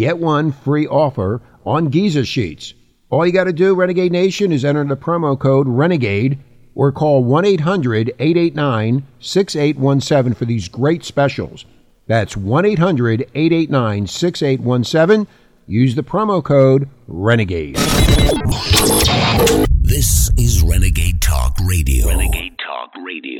get one free offer on Giza sheets. All you got to do, Renegade Nation, is enter the promo code RENEGADE or call 1 800 889 6817 for these great specials. That's 1 800 889 6817. Use the promo code RENEGADE. This is Renegade Talk Radio. Renegade Talk Radio.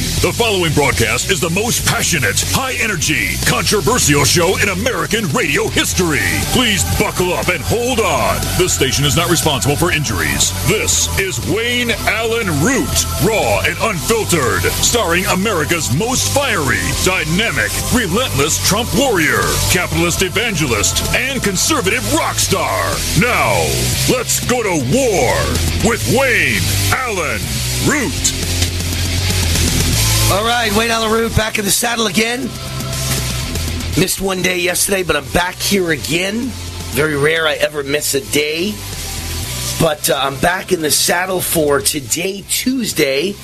The following broadcast is the most passionate, high energy, controversial show in American radio history. Please buckle up and hold on. This station is not responsible for injuries. This is Wayne Allyn Root, raw and unfiltered, starring America's most fiery, dynamic, relentless Trump warrior, capitalist evangelist, and conservative rock star. Now, let's go to war with Wayne Allyn Root. All right, Wayne Allyn Root back in the saddle again. Missed one day yesterday, but I'm back here again. Very rare I ever miss a day. But uh, I'm back in the saddle for today, Tuesday.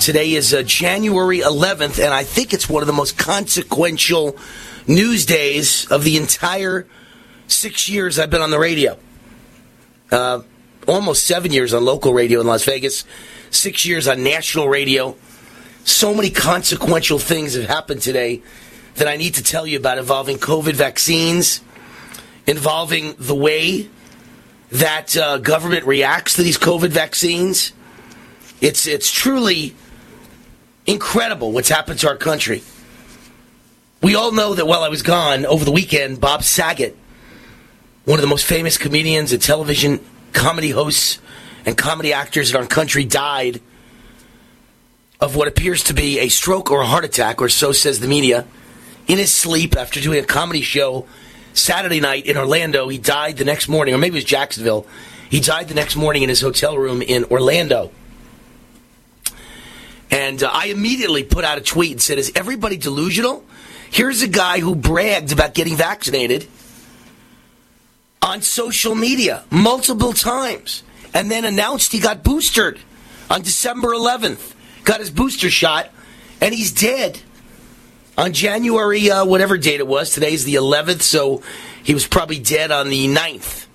Today is uh, January 11th, and I think it's one of the most consequential news days of the entire six years I've been on the radio. Uh, almost seven years on local radio in Las Vegas, six years on national radio so many consequential things have happened today that I need to tell you about involving COVID vaccines, involving the way that uh, government reacts to these COVID vaccines. It's it's truly incredible what's happened to our country. We all know that while I was gone over the weekend, Bob Saget, one of the most famous comedians and television comedy hosts and comedy actors in our country, died of what appears to be a stroke or a heart attack, or so says the media, in his sleep after doing a comedy show Saturday night in Orlando. He died the next morning, or maybe it was Jacksonville. He died the next morning in his hotel room in Orlando. And uh, I immediately put out a tweet and said, Is everybody delusional? Here's a guy who bragged about getting vaccinated on social media multiple times and then announced he got boosted on December 11th got his booster shot, and he's dead on January, uh, whatever date it was. Today's the 11th, so he was probably dead on the 9th.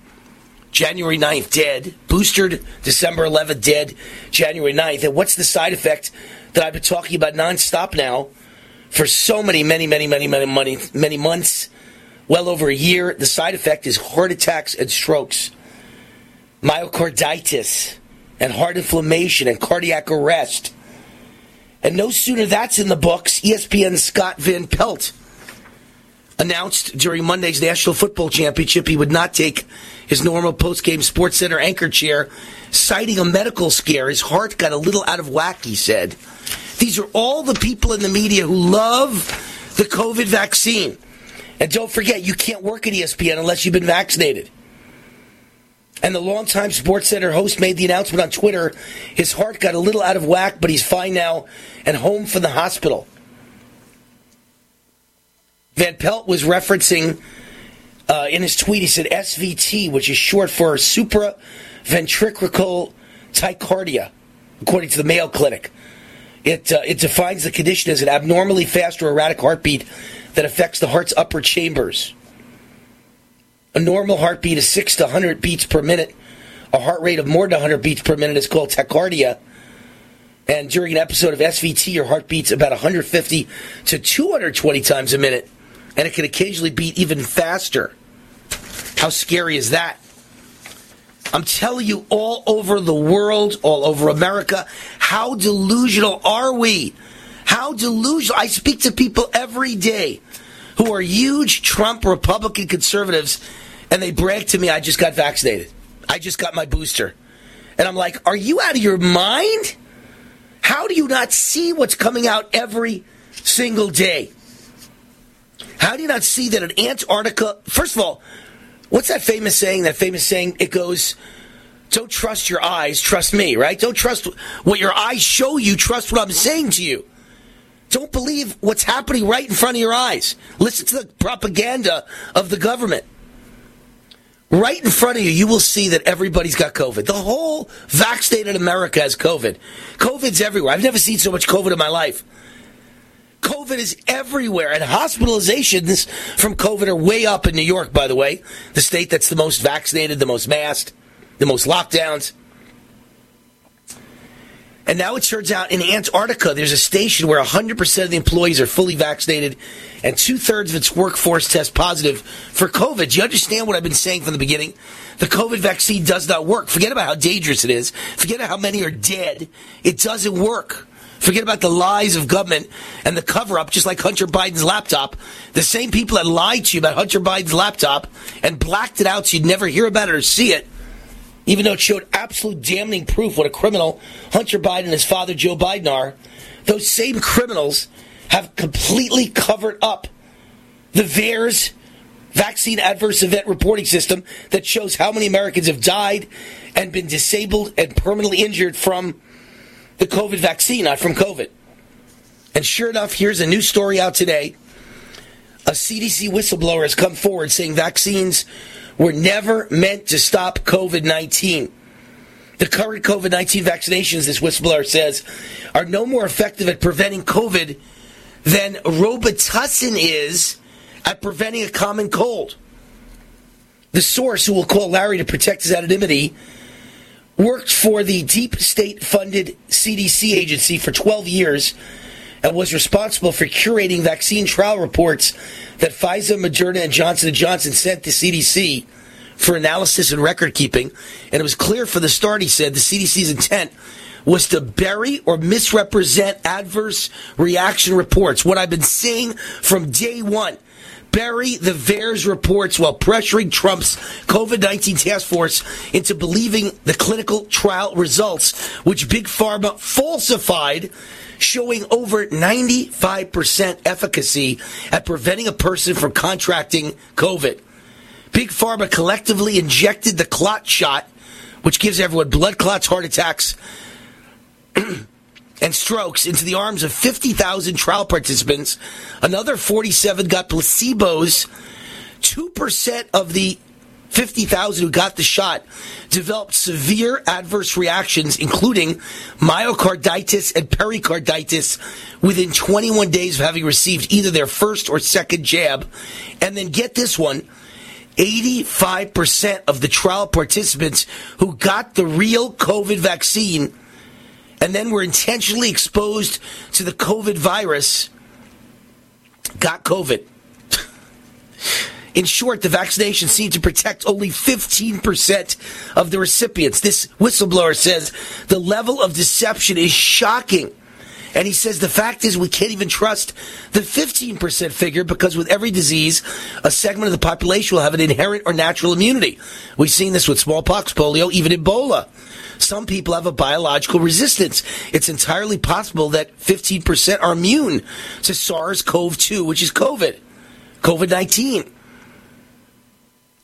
January 9th, dead. Boosted December 11th, dead. January 9th. And what's the side effect that I've been talking about nonstop now for so many, many, many, many, many, many, many months? Well over a year. The side effect is heart attacks and strokes, myocarditis, and heart inflammation and cardiac arrest. And no sooner that's in the books, ESPN's Scott Van Pelt announced during Monday's National Football Championship he would not take his normal post-game Sports Center anchor chair, citing a medical scare. His heart got a little out of whack, he said. These are all the people in the media who love the COVID vaccine. And don't forget, you can't work at ESPN unless you've been vaccinated. And the longtime Sports Center host made the announcement on Twitter. His heart got a little out of whack, but he's fine now and home from the hospital. Van Pelt was referencing uh, in his tweet, he said SVT, which is short for supraventricular tachycardia, according to the Mayo Clinic. It, uh, it defines the condition as an abnormally fast or erratic heartbeat that affects the heart's upper chambers. A normal heartbeat is 6 to 100 beats per minute. A heart rate of more than 100 beats per minute is called tachycardia. And during an episode of SVT, your heart beats about 150 to 220 times a minute. And it can occasionally beat even faster. How scary is that? I'm telling you, all over the world, all over America, how delusional are we? How delusional. I speak to people every day who are huge Trump Republican conservatives, and they brag to me, I just got vaccinated. I just got my booster. And I'm like, are you out of your mind? How do you not see what's coming out every single day? How do you not see that in Antarctica? First of all, what's that famous saying? That famous saying, it goes, don't trust your eyes, trust me, right? Don't trust what your eyes show you, trust what I'm saying to you. Don't believe what's happening right in front of your eyes. Listen to the propaganda of the government. Right in front of you, you will see that everybody's got COVID. The whole vaccinated America has COVID. COVID's everywhere. I've never seen so much COVID in my life. COVID is everywhere, and hospitalizations from COVID are way up in New York, by the way, the state that's the most vaccinated, the most masked, the most lockdowns. And now it turns out in Antarctica, there's a station where 100% of the employees are fully vaccinated and two thirds of its workforce test positive for COVID. Do you understand what I've been saying from the beginning? The COVID vaccine does not work. Forget about how dangerous it is. Forget about how many are dead. It doesn't work. Forget about the lies of government and the cover up, just like Hunter Biden's laptop. The same people that lied to you about Hunter Biden's laptop and blacked it out so you'd never hear about it or see it even though it showed absolute damning proof what a criminal Hunter Biden and his father Joe Biden are, those same criminals have completely covered up the VAERS vaccine adverse event reporting system that shows how many Americans have died and been disabled and permanently injured from the COVID vaccine, not from COVID. And sure enough, here's a new story out today. A CDC whistleblower has come forward saying vaccines were never meant to stop COVID 19. The current COVID 19 vaccinations, this whistleblower says, are no more effective at preventing COVID than Robitussin is at preventing a common cold. The source, who will call Larry to protect his anonymity, worked for the deep state funded CDC agency for 12 years and was responsible for curating vaccine trial reports that Pfizer, Moderna, and Johnson & Johnson sent to CDC for analysis and record keeping. And it was clear from the start, he said, the CDC's intent was to bury or misrepresent adverse reaction reports. What I've been seeing from day one. Bury the VAERS reports while pressuring Trump's COVID 19 task force into believing the clinical trial results, which Big Pharma falsified showing over 95% efficacy at preventing a person from contracting COVID. Big Pharma collectively injected the clot shot, which gives everyone blood clots, heart attacks, and strokes into the arms of 50,000 trial participants. Another 47 got placebos. 2% of the 50,000 who got the shot developed severe adverse reactions, including myocarditis and pericarditis within 21 days of having received either their first or second jab. And then get this one 85% of the trial participants who got the real COVID vaccine and then were intentionally exposed to the COVID virus got COVID. In short, the vaccination seemed to protect only 15% of the recipients. This whistleblower says the level of deception is shocking. And he says the fact is we can't even trust the 15% figure because with every disease, a segment of the population will have an inherent or natural immunity. We've seen this with smallpox, polio, even Ebola. Some people have a biological resistance. It's entirely possible that 15% are immune to SARS-CoV-2, which is COVID, COVID-19.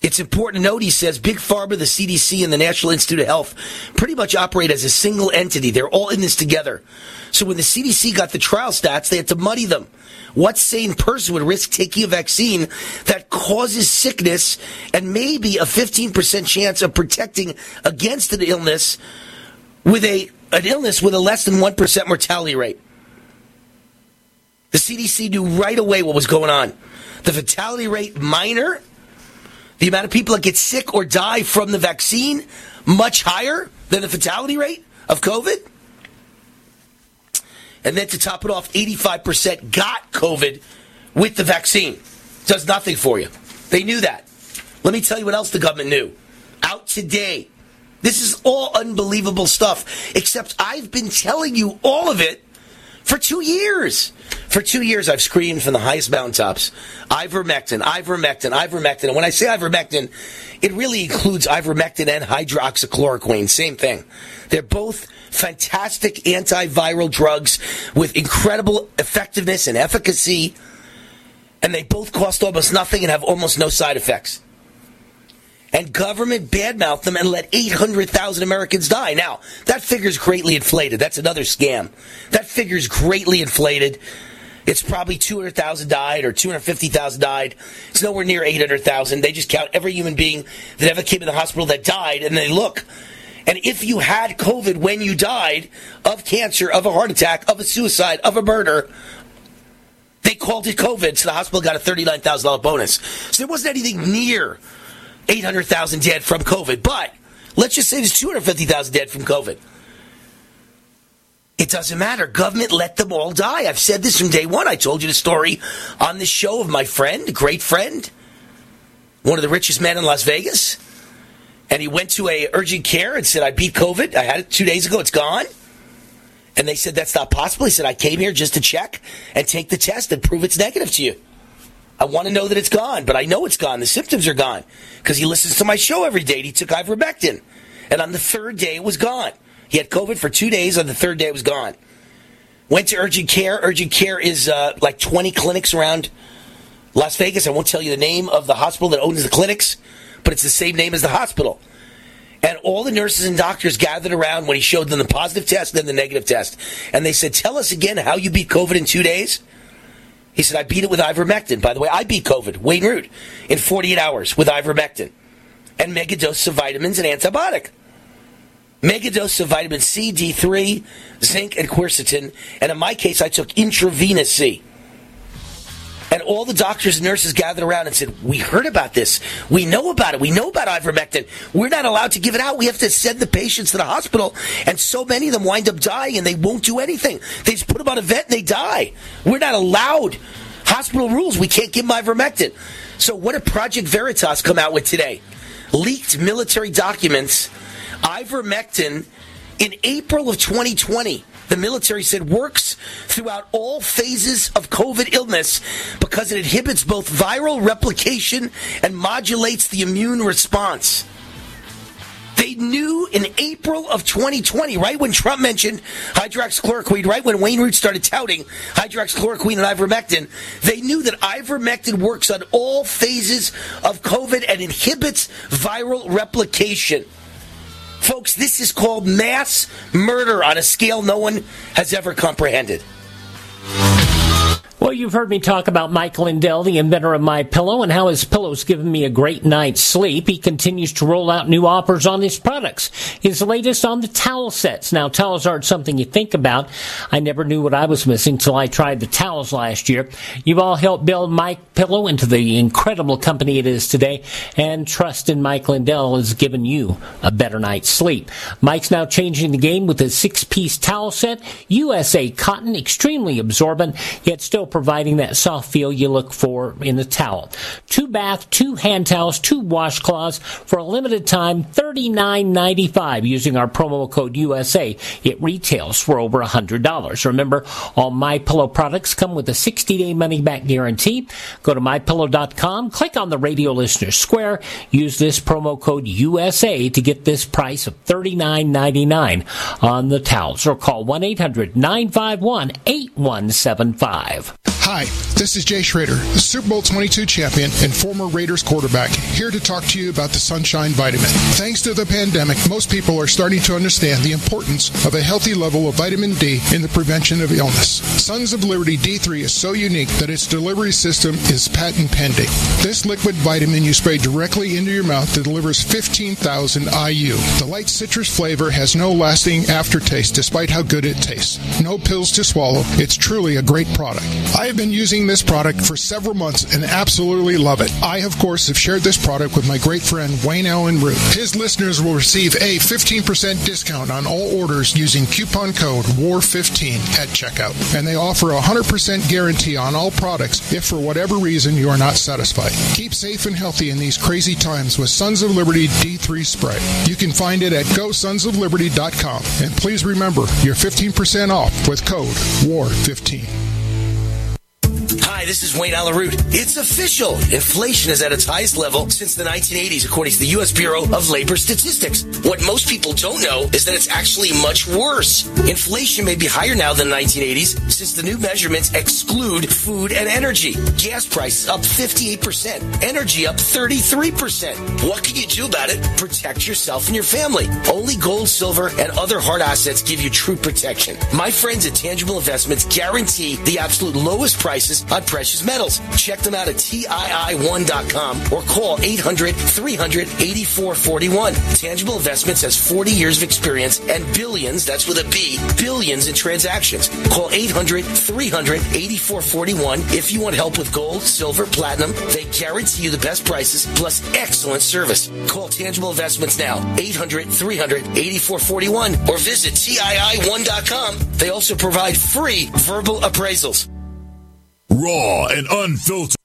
It's important to note, he says, Big Pharma, the CDC, and the National Institute of Health pretty much operate as a single entity. They're all in this together. So when the CDC got the trial stats, they had to muddy them. What sane person would risk taking a vaccine that causes sickness and maybe a 15% chance of protecting against an illness with a, an illness with a less than 1% mortality rate? The CDC knew right away what was going on. The fatality rate minor The amount of people that get sick or die from the vaccine much higher than the fatality rate of COVID. And then to top it off, 85% got COVID with the vaccine. Does nothing for you. They knew that. Let me tell you what else the government knew. Out today. This is all unbelievable stuff, except I've been telling you all of it for two years. For two years, I've screamed from the highest mountaintops ivermectin, ivermectin, ivermectin. And when I say ivermectin, it really includes ivermectin and hydroxychloroquine. Same thing. They're both fantastic antiviral drugs with incredible effectiveness and efficacy. And they both cost almost nothing and have almost no side effects and government badmouth them and let 800,000 Americans die. Now, that figure's greatly inflated. That's another scam. That figure's greatly inflated. It's probably 200,000 died or 250,000 died. It's nowhere near 800,000. They just count every human being that ever came to the hospital that died and they look. And if you had COVID when you died of cancer, of a heart attack, of a suicide, of a murder, they called it COVID, so the hospital got a $39,000 bonus. So there wasn't anything near 800,000 dead from COVID, but let's just say there's 250,000 dead from COVID. It doesn't matter. Government let them all die. I've said this from day one. I told you the story on this show of my friend, great friend, one of the richest men in Las Vegas. And he went to a urgent care and said, I beat COVID. I had it two days ago. It's gone. And they said, that's not possible. He said, I came here just to check and take the test and prove it's negative to you. I want to know that it's gone, but I know it's gone. The symptoms are gone because he listens to my show every day. He took ivermectin, and on the third day it was gone. He had COVID for two days. On the third day it was gone. Went to urgent care. Urgent care is uh, like 20 clinics around Las Vegas. I won't tell you the name of the hospital that owns the clinics, but it's the same name as the hospital. And all the nurses and doctors gathered around when he showed them the positive test, then the negative test. And they said, Tell us again how you beat COVID in two days. He said, I beat it with ivermectin. By the way, I beat COVID, Wayne Root, in 48 hours with ivermectin and megadose of vitamins and antibiotic. Megadose of vitamin C, D3, zinc, and quercetin. And in my case, I took intravenous C. And all the doctors and nurses gathered around and said, We heard about this. We know about it. We know about ivermectin. We're not allowed to give it out. We have to send the patients to the hospital. And so many of them wind up dying and they won't do anything. They just put them on a vet and they die. We're not allowed. Hospital rules. We can't give them ivermectin. So what did Project Veritas come out with today? Leaked military documents. Ivermectin in April of 2020 the military said works throughout all phases of COVID illness because it inhibits both viral replication and modulates the immune response. They knew in April of 2020, right when Trump mentioned hydroxychloroquine, right when Wayne Root started touting hydroxychloroquine and ivermectin, they knew that ivermectin works on all phases of COVID and inhibits viral replication. Folks, this is called mass murder on a scale no one has ever comprehended. Well, you've heard me talk about Mike Lindell, the inventor of My Pillow, and how his pillow's given me a great night's sleep. He continues to roll out new offers on his products. His latest on the towel sets. Now, towels aren't something you think about. I never knew what I was missing till I tried the towels last year. You've all helped build My Pillow into the incredible company it is today, and trust in Mike Lindell has given you a better night's sleep. Mike's now changing the game with his six-piece towel set, USA cotton, extremely absorbent, yet still providing that soft feel you look for in the towel. Two bath, two hand towels, two washcloths for a limited time, $39.95 using our promo code USA. It retails for over $100. Remember, all My Pillow products come with a 60-day money-back guarantee. Go to mypillow.com, click on the radio listener square, use this promo code USA to get this price of $39.99 on the towels or call 1-800-951-8175. Hi, this is Jay Schroeder, the Super Bowl 22 champion and former Raiders quarterback, here to talk to you about the Sunshine Vitamin. Thanks to the pandemic, most people are starting to understand the importance of a healthy level of vitamin D in the prevention of illness. Sons of Liberty D3 is so unique that its delivery system is patent pending. This liquid vitamin you spray directly into your mouth delivers 15,000 IU. The light citrus flavor has no lasting aftertaste despite how good it tastes. No pills to swallow. It's truly a great product. I I've been using this product for several months and absolutely love it. I, of course, have shared this product with my great friend Wayne Allyn Root. His listeners will receive a 15% discount on all orders using coupon code WAR15 at checkout. And they offer a 100% guarantee on all products if for whatever reason you are not satisfied. Keep safe and healthy in these crazy times with Sons of Liberty D3 spray. You can find it at GoSonsOfLiberty.com. And please remember, you're 15% off with code WAR15. Hi, this is Wayne Allyn Root. It's official. Inflation is at its highest level since the 1980s, according to the U.S. Bureau of Labor Statistics. What most people don't know is that it's actually much worse. Inflation may be higher now than the 1980s since the new measurements exclude food and energy. Gas prices up 58%, energy up 33%. What can you do about it? Protect yourself and your family. Only gold, silver, and other hard assets give you true protection. My friends at Tangible Investments guarantee the absolute lowest prices on precious metals. Check them out at TII1.com or call 800 300 8441. Tangible Investments has 40 years of experience and billions, that's with a B, billions in transactions. Call 800 300 8441 if you want help with gold, silver, platinum. They guarantee you the best prices plus excellent service. Call Tangible Investments now, 800 300 8441 or visit TII1.com. They also provide free verbal appraisals. Raw and unfiltered.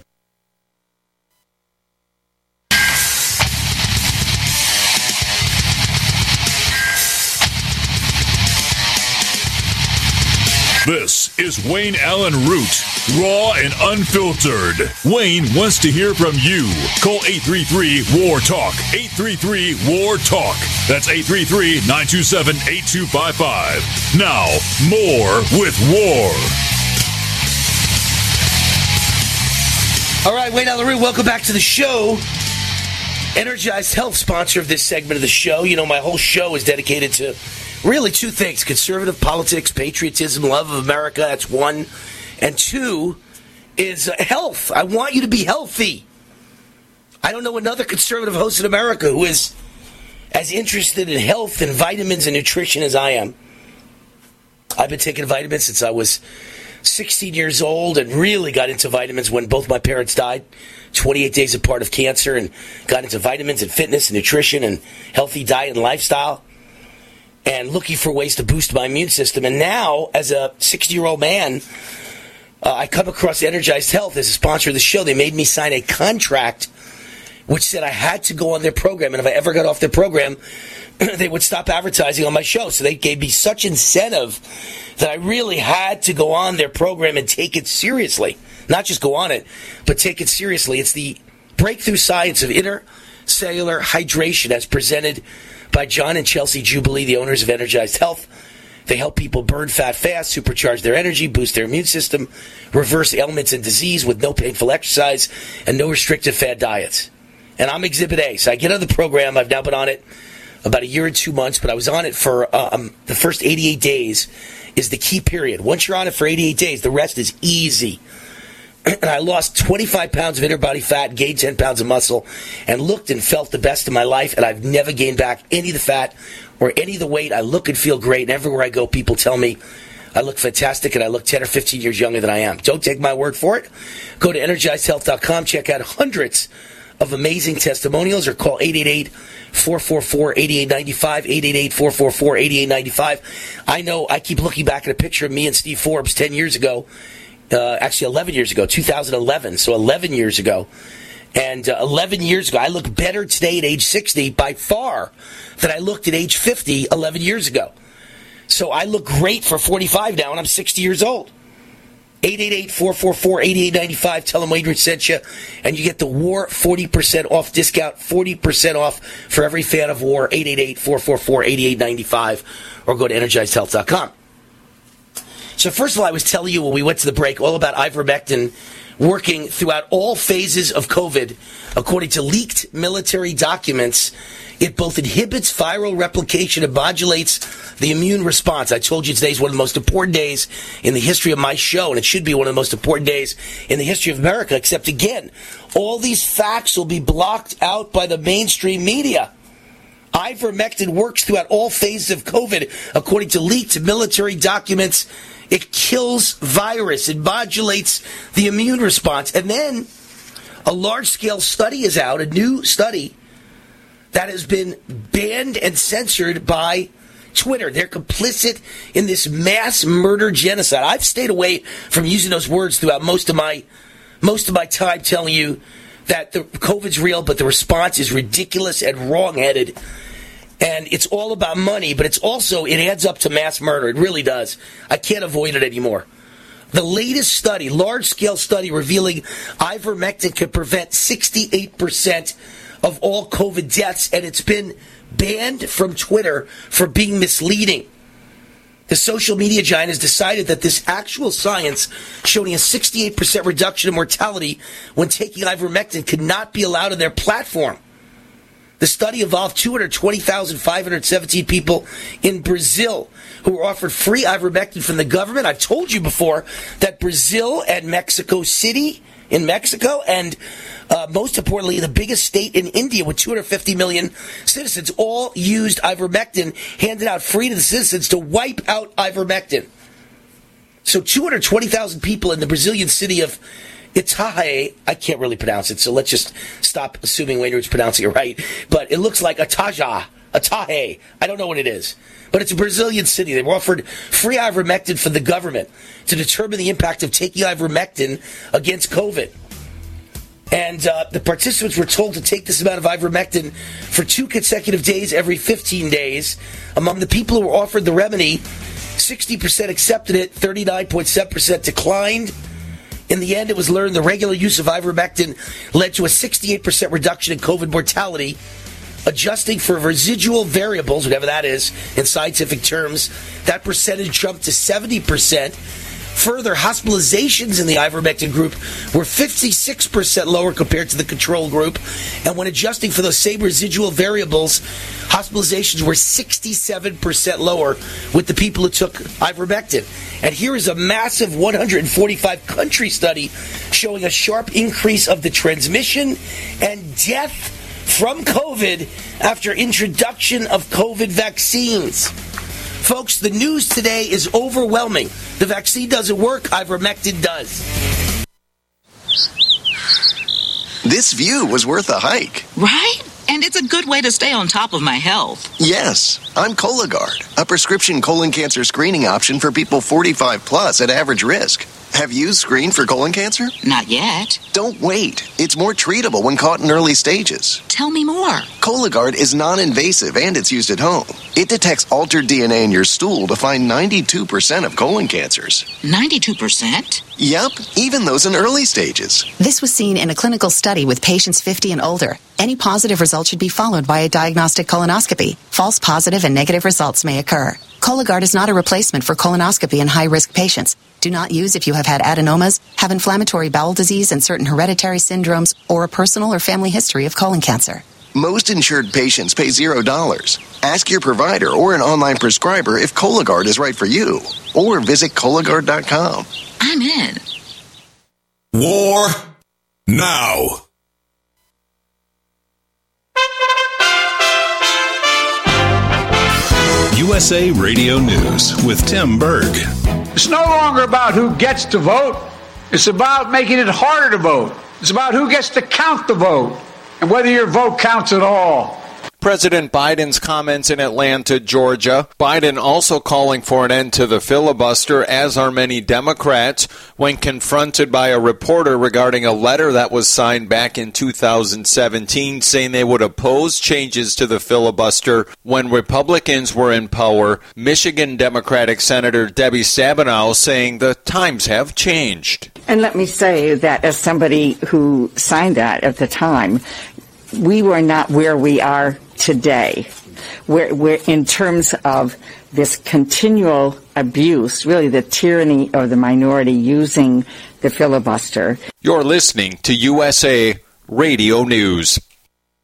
This is Wayne Allyn Root, raw and unfiltered. Wayne wants to hear from you. Call 833 War Talk. 833 War Talk. That's 833 927 8255. Now, more with War. All right, Wayne Allyn Root, welcome back to the show. Energized Health, sponsor of this segment of the show. You know, my whole show is dedicated to really two things conservative politics, patriotism, love of America. That's one. And two is uh, health. I want you to be healthy. I don't know another conservative host in America who is as interested in health and vitamins and nutrition as I am. I've been taking vitamins since I was 16 years old and really got into vitamins when both my parents died. 28 days apart of cancer and got into vitamins and fitness and nutrition and healthy diet and lifestyle and looking for ways to boost my immune system. And now, as a 60 year old man, uh, I come across Energized Health as a sponsor of the show. They made me sign a contract which said I had to go on their program, and if I ever got off their program, they would stop advertising on my show. So they gave me such incentive that I really had to go on their program and take it seriously. not just go on it, but take it seriously. It's the breakthrough science of intracellular hydration as presented by John and Chelsea Jubilee, the owners of Energized Health. They help people burn fat fast, supercharge their energy, boost their immune system, reverse ailments and disease with no painful exercise and no restrictive fat diets. And I'm Exhibit A. So I get on the program. I've now been on it about a year and two months, but I was on it for um, the first 88 days is the key period. Once you're on it for 88 days, the rest is easy. And I lost 25 pounds of inner body fat, gained 10 pounds of muscle, and looked and felt the best of my life. And I've never gained back any of the fat or any of the weight. I look and feel great. And everywhere I go, people tell me I look fantastic and I look 10 or 15 years younger than I am. Don't take my word for it. Go to energizedhealth.com, check out hundreds of amazing testimonials, or call 888 444 8895, 888 444 8895. I know I keep looking back at a picture of me and Steve Forbes 10 years ago, uh, actually 11 years ago, 2011, so 11 years ago. And uh, 11 years ago, I look better today at age 60 by far than I looked at age 50 11 years ago. So I look great for 45 now, and I'm 60 years old. 888-444-8895. Tell them Adrian sent you, and you get the War 40% off discount, 40% off for every fan of War, 888-444-8895, or go to energizedhealth.com. So first of all, I was telling you when we went to the break all about ivermectin working throughout all phases of COVID, according to leaked military documents it both inhibits viral replication and modulates the immune response. I told you today's one of the most important days in the history of my show, and it should be one of the most important days in the history of America, except again, all these facts will be blocked out by the mainstream media. Ivermectin works throughout all phases of COVID, according to leaked military documents. It kills virus. It modulates the immune response. And then a large scale study is out, a new study that has been banned and censored by Twitter. They're complicit in this mass murder genocide. I've stayed away from using those words throughout most of my most of my time telling you that the COVID's real, but the response is ridiculous and wrongheaded. And it's all about money, but it's also it adds up to mass murder. It really does. I can't avoid it anymore. The latest study, large scale study revealing ivermectin can prevent 68% of all COVID deaths, and it's been banned from Twitter for being misleading. The social media giant has decided that this actual science showing a 68% reduction in mortality when taking ivermectin could not be allowed on their platform. The study involved 220,517 people in Brazil who were offered free ivermectin from the government. I've told you before that Brazil and Mexico City in Mexico and uh, most importantly, the biggest state in India with 250 million citizens all used ivermectin, handed out free to the citizens to wipe out ivermectin. So 220,000 people in the Brazilian city of Itahe, I can't really pronounce it, so let's just stop assuming Wayne Root's pronouncing it right. But it looks like Ataja, Atahe. I don't know what it is. But it's a Brazilian city. They were offered free ivermectin from the government to determine the impact of taking ivermectin against COVID. And uh, the participants were told to take this amount of ivermectin for two consecutive days every 15 days. Among the people who were offered the remedy, 60% accepted it, 39.7% declined. In the end, it was learned the regular use of ivermectin led to a 68% reduction in COVID mortality. Adjusting for residual variables, whatever that is in scientific terms, that percentage jumped to 70%. Further, hospitalizations in the ivermectin group were 56% lower compared to the control group. And when adjusting for those same residual variables, hospitalizations were 67% lower with the people who took ivermectin. And here is a massive 145 country study showing a sharp increase of the transmission and death from COVID after introduction of COVID vaccines. Folks, the news today is overwhelming. The vaccine doesn't work, ivermectin does. This view was worth a hike. Right? And it's a good way to stay on top of my health. Yes, I'm Cologuard, a prescription colon cancer screening option for people 45 plus at average risk. Have you screened for colon cancer? Not yet. Don't wait. It's more treatable when caught in early stages. Tell me more. Cologuard is non invasive and it's used at home. It detects altered DNA in your stool to find 92% of colon cancers. 92%? Yep, even those in early stages. This was seen in a clinical study with patients 50 and older. Any positive result should be followed by a diagnostic colonoscopy. False positive and negative results may occur. Cologuard is not a replacement for colonoscopy in high risk patients. Do not use if you have had adenomas, have inflammatory bowel disease and certain hereditary syndromes, or a personal or family history of colon cancer. Most insured patients pay $0. Ask your provider or an online prescriber if Cologuard is right for you, or visit Cologuard.com. I'm in. War now. USA Radio News with Tim Berg. It's no longer about who gets to vote. It's about making it harder to vote. It's about who gets to count the vote and whether your vote counts at all. President Biden's comments in Atlanta, Georgia. Biden also calling for an end to the filibuster, as are many Democrats, when confronted by a reporter regarding a letter that was signed back in 2017 saying they would oppose changes to the filibuster when Republicans were in power. Michigan Democratic Senator Debbie Stabenow saying the times have changed. And let me say that as somebody who signed that at the time, we were not where we are today. We're, we're in terms of this continual abuse, really the tyranny of the minority using the filibuster. You're listening to USA Radio News.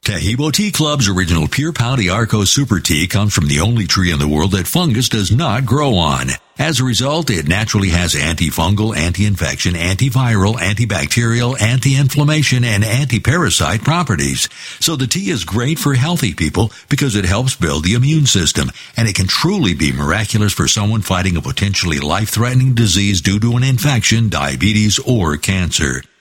Taheebo Tea Club's original Pure Pau d'Arco Super Tea comes from the only tree in the world that fungus does not grow on. As a result, it naturally has antifungal, anti-infection, antiviral, antibacterial, anti-inflammation, and anti-parasite properties. So the tea is great for healthy people because it helps build the immune system, and it can truly be miraculous for someone fighting a potentially life-threatening disease due to an infection, diabetes, or cancer.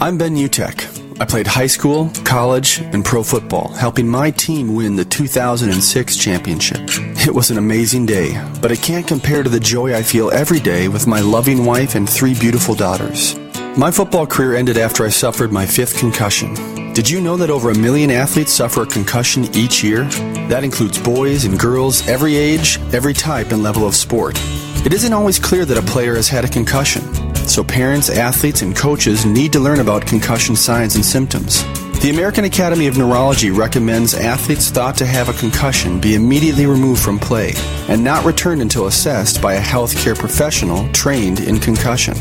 I'm Ben Utecht. I played high school, college, and pro football, helping my team win the 2006 championship. It was an amazing day, but it can't compare to the joy I feel every day with my loving wife and three beautiful daughters. My football career ended after I suffered my fifth concussion. Did you know that over a million athletes suffer a concussion each year? That includes boys and girls, every age, every type and level of sport. It isn't always clear that a player has had a concussion, so parents, athletes, and coaches need to learn about concussion signs and symptoms. The American Academy of Neurology recommends athletes thought to have a concussion be immediately removed from play and not returned until assessed by a healthcare professional trained in concussion.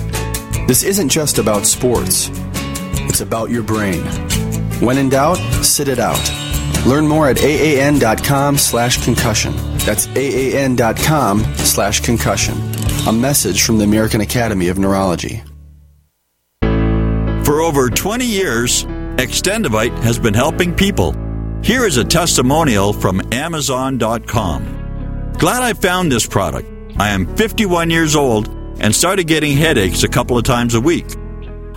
This isn't just about sports, it's about your brain. When in doubt, sit it out. Learn more at aan.com slash concussion. That's aan.com slash concussion. A message from the American Academy of Neurology. For over 20 years, Extendivite has been helping people. Here is a testimonial from Amazon.com. Glad I found this product. I am 51 years old and started getting headaches a couple of times a week.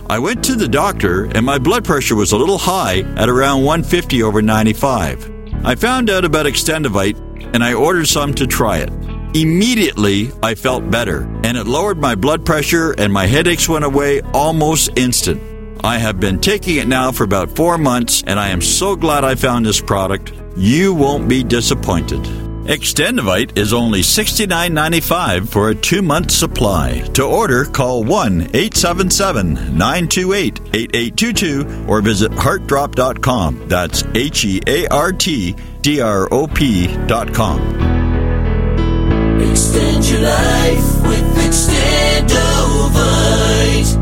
I went to the doctor and my blood pressure was a little high at around 150 over 95. I found out about Extendivite and I ordered some to try it. Immediately, I felt better, and it lowered my blood pressure and my headaches went away almost instant. I have been taking it now for about four months, and I am so glad I found this product. You won't be disappointed. Extendivite is only $69.95 for a two month supply. To order, call 1 877 928 8822 or visit heartdrop.com. That's H E A R T D R O P.com. Extend your life with Extendovite.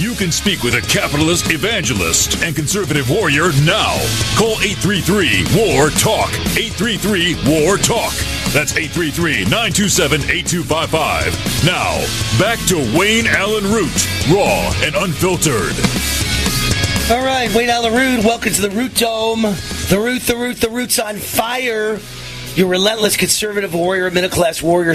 You can speak with a capitalist evangelist and conservative warrior now. Call 833 War Talk. 833 War Talk. That's 833 927 8255. Now, back to Wayne Allyn Root, raw and unfiltered. All right, Wayne Allyn Root, welcome to the Root Dome. The Root, the Root, the Root's on fire. Your relentless conservative warrior, middle class warrior.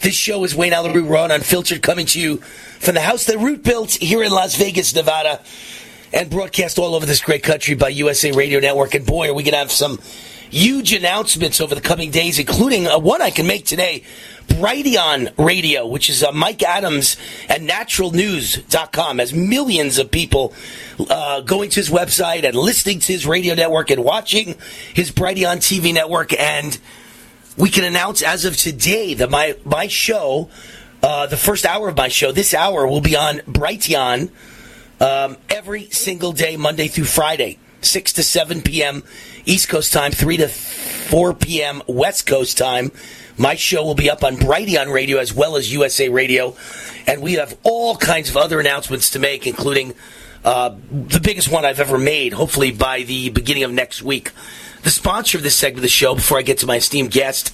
This show is Wayne Allyn Root Raw and Unfiltered coming to you from the house that Root built here in Las Vegas, Nevada, and broadcast all over this great country by USA Radio Network. And boy, are we going to have some huge announcements over the coming days, including uh, one I can make today. Brighteon Radio, which is uh, Mike Adams at naturalnews.com, has millions of people uh, going to his website and listening to his radio network and watching his Brighteon TV network. And we can announce as of today that my, my show, uh, the first hour of my show, this hour will be on Brighteon um, every single day, Monday through Friday, 6 to 7 p.m. East Coast time, 3 to 4 p.m. West Coast time. My show will be up on Brighteon Radio as well as USA Radio. And we have all kinds of other announcements to make, including uh, the biggest one I've ever made, hopefully by the beginning of next week. The sponsor of this segment of the show, before I get to my esteemed guest,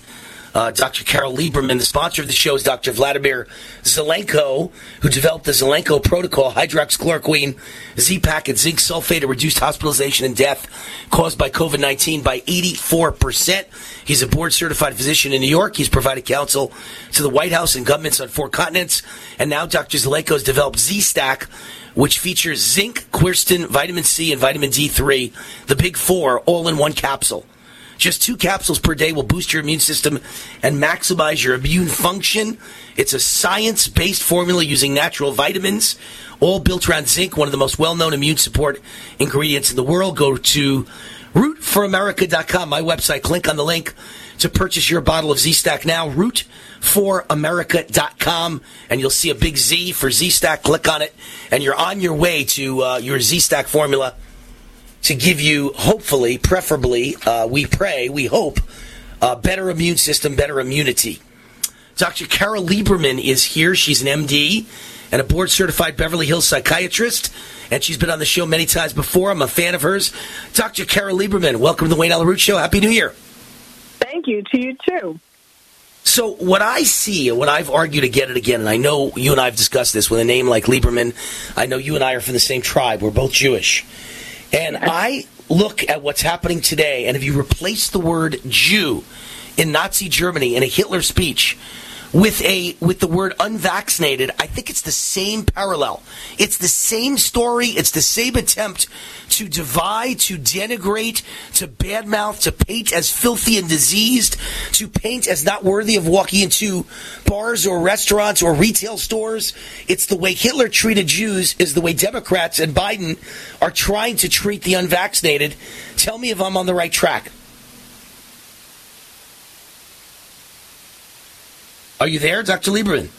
uh, Dr. Carol Lieberman. The sponsor of the show is Dr. Vladimir Zelenko, who developed the Zelenko protocol, hydroxychloroquine, Z-Pack, and zinc sulfate to reduce hospitalization and death caused by COVID-19 by 84%. He's a board-certified physician in New York. He's provided counsel to the White House and governments on four continents. And now Dr. Zelenko has developed Z-Stack, which features zinc, quercetin, vitamin C, and vitamin D3, the big four, all in one capsule. Just two capsules per day will boost your immune system and maximize your immune function. It's a science based formula using natural vitamins, all built around zinc, one of the most well known immune support ingredients in the world. Go to rootforamerica.com, my website. Click on the link to purchase your bottle of Z Stack now. Rootforamerica.com, and you'll see a big Z for Z Stack. Click on it, and you're on your way to uh, your Z Stack formula to give you, hopefully, preferably, uh, we pray, we hope, a better immune system, better immunity. Dr. Carol Lieberman is here. She's an MD and a board certified Beverly Hills psychiatrist, and she's been on the show many times before. I'm a fan of hers. Dr. Carol Lieberman, welcome to the Wayne Root Show. Happy New Year. Thank you to you too. So, what I see, and what I've argued again and again, and I know you and I have discussed this with a name like Lieberman, I know you and I are from the same tribe. We're both Jewish. And I look at what's happening today, and if you replace the word Jew in Nazi Germany in a Hitler speech with a with the word unvaccinated, I think it's the same parallel. It's the same story. It's the same attempt to divide, to denigrate, to badmouth, to paint as filthy and diseased, to paint as not worthy of walking into bars or restaurants or retail stores. It's the way Hitler treated Jews is the way Democrats and Biden are trying to treat the unvaccinated. Tell me if I'm on the right track. Are you there, Dr. Lieberman?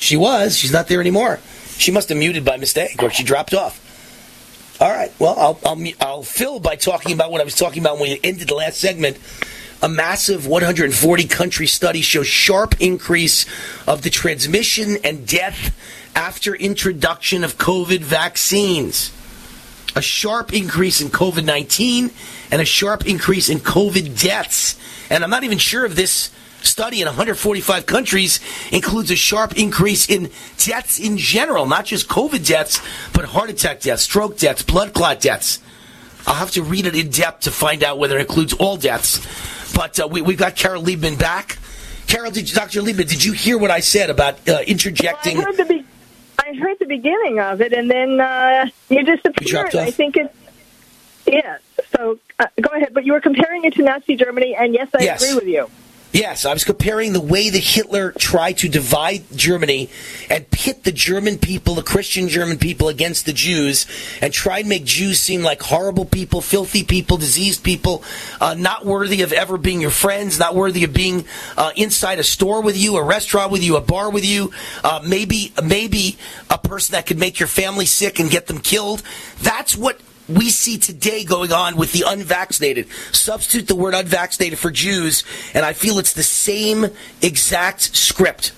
She was. She's not there anymore. She must have muted by mistake or she dropped off. All right. Well, I'll, I'll, I'll fill by talking about what I was talking about when we ended the last segment. A massive 140 country study shows sharp increase of the transmission and death after introduction of COVID vaccines. A sharp increase in COVID 19 and a sharp increase in COVID deaths. And I'm not even sure if this study in 145 countries includes a sharp increase in deaths in general, not just COVID deaths, but heart attack deaths, stroke deaths, blood clot deaths. I'll have to read it in depth to find out whether it includes all deaths. But uh, we, we've got Carol Liebman back. Carol, did you, Dr. Liebman, did you hear what I said about uh, interjecting? Well, I, heard the be- I heard the beginning of it, and then uh, you disappeared. I think it's yeah. So uh, go ahead, but you were comparing it to Nazi Germany, and yes, I Yes. agree with you. Yes, I was comparing the way that Hitler tried to divide Germany and pit the German people, the Christian German people, against the Jews, and try and make Jews seem like horrible people, filthy people, diseased people, uh, not worthy of ever being your friends, not worthy of being uh, inside a store with you, a restaurant with you, a bar with you, uh, maybe maybe a person that could make your family sick and get them killed. That's what we see today going on with the unvaccinated. Substitute the word unvaccinated for Jews, and I feel it's the same exact script.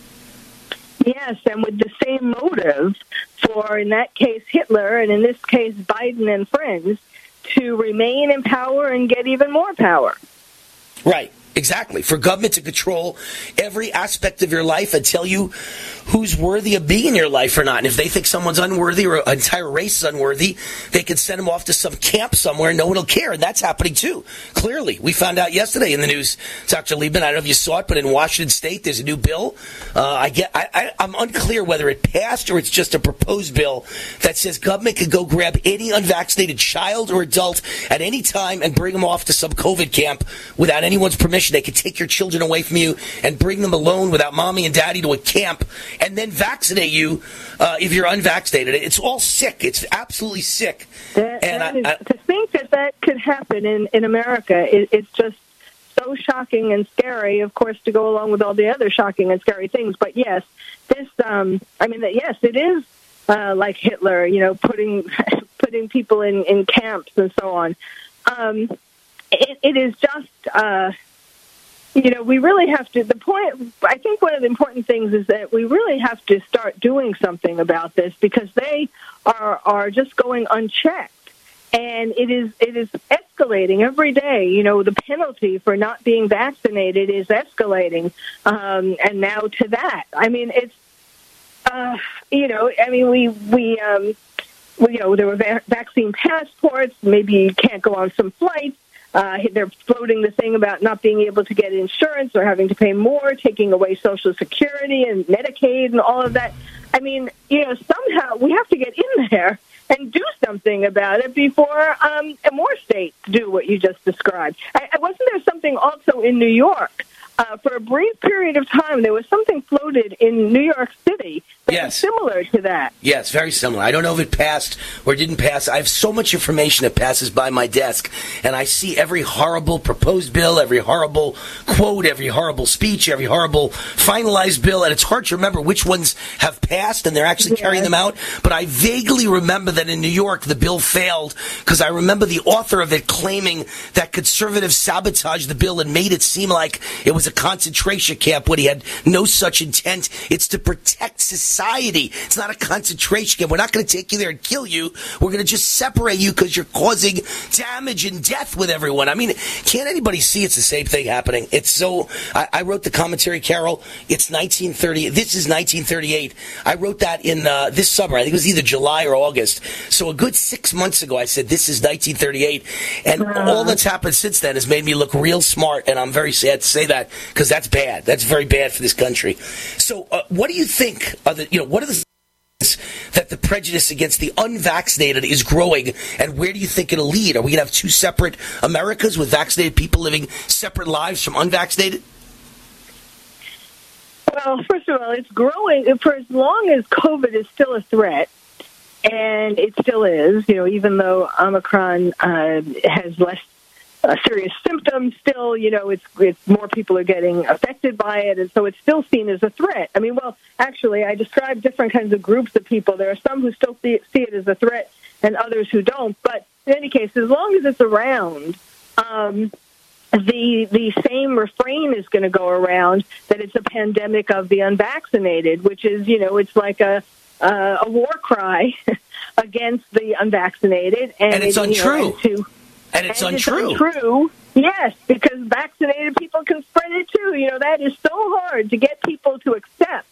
Yes, and with the same motive for, in that case, Hitler, and in this case, Biden and friends, to remain in power and get even more power. Right. Exactly. For government to control every aspect of your life and tell you who's worthy of being in your life or not. And if they think someone's unworthy or an entire race is unworthy, they can send them off to some camp somewhere and no one will care. And that's happening too. Clearly. We found out yesterday in the news, Dr. Liebman, I don't know if you saw it, but in Washington State, there's a new bill. Uh, I get, I, I, I'm unclear whether it passed or it's just a proposed bill that says government could go grab any unvaccinated child or adult at any time and bring them off to some COVID camp without anyone's permission. They could take your children away from you and bring them alone without mommy and daddy to a camp and then vaccinate you uh, if you're unvaccinated. It's all sick. It's absolutely sick. That, and that I, is- I, to think that that could happen in, in America, it, it's just so shocking and scary, of course, to go along with all the other shocking and scary things. But yes, this, um, I mean, that yes, it is uh, like Hitler, you know, putting putting people in, in camps and so on. Um, it, it is just, uh, you know, we really have to. The point, I think, one of the important things is that we really have to start doing something about this because they are are just going unchecked and it is it is escalating every day. You know, the penalty for not being vaccinated is escalating, um, and now to that. I mean, it's uh, you know, I mean, we we um, we, you know there were va- vaccine passports. Maybe you can't go on some flights. Uh, they're floating the thing about not being able to get insurance or having to pay more, taking away Social Security and Medicaid and all of that. I mean, you know, somehow we have to get in there and do something about it before um, more states do what you just described. I, wasn't there something also in New York? Uh, for a brief period of time, there was something floated in New York City that was similar to that. Yes, very similar. I don't know if it passed or didn't pass. I have so much information that passes by my desk, and I see every horrible proposed bill, every horrible quote, every horrible speech, every horrible finalized bill, and it's hard to remember which ones have passed and they're actually carrying them out. But I vaguely remember that in New York the bill failed because I remember the author of it claiming that conservatives sabotaged the bill and made it seem like it was a concentration camp when he had no such intent. It's to protect society. It's not a concentration camp. We're not going to take you there and kill you. We're going to just separate you because you're causing damage and death with everyone. I mean, can't anybody see it's the same thing happening? It's so. I, I wrote the commentary, Carol. It's 1930. This is 1938. I wrote that in uh, this summer. I think it was either July or August. So a good six months ago, I said this is 1938, and all that's happened since then has made me look real smart. And I'm very sad to say that because that's bad. That's very bad for this country. So, uh, what do you think? Of the, you know, what are the that the prejudice against the unvaccinated is growing, and where do you think it'll lead? Are we going to have two separate Americas with vaccinated people living separate lives from unvaccinated? Well, first of all, it's growing for as long as COVID is still a threat, and it still is. You know, even though Omicron uh, has less uh, serious symptoms, still, you know, it's it's more people are getting affected by it, and so it's still seen as a threat. I mean, well, actually, I describe different kinds of groups of people. There are some who still see, it, see it as a threat, and others who don't. But in any case, as long as it's around. Um, the the same refrain is going to go around that it's a pandemic of the unvaccinated, which is you know it's like a uh, a war cry against the unvaccinated, and, And it's it, you know, untrue. And it's and untrue. untrue. Yes, because vaccinated people can spread it too. You know that is so hard to get people to accept.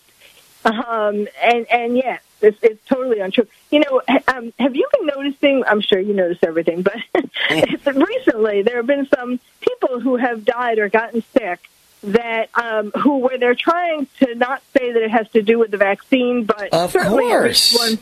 Um, and and yes, it's, it's totally untrue. You know, um, have you been noticing? I'm sure you notice everything, but recently there have been some people who have died or gotten sick that um, who where they're trying to not say that it has to do with the vaccine, but Of course. everyone.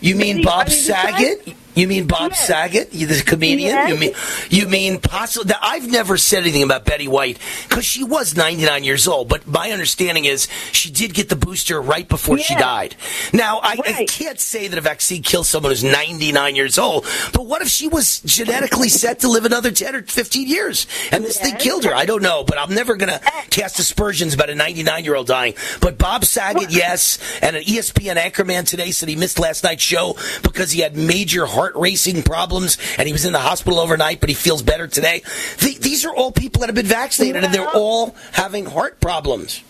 You mean Bob I mean, Saget? You mean Bob Yes. Saget, the comedian? Yes. You mean you mean possibly? I've never said anything about Betty White because she was 99 years old. But my understanding is she did get the booster right before she died. Now I, I can't say that a vaccine kills someone who's 99 years old. But what if she was genetically set to live another 10 or 15 years and this thing killed her? I don't know. But I'm never going to cast aspersions about a 99 year old dying. But Bob Saget, yes, and an ESPN anchorman today said he missed last night's show because he had major heart racing problems and he was in the hospital overnight, but he feels better today. Th- these are all people that have been vaccinated and they're all having heart problems.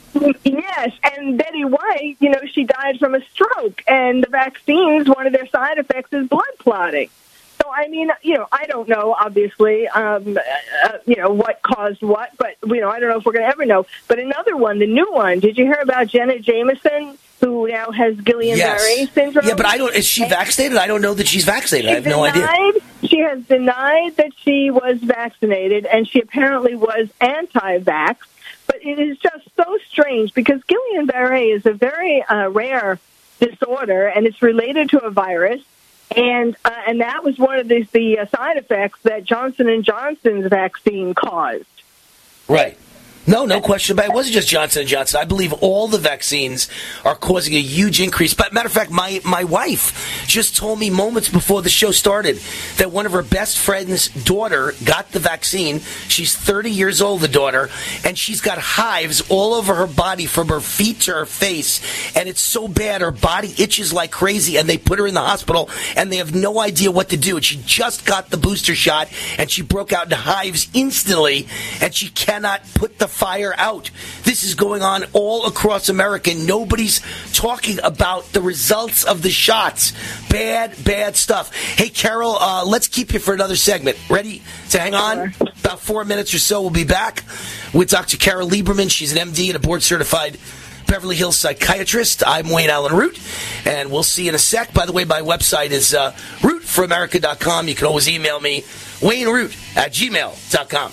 Yes, and Betty White, you know, she died from a stroke, and the vaccines, one of their side effects is blood clotting. So, I mean, you know, I don't know, obviously, um, uh, you know, what caused what, but, you know, I don't know if we're going to ever know. But another one, the new one, did you hear about Jenna Jameson, who now has Guillain-Barré syndrome? Yeah, but I don't. Is she vaccinated? I don't know that she's vaccinated. I have no idea. denied, She has denied that she was vaccinated, and she apparently was anti-vax. But it is just so strange because Guillain-Barré is a very uh, rare disorder, and it's related to a virus. And uh, and that was one of the, the uh, side effects that Johnson and Johnson's vaccine caused. Right. No, no question about it. It wasn't just Johnson and Johnson. I believe all the vaccines are causing a huge increase. But matter of fact, my my wife just told me moments before the show started that one of her best friend's daughter got the vaccine. She's 30 years old, the daughter, and she's got hives all over her body from her feet to her face, and it's so bad her body itches like crazy. And they put her in the hospital, and they have no idea what to do. And she just got the booster shot, and she broke out in hives instantly, and she cannot put the fire out. This is going on all across America. Nobody's talking about the results of the shots. Bad, bad stuff. Hey, Carol, uh, let's keep you for another segment. Ready to hang on? About four minutes or so, we'll be back with Dr. Carol Lieberman. She's an MD and a board certified Beverly Hills psychiatrist. I'm Wayne Allyn Root, and we'll see you in a sec. By the way, my website is uh, rootforamerica.com. You can always email me, wayneroot at gmail.com.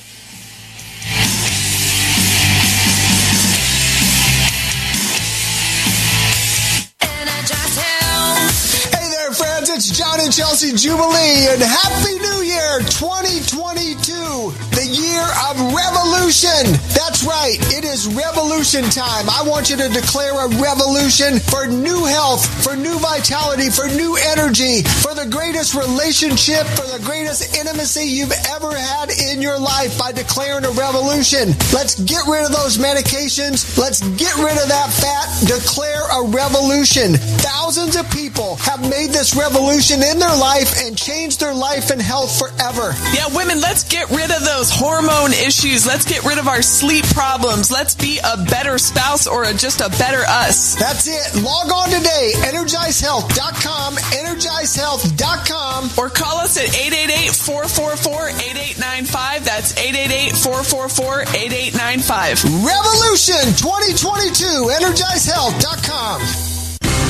friends. It's John and Chelsea Jubilee, and Happy New Year 2022, the year of revolution. That's right. It is revolution time. I want you to declare a revolution for new health, for new vitality, for new energy, for the greatest relationship, for the greatest intimacy you've ever had in your life by declaring a revolution. Let's get rid of those medications. Let's get rid of that fat. Declare a revolution. Thousands of people have made this revolution in their life and change their life and health forever. Yeah, women, let's get rid of those hormone issues. Let's get rid of our sleep problems. Let's be a better spouse or a, just a better us. That's it. Log on today, energizehealth.com, energizehealth.com. Or call us at 888-444-8895. That's 888-444-8895. Revolution 2022, energizehealth.com.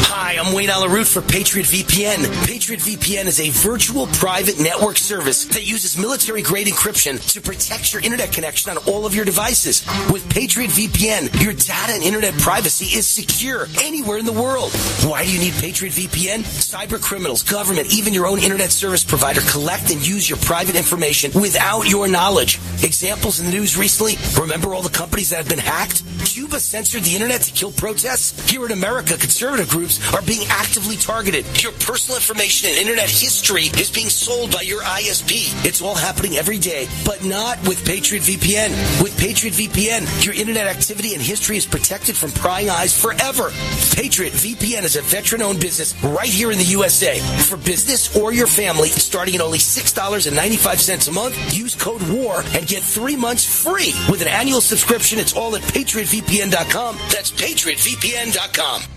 Hi, I'm Wayne Allyn Root for Patriot VPN. Patriot VPN is a virtual private network service that uses military grade encryption to protect your internet connection on all of your devices. With Patriot VPN, your data and internet privacy is secure anywhere in the world. Why do you need Patriot VPN? Cyber criminals, government, even your own internet service provider collect and use your private information without your knowledge. Examples in the news recently, remember all the companies that have been hacked? Cuba censored the internet to kill protests? Here in America, conservative groups are being actively targeted. Your personal information and internet history is being sold by your ISP. It's all happening every day, but not with Patriot VPN. With Patriot VPN, your internet activity and history is protected from prying eyes forever. Patriot VPN is a veteran-owned business right here in the USA. For business or your family, starting at only $6.95 a month, use code WAR and get three months free. With an annual subscription, it's all at patriotvpn.com. That's patriotvpn.com.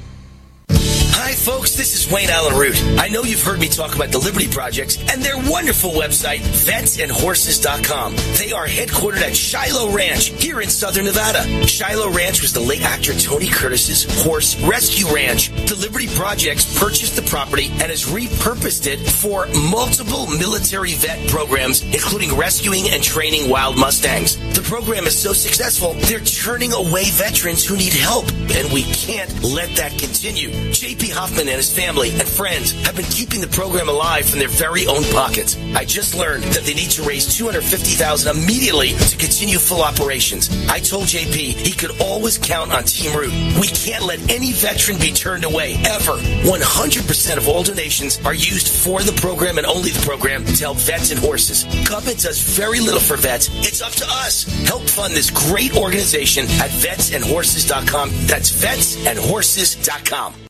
Bye. Hi, folks. This is Wayne Allyn Root. I know you've heard me talk about the Liberty Projects and their wonderful website, vetsandhorses.com. They are headquartered at Shiloh Ranch here in southern Nevada. Shiloh Ranch was the late actor Tony Curtis's horse rescue ranch. The Liberty Projects purchased the property and has repurposed it for multiple military vet programs, including rescuing and training wild Mustangs. The program is so successful, they're turning away veterans who need help, and we can't let that continue. JP Hoffman and his family and friends have been keeping the program alive from their very own pockets. I just learned that they need to raise 250000 immediately to continue full operations. I told JP he could always count on Team Root. We can't let any veteran be turned away, ever. 100% of all donations are used for the program and only the program to help vets and horses. Government does very little for vets. It's up to us. Help fund this great organization at vetsandhorses.com. That's vetsandhorses.com.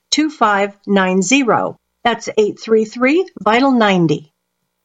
2590. That's 833 Vital 90.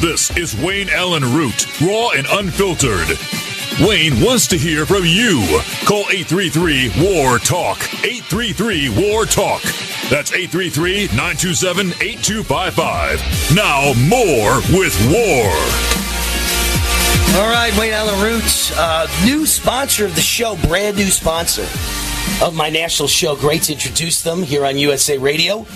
This is Wayne Allyn Root, raw and unfiltered. Wayne wants to hear from you. Call 833 WAR TALK. 833 WAR TALK. That's 833 927 8255. Now, more with War. All right, Wayne Allyn Roots, uh, new sponsor of the show, brand new sponsor of my national show. Great to introduce them here on USA Radio.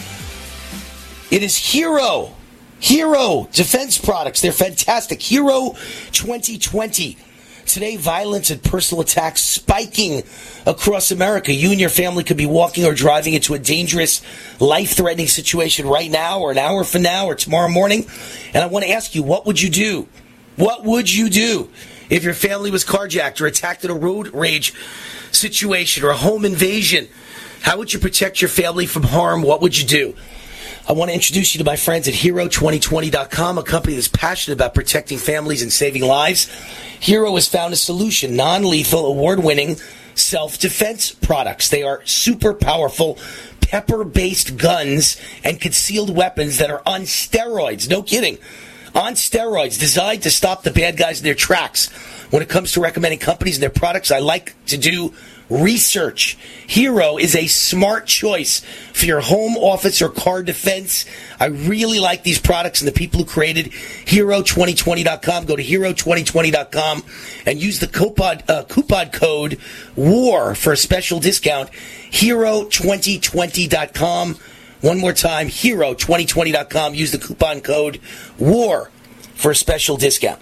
It is Hero. Hero Defense Products. They're fantastic. Hero 2020. Today, violence and personal attacks spiking across America. You and your family could be walking or driving into a dangerous, life threatening situation right now, or an hour from now, or tomorrow morning. And I want to ask you, what would you do? What would you do if your family was carjacked or attacked in a road rage situation or a home invasion? How would you protect your family from harm? What would you do? I want to introduce you to my friends at Hero2020.com, a company that's passionate about protecting families and saving lives. Hero has found a solution, non lethal, award winning self defense products. They are super powerful pepper based guns and concealed weapons that are on steroids. No kidding. On steroids, designed to stop the bad guys in their tracks. When it comes to recommending companies and their products, I like to do research. Hero is a smart choice for your home office or car defense. I really like these products and the people who created Hero2020.com. Go to Hero2020.com and use the coupon, uh, coupon code WAR for a special discount. Hero2020.com. One more time, Hero2020.com. Use the coupon code WAR for a special discount.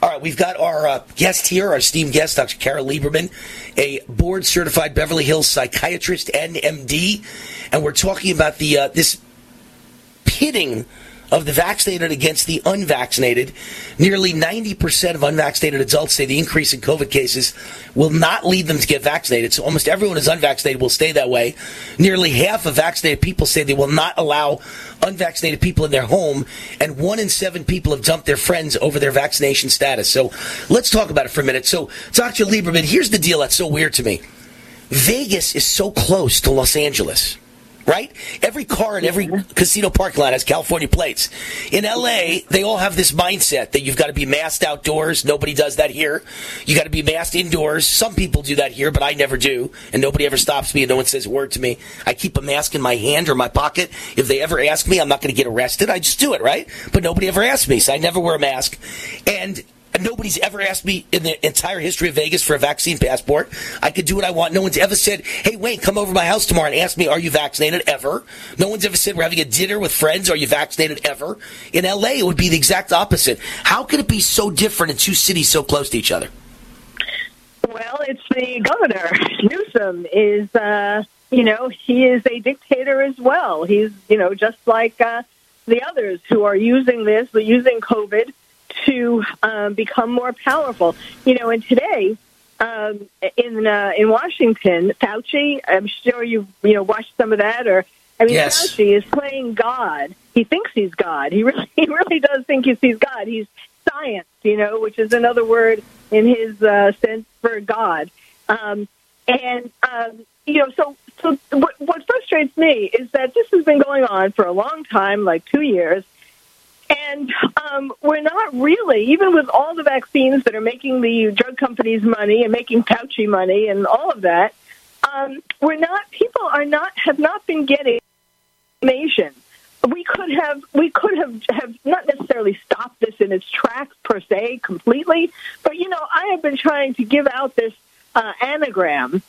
All right, we've got our uh, guest here, our esteemed guest, Dr. Carol Lieberman, a board certified Beverly Hills psychiatrist and MD, and we're talking about the uh, this pitting of the vaccinated against the unvaccinated. Nearly 90% of unvaccinated adults say the increase in COVID cases will not lead them to get vaccinated. So almost everyone who's unvaccinated will stay that way. Nearly half of vaccinated people say they will not allow unvaccinated people in their home. And one in seven people have dumped their friends over their vaccination status. So let's talk about it for a minute. So, Dr. Lieberman, here's the deal that's so weird to me Vegas is so close to Los Angeles right? Every car in every casino parking lot has California plates. In LA, they all have this mindset that you've got to be masked outdoors. Nobody does that here. You got to be masked indoors. Some people do that here, but I never do. And nobody ever stops me and no one says a word to me. I keep a mask in my hand or my pocket. If they ever ask me, I'm not going to get arrested. I just do it, right? But nobody ever asks me, so I never wear a mask. And Nobody's ever asked me in the entire history of Vegas for a vaccine passport. I could do what I want. No one's ever said, hey, Wayne, come over to my house tomorrow and ask me, are you vaccinated? Ever. No one's ever said, we're having a dinner with friends. Are you vaccinated? Ever. In LA, it would be the exact opposite. How could it be so different in two cities so close to each other? Well, it's the governor. Newsom is, uh, you know, he is a dictator as well. He's, you know, just like uh, the others who are using this, using COVID to um, become more powerful. You know, and today um, in uh, in Washington, Fauci, I'm sure you you know watched some of that, or I mean, Yes. Fauci is playing God. He thinks he's God. He really he really does think he's, he's God. He's science, you know, which is another word in his uh, sense for God. Um, and um, you know, so so what, what frustrates me is that this has been going on for a long time, like two years. And um, we're not really, even with all the vaccines that are making the drug companies money and making Fauci money and all of that, um, we're not. People are not have not been getting information. We could have we could have have not necessarily stopped this in its tracks per se completely, but you know I have been trying to give out this uh, anagram.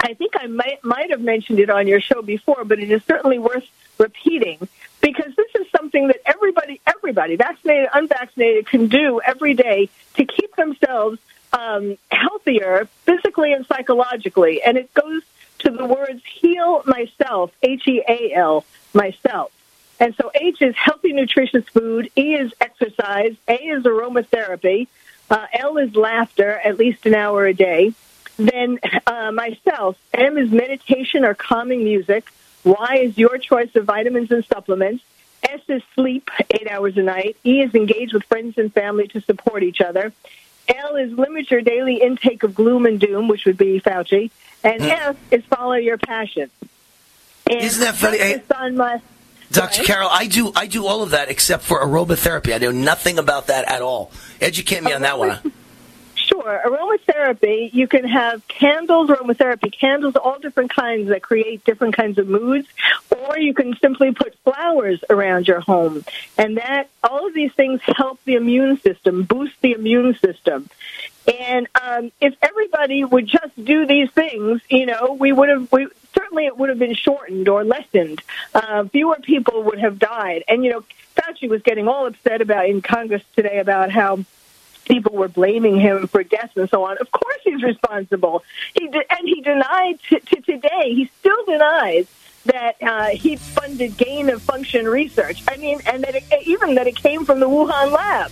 I think I might might have mentioned it on your show before, but it is certainly worth repeating because this is something that everybody, everybody, vaccinated, unvaccinated, can do every day to keep themselves um, healthier physically and psychologically. And it goes to the words heal myself, H E A L, myself. And so H is healthy, nutritious food, E is exercise, A is aromatherapy, uh, L is laughter, at least an hour a day. Then uh, myself, M is meditation or calming music. Y is your choice of vitamins and supplements. S is sleep, eight hours a night. E is engage with friends and family to support each other. L is limit your daily intake of gloom and doom, which would be Fauci. And hmm. F is follow your passion. And Isn't that funny? I focus on my, Dr. Carol, I do I do all of that except for aromatherapy. I know nothing about that at all. Educate me on that one. Sure. Aromatherapy, you can have candles, aromatherapy candles, all different kinds that create different kinds of moods, or you can simply put flowers around your home. And that, all of these things help the immune system, boost the immune system. And um, if everybody would just do these things, you know, we would have, we, certainly it would have been shortened or lessened. Uh, fewer people would have died. And, you know, Fauci was getting all upset about in Congress today about how people were blaming him for deaths and so on. Of course, he's responsible. He de- and he denied to today. He still denies that uh, he funded gain of function research. I mean, and that it, even that it came from the Wuhan lab.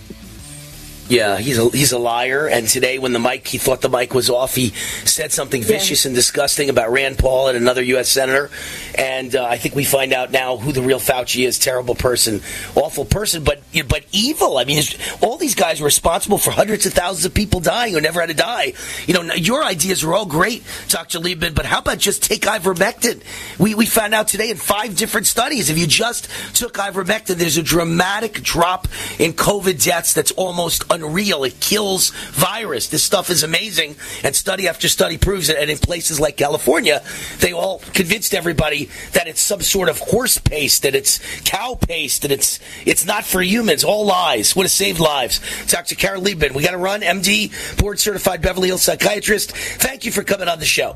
Yeah, he's a he's a liar. And today, when the mic, he thought the mic was off. He said something vicious and disgusting about Rand Paul and another U.S. senator. And uh, I think we find out now who the real Fauci is. Terrible person, awful person, but but evil. I mean, all these guys were responsible for hundreds of thousands of people dying who never had to die. You know, your ideas are all great, Dr. Liebman, but how about just take ivermectin? We we found out today in five different studies, if you just took ivermectin, there's a dramatic drop in COVID deaths that's almost unreal. It kills virus. This stuff is amazing, and study after study proves it. And in places like California, they all convinced everybody that it's some sort of horse paste, that it's cow paste, that it's it's not for humans. All lies. Would have saved lives. Dr. Carol Liebman, we got to run. MD, board certified Beverly Hills psychiatrist. Thank you for coming on the show.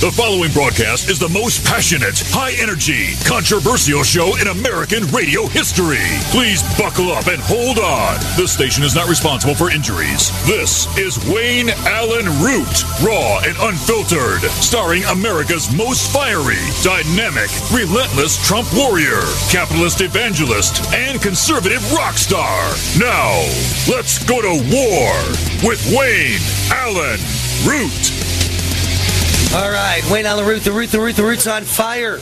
The following broadcast is the most passionate, high energy, controversial show in American radio history. Please buckle up and hold on. This station is not responsible for injuries. This is Wayne Allyn Root, raw and unfiltered, starring America's most fiery, dynamic, relentless Trump warrior, capitalist evangelist, and conservative rock star. Now, let's go to war with Wayne Allyn Root. All right, Wayne on the root, the root, the root, the root's on fire.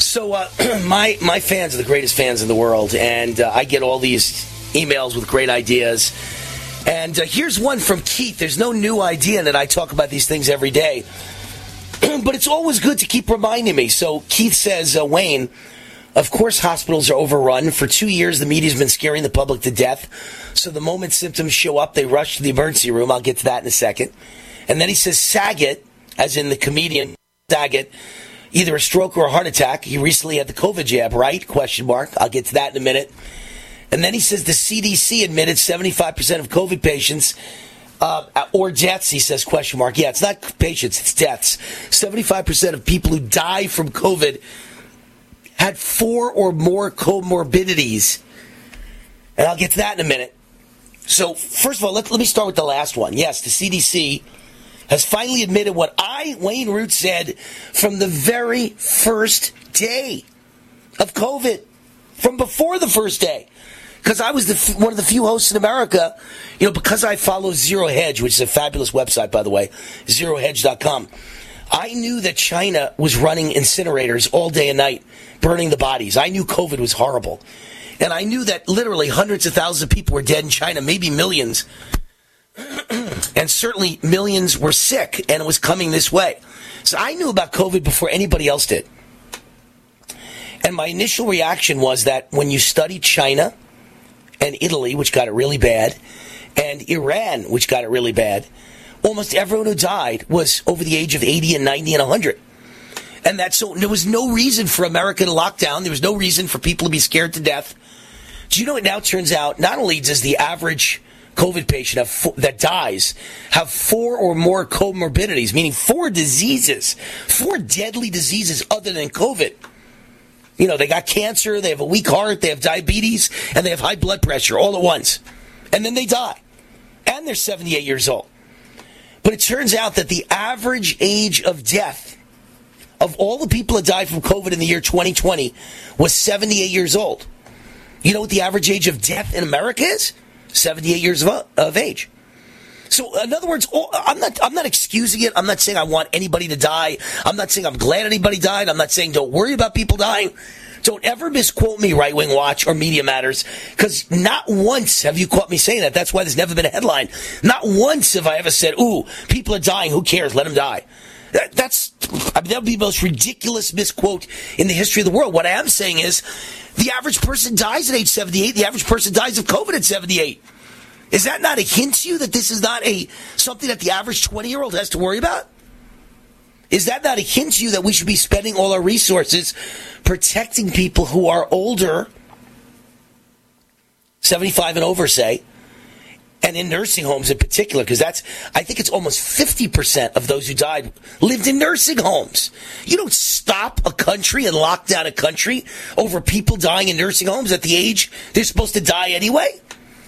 So uh, my my fans are the greatest fans in the world, and uh, I get all these emails with great ideas. And uh, here's one from Keith. There's no new idea that I talk about these things every day, but it's always good to keep reminding me. So Keith says, uh, Wayne. Of course, hospitals are overrun. For two years, the media's been scaring the public to death. So the moment symptoms show up, they rush to the emergency room. I'll get to that in a second. And then he says, Saget as in the comedian Daggett, either a stroke or a heart attack. He recently had the COVID jab, right? Question mark. I'll get to that in a minute. And then he says the CDC admitted 75% of COVID patients uh, or deaths, he says, question mark. Yeah, it's not patients, it's deaths. 75% of people who die from COVID had four or more comorbidities. And I'll get to that in a minute. So, first of all, let, let me start with the last one. Yes, the CDC has finally admitted what I, Wayne Root, said from the very first day of COVID, from before the first day. Because I was the, one of the few hosts in America, you know, because I follow Zero Hedge, which is a fabulous website, by the way, zerohedge.com. I knew that China was running incinerators all day and night, burning the bodies. I knew COVID was horrible. And I knew that literally hundreds of thousands of people were dead in China, maybe millions. And certainly millions were sick, and it was coming this way. So I knew about COVID before anybody else did. And my initial reaction was that when you study China and Italy, which got it really bad, and Iran, which got it really bad, almost everyone who died was over the age of 80 and 90 and 100. And that's so there was no reason for America to lock down. There was no reason for people to be scared to death. Do you know it now turns out not only does the average COVID patient four, that dies have four or more comorbidities, meaning four diseases, four deadly diseases other than COVID. You know, they got cancer, they have a weak heart, they have diabetes, and they have high blood pressure all at once. And then they die. And they're 78 years old. But it turns out that the average age of death of all the people that died from COVID in the year 2020 was 78 years old. You know what the average age of death in America is? 78 years of, of age. So, in other words, oh, I'm not, I'm not excusing it. I'm not saying I want anybody to die. I'm not saying I'm glad anybody died. I'm not saying don't worry about people dying. Don't ever misquote me, Right Wing Watch or Media Matters, because not once have you caught me saying that. That's why there's never been a headline. Not once have I ever said, ooh, people are dying. Who cares? Let them die. That, that's, I mean, that would be the most ridiculous misquote in the history of the world. What I am saying is, the average person dies at age 78. The average person dies of COVID at 78. Is that not a hint to you that this is not a something that the average 20 year old has to worry about? Is that not a hint to you that we should be spending all our resources protecting people who are older 75 and over, say, and in nursing homes in particular, because that's, I think it's almost 50% of those who died lived in nursing homes. You don't stop a country and lock down a country over people dying in nursing homes at the age they're supposed to die anyway.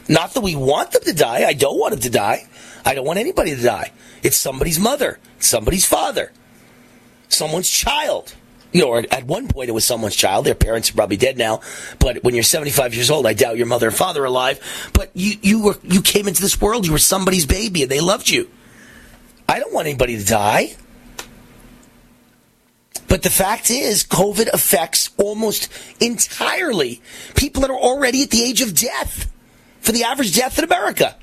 Not that we want them to die. I don't want them to die. I don't want anybody to die. It's somebody's mother, somebody's father, someone's child you know, or at one point it was someone's child. Their parents are probably dead now. But when you're 75 years old, I doubt your mother and father are alive. But you, you were, you came into this world. You were somebody's baby and they loved you. I don't want anybody to die. But the fact is, COVID affects almost entirely people that are already at the age of death for the average death in America.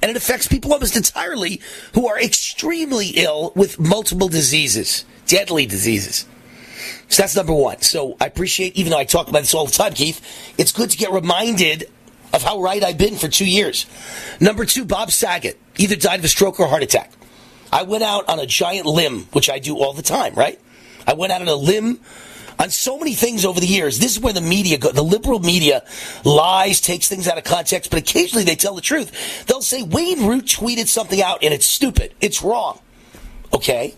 And it affects people almost entirely who are extremely ill with multiple diseases, deadly diseases. So that's number one. So I appreciate, even though I talk about this all the time, Keith, it's good to get reminded of how right I've been for two years. Number two, Bob Saget either died of a stroke or heart attack. I went out on a giant limb, which I do all the time, right? I went out on a limb on so many things over the years. This is where the media, go, the liberal media, lies, takes things out of context, but occasionally they tell the truth. They'll say Wayne Root tweeted something out and it's stupid. It's wrong. Okay?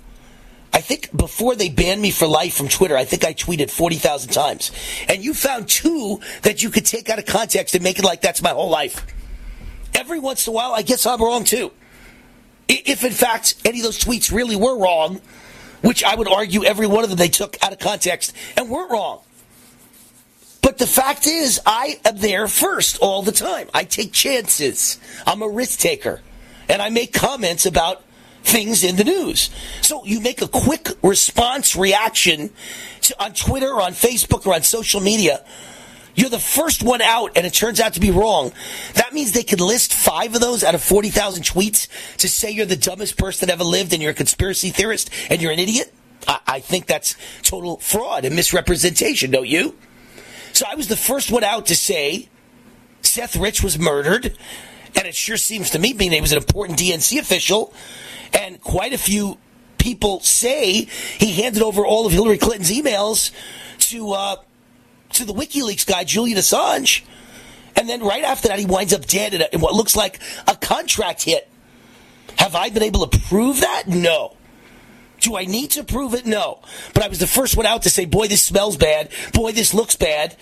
I think before they banned me for life from Twitter, I think I tweeted 40,000 times. And you found two that you could take out of context and make it like that's my whole life. Every once in a while, I guess I'm wrong too. If in fact any of those tweets really were wrong, which I would argue every one of them they took out of context and weren't wrong. But the fact is, I am there first all the time. I take chances. I'm a risk taker. And I make comments about things in the news. So you make a quick response reaction to, on Twitter or on Facebook or on social media. You're the first one out and it turns out to be wrong. That means they could list five of those out of 40,000 tweets to say you're the dumbest person that ever lived and you're a conspiracy theorist and you're an idiot. I, I think that's total fraud and misrepresentation, don't you? So I was the first one out to say Seth Rich was murdered. And it sure seems to me, being he was an important DNC official, and quite a few people say he handed over all of Hillary Clinton's emails to uh, to the WikiLeaks guy Julian Assange, and then right after that he winds up dead in, what looks like a contract hit. Have I been able to prove that? No. Do I need to prove it? No. But I was the first one out to say, boy, this smells bad. Boy, this looks bad.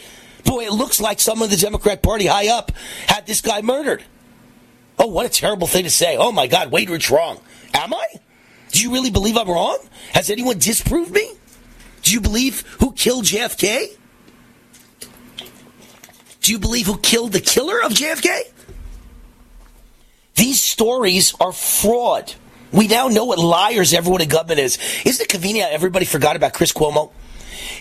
Boy, it looks like some of the Democrat Party high up had this guy murdered. Oh, what a terrible thing to say. Oh my God, Wade Rich wrong. Am I? Do you really believe I'm wrong? Has anyone disproved me? Do you believe who killed JFK? Do you believe who killed the killer of JFK? These stories are fraud. We now know what liars everyone in government is. Isn't it convenient everybody forgot about Chris Cuomo?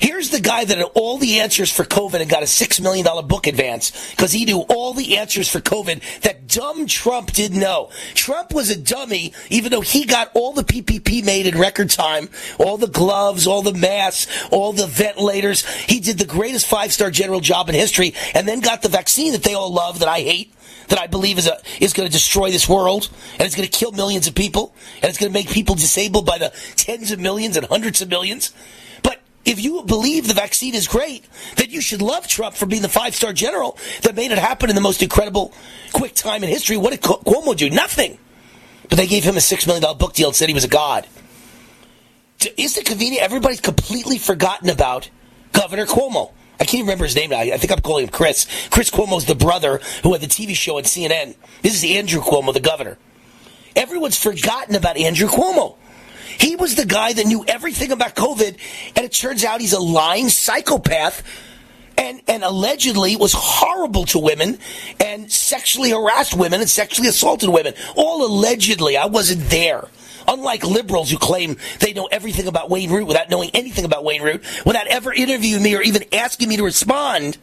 Here's the guy that had all the answers for COVID and got a $6 million book advance because he knew all the answers for COVID that dumb Trump didn't know. Trump was a dummy, even though he got all the PPP made in record time, all the gloves, all the masks, all the ventilators. He did the greatest five star general job in history and then got the vaccine that they all love that I hate that I believe is is going to destroy this world and it's going to kill millions of people and it's going to make people disabled by the tens of millions and hundreds of millions if you believe the vaccine is great, then you should love Trump for being the five star general that made it happen in the most incredible, quick time in history. What did Cuomo do? Nothing. But they gave him a $6 million book deal and said he was a god. Is it convenient? Everybody's completely forgotten about Governor Cuomo. I can't remember his name now. I think I'm calling him Chris. Chris Cuomo's the brother who had the TV show on CNN. This is Andrew Cuomo, the governor. Everyone's forgotten about Andrew Cuomo. He was the guy that knew everything about COVID, and it turns out he's a lying psychopath and, and allegedly was horrible to women and sexually harassed women and sexually assaulted women. All allegedly. I wasn't there. Unlike liberals who claim they know everything about Wayne Root without knowing anything about Wayne Root, without ever interviewing me or even asking me to respond,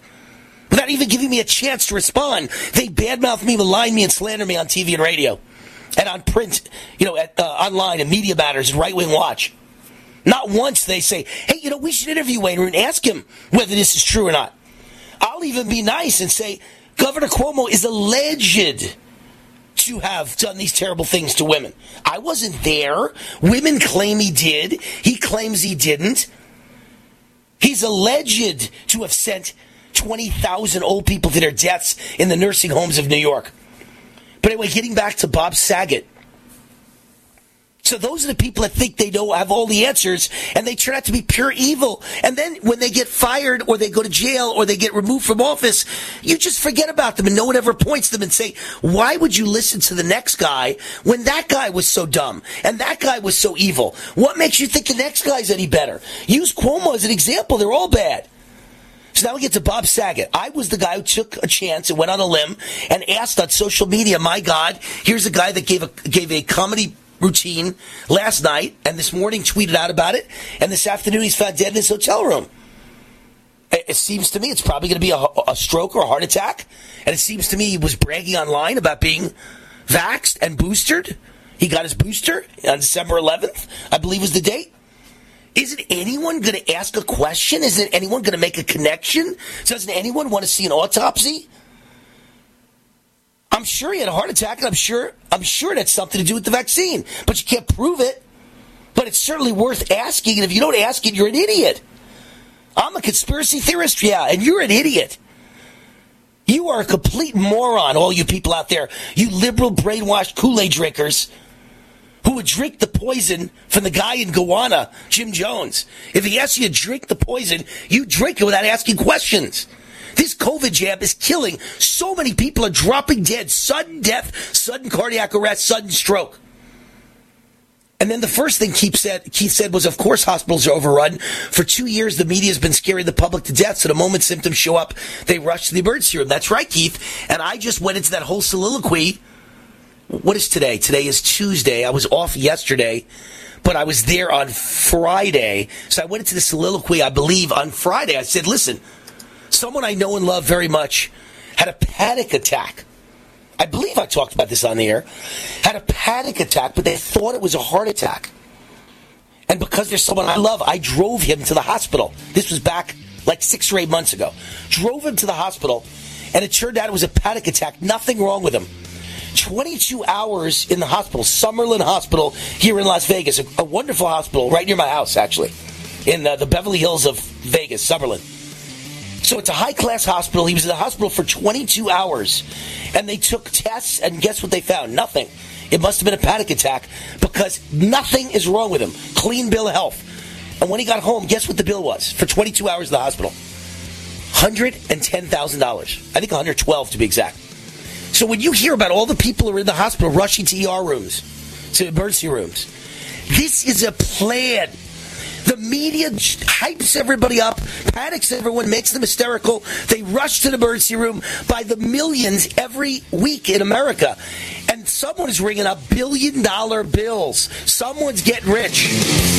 without even giving me a chance to respond, they badmouth me, malign me, and slander me on TV and radio and on print, you know, at, uh, online and Media Matters and Right Wing Watch. Not once they say, hey, you know, we should interview Wayne Root and ask him whether this is true or not. I'll even be nice and say, Governor Cuomo is alleged to have done these terrible things to women. I wasn't there. Women claim he did. He claims he didn't. He's alleged to have sent 20,000 old people to their deaths in the nursing homes of New York. But anyway, getting back to Bob Saget. So those are the people that think they know have all the answers, and they turn out to be pure evil. And then when they get fired, or they go to jail, or they get removed from office, you just forget about them, and no one ever points them and say, "Why would you listen to the next guy when that guy was so dumb and that guy was so evil? What makes you think the next guy's any better?" Use Cuomo as an example; they're all bad. So now we get to Bob Saget. I was the guy who took a chance and went on a limb and asked on social media, "My God, here's a guy that gave a gave a comedy." routine last night and this morning tweeted out about it and this afternoon he's found dead in his hotel room it, seems to me it's probably going to be a, a, stroke or a heart attack and it seems to me he was bragging online about being vaxxed and boosted he got his booster on december 11th i believe was the date isn't anyone going to ask a question? Isn't anyone going to make a connection? Doesn't anyone want to see an autopsy? I'm sure he had a heart attack, and I'm sure I'm sure that's something to do with the vaccine, but you can't prove it. But it's certainly worth asking, and if you don't ask it, you're an idiot. I'm a conspiracy theorist, yeah, and you're an idiot. You are a complete moron, all you people out there, you liberal brainwashed Kool Aid drinkers who would drink the poison from the guy in Guyana, Jim Jones. If he asks you to drink the poison, you drink it without asking questions. This COVID jab is killing. So many people are dropping dead. Sudden death, sudden cardiac arrest, sudden stroke. And then the first thing Keith said, Keith said was, of course, hospitals are overrun. For two years, the media has been scaring the public to death. So the moment symptoms show up, they rush to the emergency room. That's right, Keith. And I just went into that whole soliloquy. What is today? Today is Tuesday. I was off yesterday, but I was there on Friday. So I went into the soliloquy, I believe, on Friday. I said, listen, someone I know and love very much had a panic attack. I believe I talked about this on the air. Had a panic attack, but they thought it was a heart attack. And because there's someone I love, I drove him to the hospital. This was back like six or eight months ago. Drove him to the hospital, and it turned out it was a panic attack. Nothing wrong with him. 22 hours in the hospital, Summerlin Hospital here in Las Vegas, a, a wonderful hospital right near my house, actually, in uh, the Beverly Hills of Vegas, Summerlin. So it's a high class hospital. He was in the hospital for 22 hours, and they took tests, and guess what they found? Nothing. It must have been a panic attack because nothing is wrong with him. Clean bill of health. And when he got home, guess what the bill was for 22 hours in the hospital? $110,000. I think 112 to be exact. So when you hear about all the people who are in the hospital rushing to ER rooms, to emergency rooms, this is a plan. The media hypes everybody up, panics everyone, makes them hysterical. They rush to the emergency room by the millions every week in America. And someone is ringing up billion dollar bills. Someone's getting rich.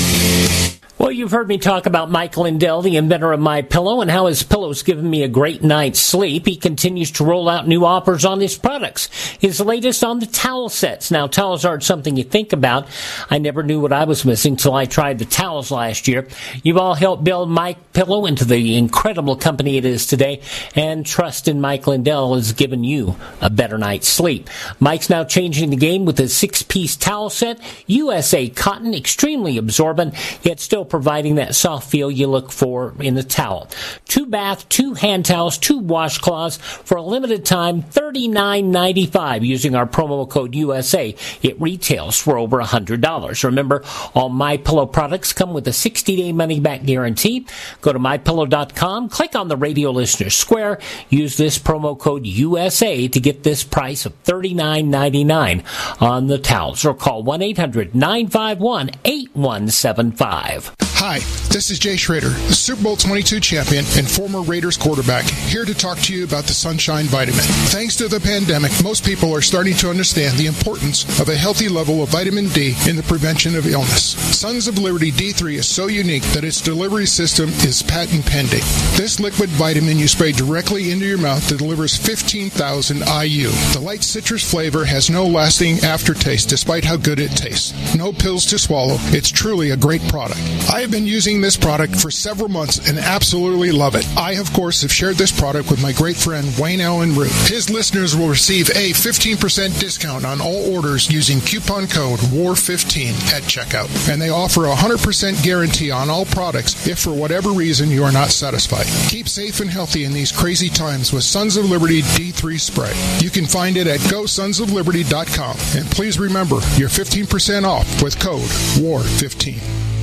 Well, you've heard me talk about Mike Lindell, the inventor of My Pillow, and how his pillow's given me a great night's sleep. He continues to roll out new offers on his products. His latest on the towel sets. Now, towels aren't something you think about. I never knew what I was missing till I tried the towels last year. You've all helped build My Pillow into the incredible company it is today, and trust in Mike Lindell has given you a better night's sleep. Mike's now changing the game with his six-piece towel set, USA cotton, extremely absorbent, yet still providing that soft feel you look for in the towel. Two bath, two hand towels, two washcloths for a limited time, $39.95 using our promo code USA. It retails for over $100. Remember, all My Pillow products come with a 60-day money-back guarantee. Go to mypillow.com, click on the radio listener square, use this promo code USA to get this price of $39.99 on the towels or call 1-800-951-8175. Hi, this is Jay Schroeder, the Super Bowl 22 champion and former Raiders quarterback, here to talk to you about the Sunshine Vitamin. Thanks to the pandemic, most people are starting to understand the importance of a healthy level of vitamin D in the prevention of illness. Sons of Liberty D3 is so unique that its delivery system is patent pending. This liquid vitamin you spray directly into your mouth delivers 15,000 IU. The light citrus flavor has no lasting aftertaste despite how good it tastes. No pills to swallow. It's truly a great product. I have been using this product for several months and absolutely love it. I, of course, have shared this product with my great friend Wayne Allyn Root. His listeners will receive a 15% discount on all orders using coupon code WAR15 at checkout. And they offer a 100% guarantee on all products if for whatever reason you are not satisfied. Keep safe and healthy in these crazy times with Sons of Liberty D3 spray. You can find it at gosonsofliberty.com. And please remember, you're 15% off with code WAR15.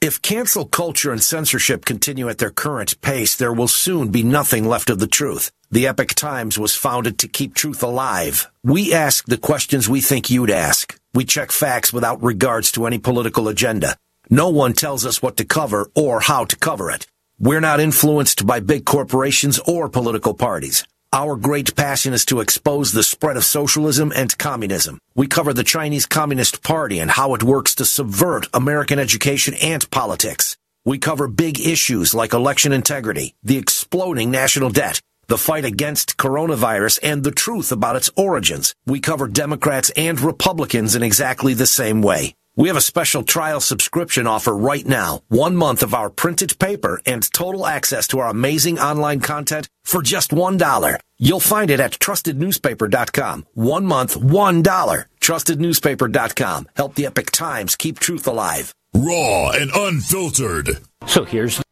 If cancel culture and censorship continue at their current pace, there will soon be nothing left of the truth. The Epoch Times was founded to keep truth alive. We ask the questions we think you'd ask. We check facts without regards to any political agenda. No one tells us what to cover or how to cover it. We're not influenced by big corporations or political parties. Our great passion is to expose the spread of socialism and communism. We cover the Chinese Communist Party and how it works to subvert American education and politics. We cover big issues like election integrity, the exploding national debt, the fight against coronavirus, and the truth about its origins. We cover Democrats and Republicans in exactly the same way. We have a special trial subscription offer right now. One month of our printed paper and total access to our amazing online content for just $1. You'll find it at trustednewspaper.com. One month, $1. Trustednewspaper.com. Help the Epoch Times keep truth alive. Raw and unfiltered. So here's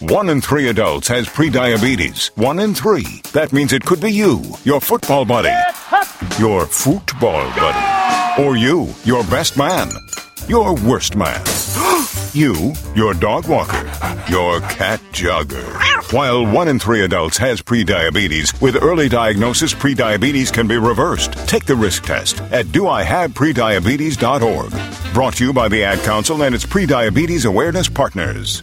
One in three adults has prediabetes. One in three. That means it could be you, your football buddy, your football buddy, or you, your best man, your worst man, you, your dog walker, your cat jogger. While one in three adults has prediabetes, with early diagnosis, prediabetes can be reversed. Take the risk test at doihaveprediabetes.org. Brought to you by the Ad Council and its prediabetes awareness partners.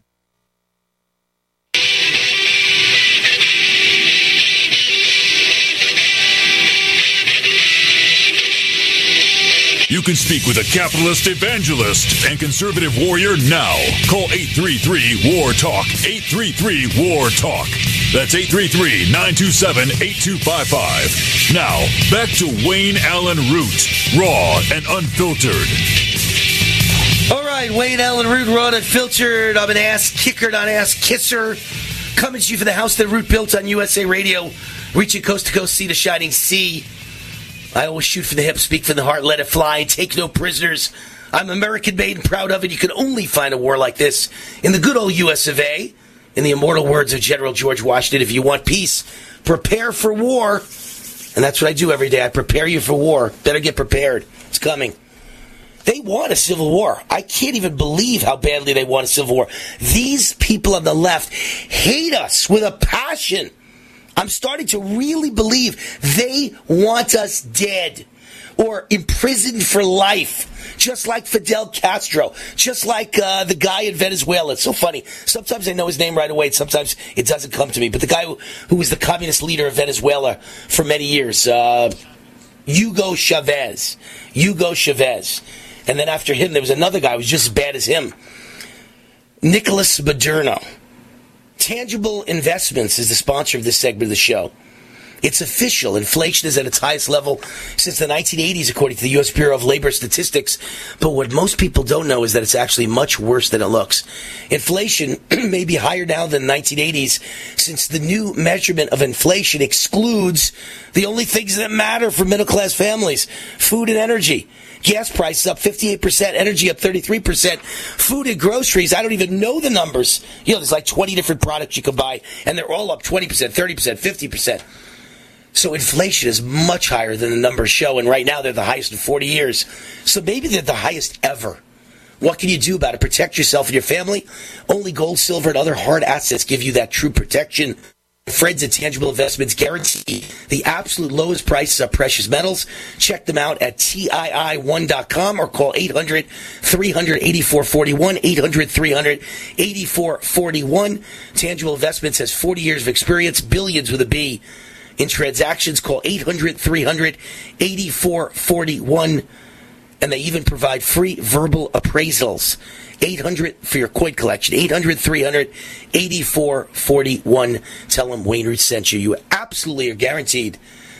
You can speak with a capitalist evangelist and conservative warrior now. Call 833 War Talk. 833 War Talk. That's 833 927 8255. Now, back to Wayne Allyn Root, raw and unfiltered. All right, Wayne Allyn Root, raw and unfiltered. I'm an ass kicker, not ass kisser. Coming to you from the house that Root built on USA Radio, reaching coast to coast, sea to shining sea. I always shoot from the hip, speak from the heart, let it fly, take no prisoners. I'm American made and proud of it. You can only find a war like this in the good old US of A. In the immortal words of General George Washington, if you want peace, prepare for war. And that's what I do every day. I prepare you for war. Better get prepared. It's coming. They want a civil war. I can't even believe how badly they want a civil war. These people on the left hate us with a passion. I'm starting to really believe they want us dead or imprisoned for life, just like Fidel Castro, just like uh, the guy in Venezuela. It's so funny. Sometimes I know his name right away, sometimes it doesn't come to me. But the guy who, who was the communist leader of Venezuela for many years, uh, Hugo Chavez. Hugo Chavez. And then after him, there was another guy who was just as bad as him. Nicolas Maduro. Tangible Investments is the sponsor of this segment of the show. It's official. Inflation is at its highest level since the 1980s, according to the U.S. Bureau of Labor Statistics. But what most people don't know is that it's actually much worse than it looks. Inflation may be higher now than the 1980s since the new measurement of inflation excludes the only things that matter for middle class families food and energy. Gas prices up 58%, energy up 33%, food and groceries, I don't even know the numbers. You know, there's like 20 different products you can buy, and they're all up 20%, 30%, 50%. So inflation is much higher than the numbers show, and right now they're the highest in 40 years. So maybe they're the highest ever. What can you do about it? Protect yourself and your family? Only gold, silver, and other hard assets give you that true protection. Friends at Tangible Investments guarantee the absolute lowest prices of precious metals. Check them out at TII1.com or call 800 300 8441. 800 300 8441. Tangible Investments has 40 years of experience, billions with a B in transactions. Call 800 300 8441. And they even provide free verbal appraisals. 800 for your coin collection. 800 300 8441. Tell them Wayne Root sent you. You absolutely are guaranteed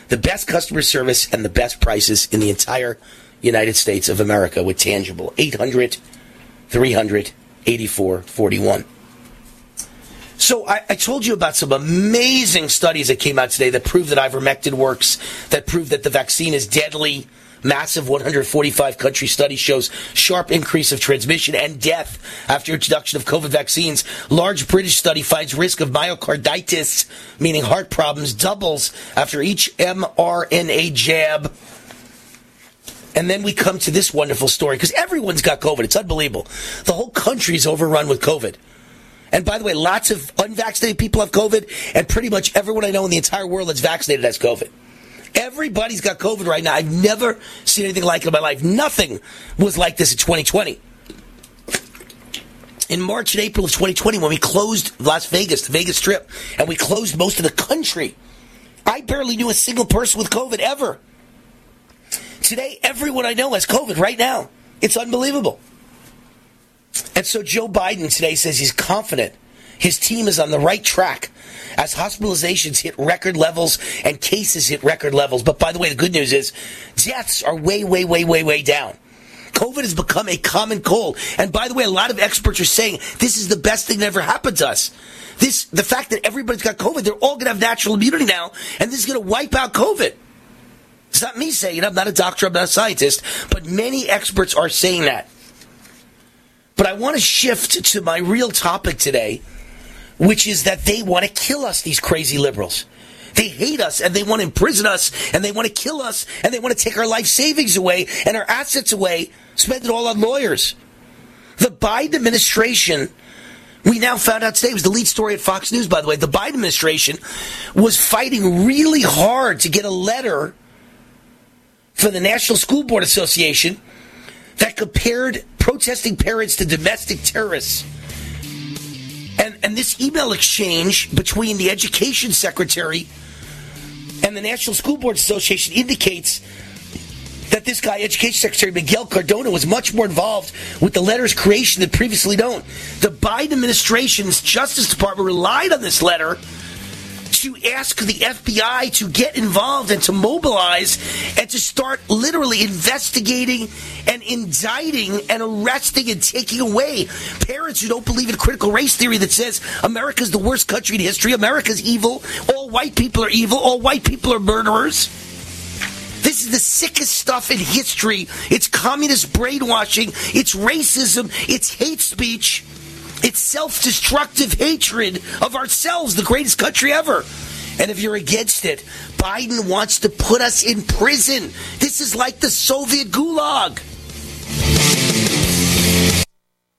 the best customer service and the best prices in the entire United States of America with Tangible. 800 300 8441. So I, I, told you about some amazing studies that came out today that prove that ivermectin works, that prove that the vaccine is deadly. Massive 145 country study shows sharp increase of transmission and death after introduction of COVID vaccines. Large British study finds risk of myocarditis, meaning heart problems, doubles after each mRNA jab. And then we come to this wonderful story because everyone's got COVID. It's unbelievable. The whole country's overrun with COVID. And by the way, lots of unvaccinated people have COVID, and pretty much everyone I know in the entire world that's vaccinated has COVID. Everybody's got COVID right now. I've never seen anything like it in my life. Nothing was like this in 2020. In March and April of 2020, when we closed Las Vegas, the Vegas Strip, and we closed most of the country, I barely knew a single person with COVID ever. Today, everyone I know has COVID right now. It's unbelievable. And so Joe Biden today says he's confident his team is on the right track as hospitalizations hit record levels and cases hit record levels. But by the way, the good news is deaths are way, way, way, way, way down. COVID has become a common cold. And by the way, a lot of experts are saying this is the best thing that ever happened to us. This, the fact that everybody's got COVID, they're all going to have natural immunity now, and this is going to wipe out COVID. It's not me saying it. I'm not a doctor. I'm not a scientist. But many experts are saying that. But I want to shift to my real topic today, which is that they want to kill us, these crazy liberals. They hate us and they want to imprison us and they want to kill us and they want to take our life savings away and our assets away, spend it all on lawyers. The Biden administration, we now found out today, was the lead story at Fox News, by the way. The Biden administration was fighting really hard to get a letter from the National School Board Association that compared protesting parents to domestic terrorists. And, and this email exchange between the education secretary and the National School Board Association indicates that this guy, Education Secretary Miguel Cardona, was much more involved with the letter's creation than previously known. The Biden administration's Justice Department relied on this letter to ask the FBI to get involved and to mobilize and to start literally investigating and indicting and arresting and taking away parents who don't believe in critical race theory that says America's the worst country in history, America's evil, all white people are evil, all white people are murderers. This is the sickest stuff in history. It's communist brainwashing, it's racism, it's hate speech. It's self destructive hatred of ourselves, the greatest country ever. And if you're against it, Biden wants to put us in prison. This is like the Soviet gulag.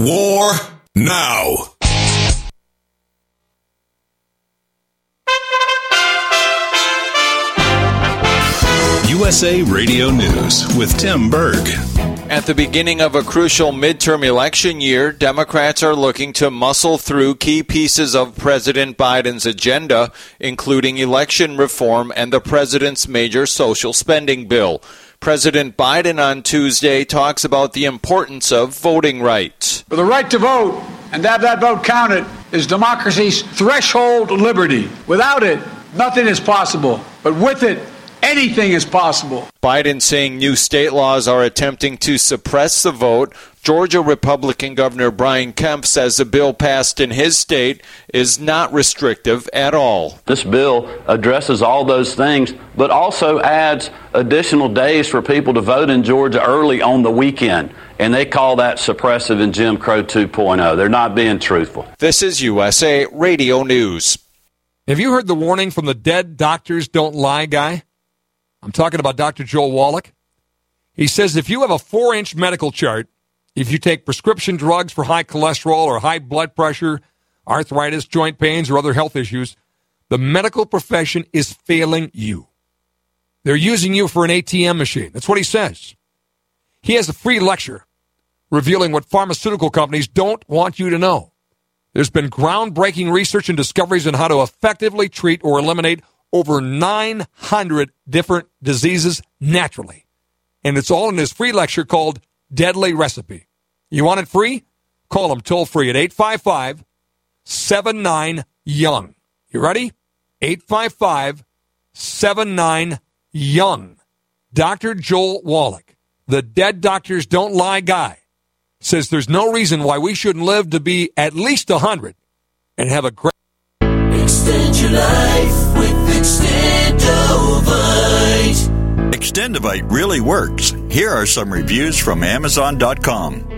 War now. USA Radio News with Tim Berg. At the beginning of a crucial midterm election year, Democrats are looking to muscle through key pieces of President Biden's agenda, including election reform and the president's major social spending bill. President Biden on Tuesday talks about the importance of voting rights. For the right to vote and to have that vote counted is democracy's threshold liberty. Without it, nothing is possible. But with it, anything is possible. Biden saying new state laws are attempting to suppress the vote. Georgia Republican Governor Brian Kemp says the bill passed in his state is not restrictive at all. This bill addresses all those things, but also adds additional days for people to vote in Georgia early on the weekend. And they call that suppressive and Jim Crow 2.0. They're not being truthful. This is USA Radio News. Have you heard the warning from the dead doctors don't lie guy? I'm talking about Dr. Joel Wallach. He says if you have a four inch medical chart, if you take prescription drugs for high cholesterol or high blood pressure, arthritis, joint pains, or other health issues, the medical profession is failing you. They're using you for an ATM machine. That's what he says. He has a free lecture revealing what pharmaceutical companies don't want you to know. There's been groundbreaking research and discoveries on how to effectively treat or eliminate over 900 different diseases naturally. And it's all in his free lecture called Deadly Recipe. You want it free? Call them toll free at 855 79 Young. You ready? 855 79 Young. Dr. Joel Wallach, the Dead Doctors Don't Lie guy, says there's no reason why we shouldn't live to be at least 100 and have a great. Extend your life with Extendovite. Extendovite really works. Here are some reviews from Amazon.com.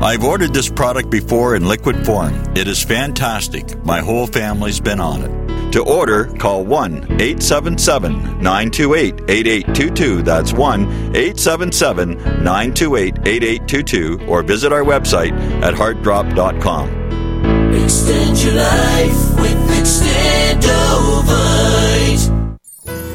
I've ordered this product before in liquid form. It is fantastic. My whole family's been on it. To order, call 1 877 928 8822. That's 1 877 928 8822 or visit our website at heartdrop.com. Extend your life with Extendovite.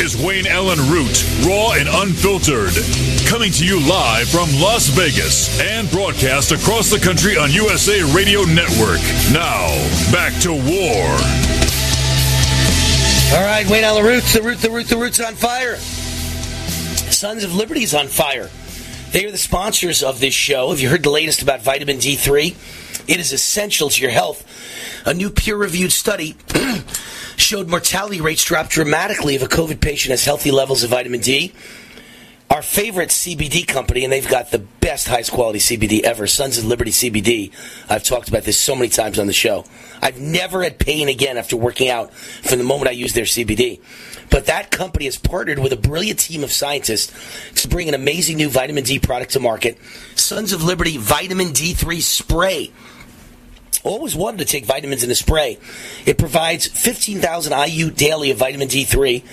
Is Wayne Allyn Root, raw and unfiltered. Coming to you live from Las Vegas and broadcast across the country on USA Radio Network. Now, back to war. All right, Wayne Allyn Roots, the root, the root, the root's on fire. Sons of Liberty's on fire. They are the sponsors of this show. Have you heard the latest about vitamin D3? It is essential to your health. A new peer reviewed study showed mortality rates drop dramatically if a COVID patient has healthy levels of vitamin D. Our favorite CBD company, and they've got the best, highest quality CBD ever, Sons of Liberty CBD. I've talked about this so many times on the show. I've never had pain again after working out from the moment I used their CBD. But that company has partnered with a brilliant team of scientists to bring an amazing new vitamin D product to market Sons of Liberty Vitamin D3 Spray always wanted to take vitamins in a spray. It provides 15,000 IU daily of vitamin D3.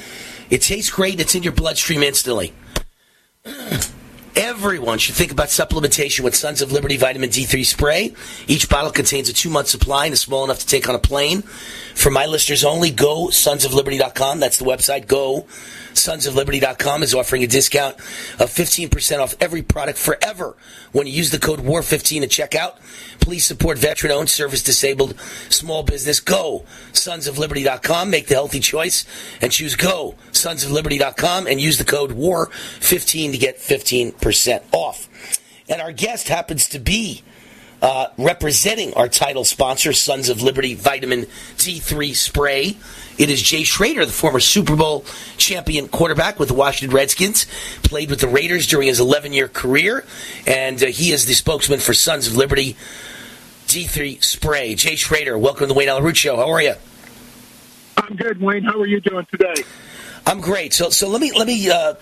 It tastes great. It's in your bloodstream instantly. Everyone should think about supplementation with Sons of Liberty Vitamin D3 spray. Each bottle contains a two month supply and is small enough to take on a plane. For my listeners only, go sonsofliberty.com. That's the website. Go sonsofliberty.com is offering a discount of 15% off every product forever when you use the code WAR15 at checkout. Please support veteran owned, service disabled small business. Go sonsofliberty.com. Make the healthy choice and choose go sonsofliberty.com and use the code WAR15 to get 15% off. And our guest happens to be uh, representing our title sponsor, Sons of Liberty Vitamin D3 Spray. It is Jay Schroeder, the former Super Bowl champion quarterback with the Washington Redskins, played with the Raiders during his 11 year career, and uh, he is the spokesman for Sons of Liberty D3 Spray. Jay Schroeder, welcome to the Wayne Allyn Root Show. How are you? I'm good, Wayne. How are you doing today? I'm great. So, so let me let me uh,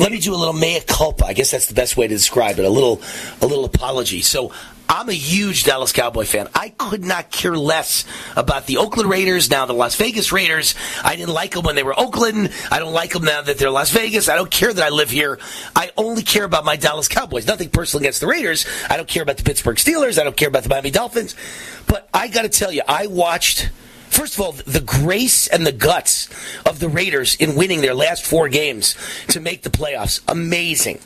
let me do a little mea culpa. I guess that's the best way to describe it. A little a little apology. So I'm a huge Dallas Cowboy fan. I could not care less about the Oakland Raiders, now the Las Vegas Raiders. I didn't like them when they were Oakland. I don't like them now that they're Las Vegas. I don't care that I live here. I only care about my Dallas Cowboys. Nothing personal against the Raiders. I don't care about the Pittsburgh Steelers. I don't care about the Miami Dolphins. But I got to tell you, I watched. First of all, the grace and the guts of the Raiders in winning their last four games to make the playoffs. Amazing.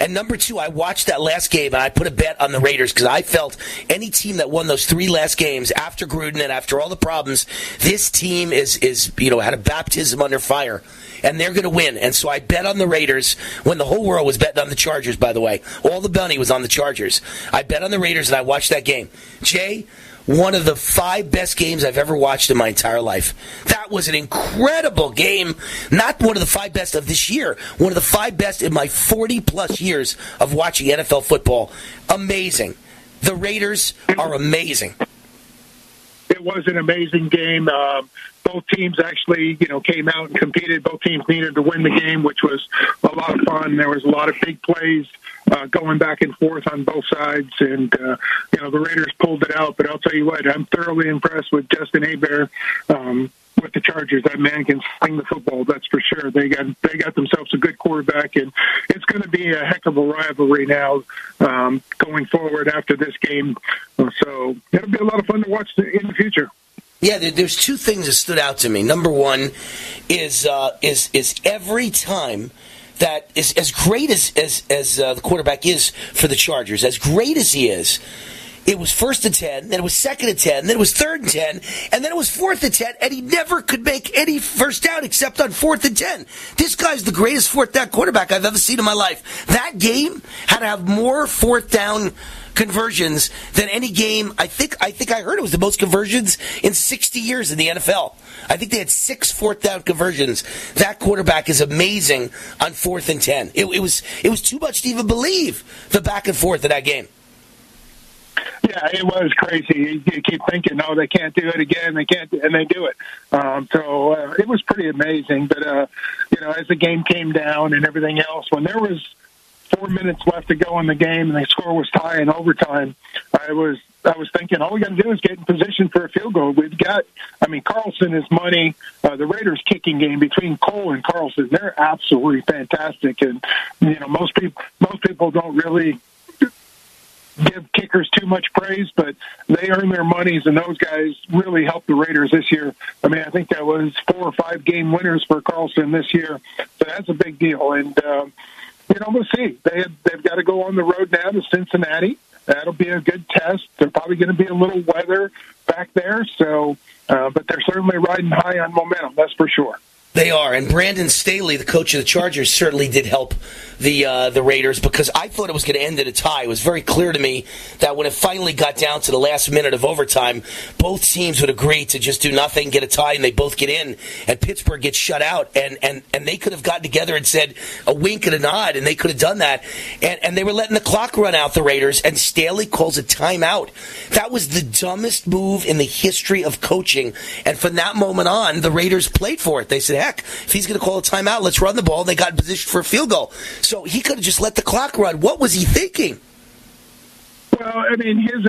And number two, I watched that last game and I put a bet on the Raiders because I felt any team that won those three last games after Gruden and after all the problems, this team is is you know had a baptism under fire. And they're going to win. And so I bet on the Raiders when the whole world was betting on the Chargers, by the way. All the money was on the Chargers. I bet on the Raiders and I watched that game. Jay, one of the five best games I've ever watched in my entire life. That was an incredible game. Not one of the five best of this year, one of the five best in my 40 plus years of watching NFL football. Amazing. The Raiders are amazing. It was an amazing game. Um, both teams actually, you know, came out and competed. Both teams needed to win the game, which was a lot of fun. There was a lot of big plays uh, going back and forth on both sides, and uh, you know the Raiders pulled it out. But I'll tell you what, I'm thoroughly impressed with Justin Herbert. Um, with the Chargers, that man can sling the football. That's for sure. They got they got themselves a good quarterback, and it's going to be a heck of a rivalry now um, going forward after this game. So it'll be a lot of fun to watch in the future. Yeah, there's two things that stood out to me. Number one is uh, is is every time that is as great as as, as uh, the quarterback is for the Chargers, as great as he is. It was first and 10, then it was second and 10, then it was third and 10, and then it was fourth and 10, and he never could make any first down except on fourth and 10. This guy's the greatest fourth down quarterback I've ever seen in my life. That game had to have more fourth down conversions than any game. I think I think I heard it was the most conversions in 60 years in the NFL. I think they had six fourth down conversions. That quarterback is amazing on fourth and 10. It, it was it was too much to even believe the back and forth of that game. Yeah, it was crazy. You, keep thinking, no, they can't do it again. They can't, and they do it. Um, so uh, it was pretty amazing. But uh, you know, as the game came down and everything else, when there was four minutes left to go in the game and the score was tie in overtime, I was I was thinking all we got to do is get in position for a field goal. We've got, I mean, Carlson is money. Uh, the Raiders kicking game between Cole and Carlson, they're absolutely fantastic. And you know, most people most people don't really give kickers too much praise, but they earn their monies, and those guys really helped the Raiders this year. I mean, I think that was four or five game winners for Carlson this year, so that's a big deal. And um, you know, we'll see. They have, they've got to go on the road now to Cincinnati. That'll be a good test. They're probably going to be a little weather back there, so uh, but they're certainly riding high on momentum. That's for sure. They are, and Brandon Staley, the coach of the Chargers, certainly did help the uh, the Raiders because I thought it was going to end in a tie. It was very clear to me that when it finally got down to the last minute of overtime, both teams would agree to just do nothing, get a tie, and they both get in, and Pittsburgh gets shut out, and and and they could have gotten together and said a wink and a nod, and they could have done that, and and they were letting the clock run out the Raiders, and Staley calls a timeout. That was the dumbest move in the history of coaching, and from that moment on, the Raiders played for it. They said heck, if he's going to call a timeout, let's run the ball. They got in position for a field goal. So he could have just let the clock run. What was he thinking? Well, I mean, his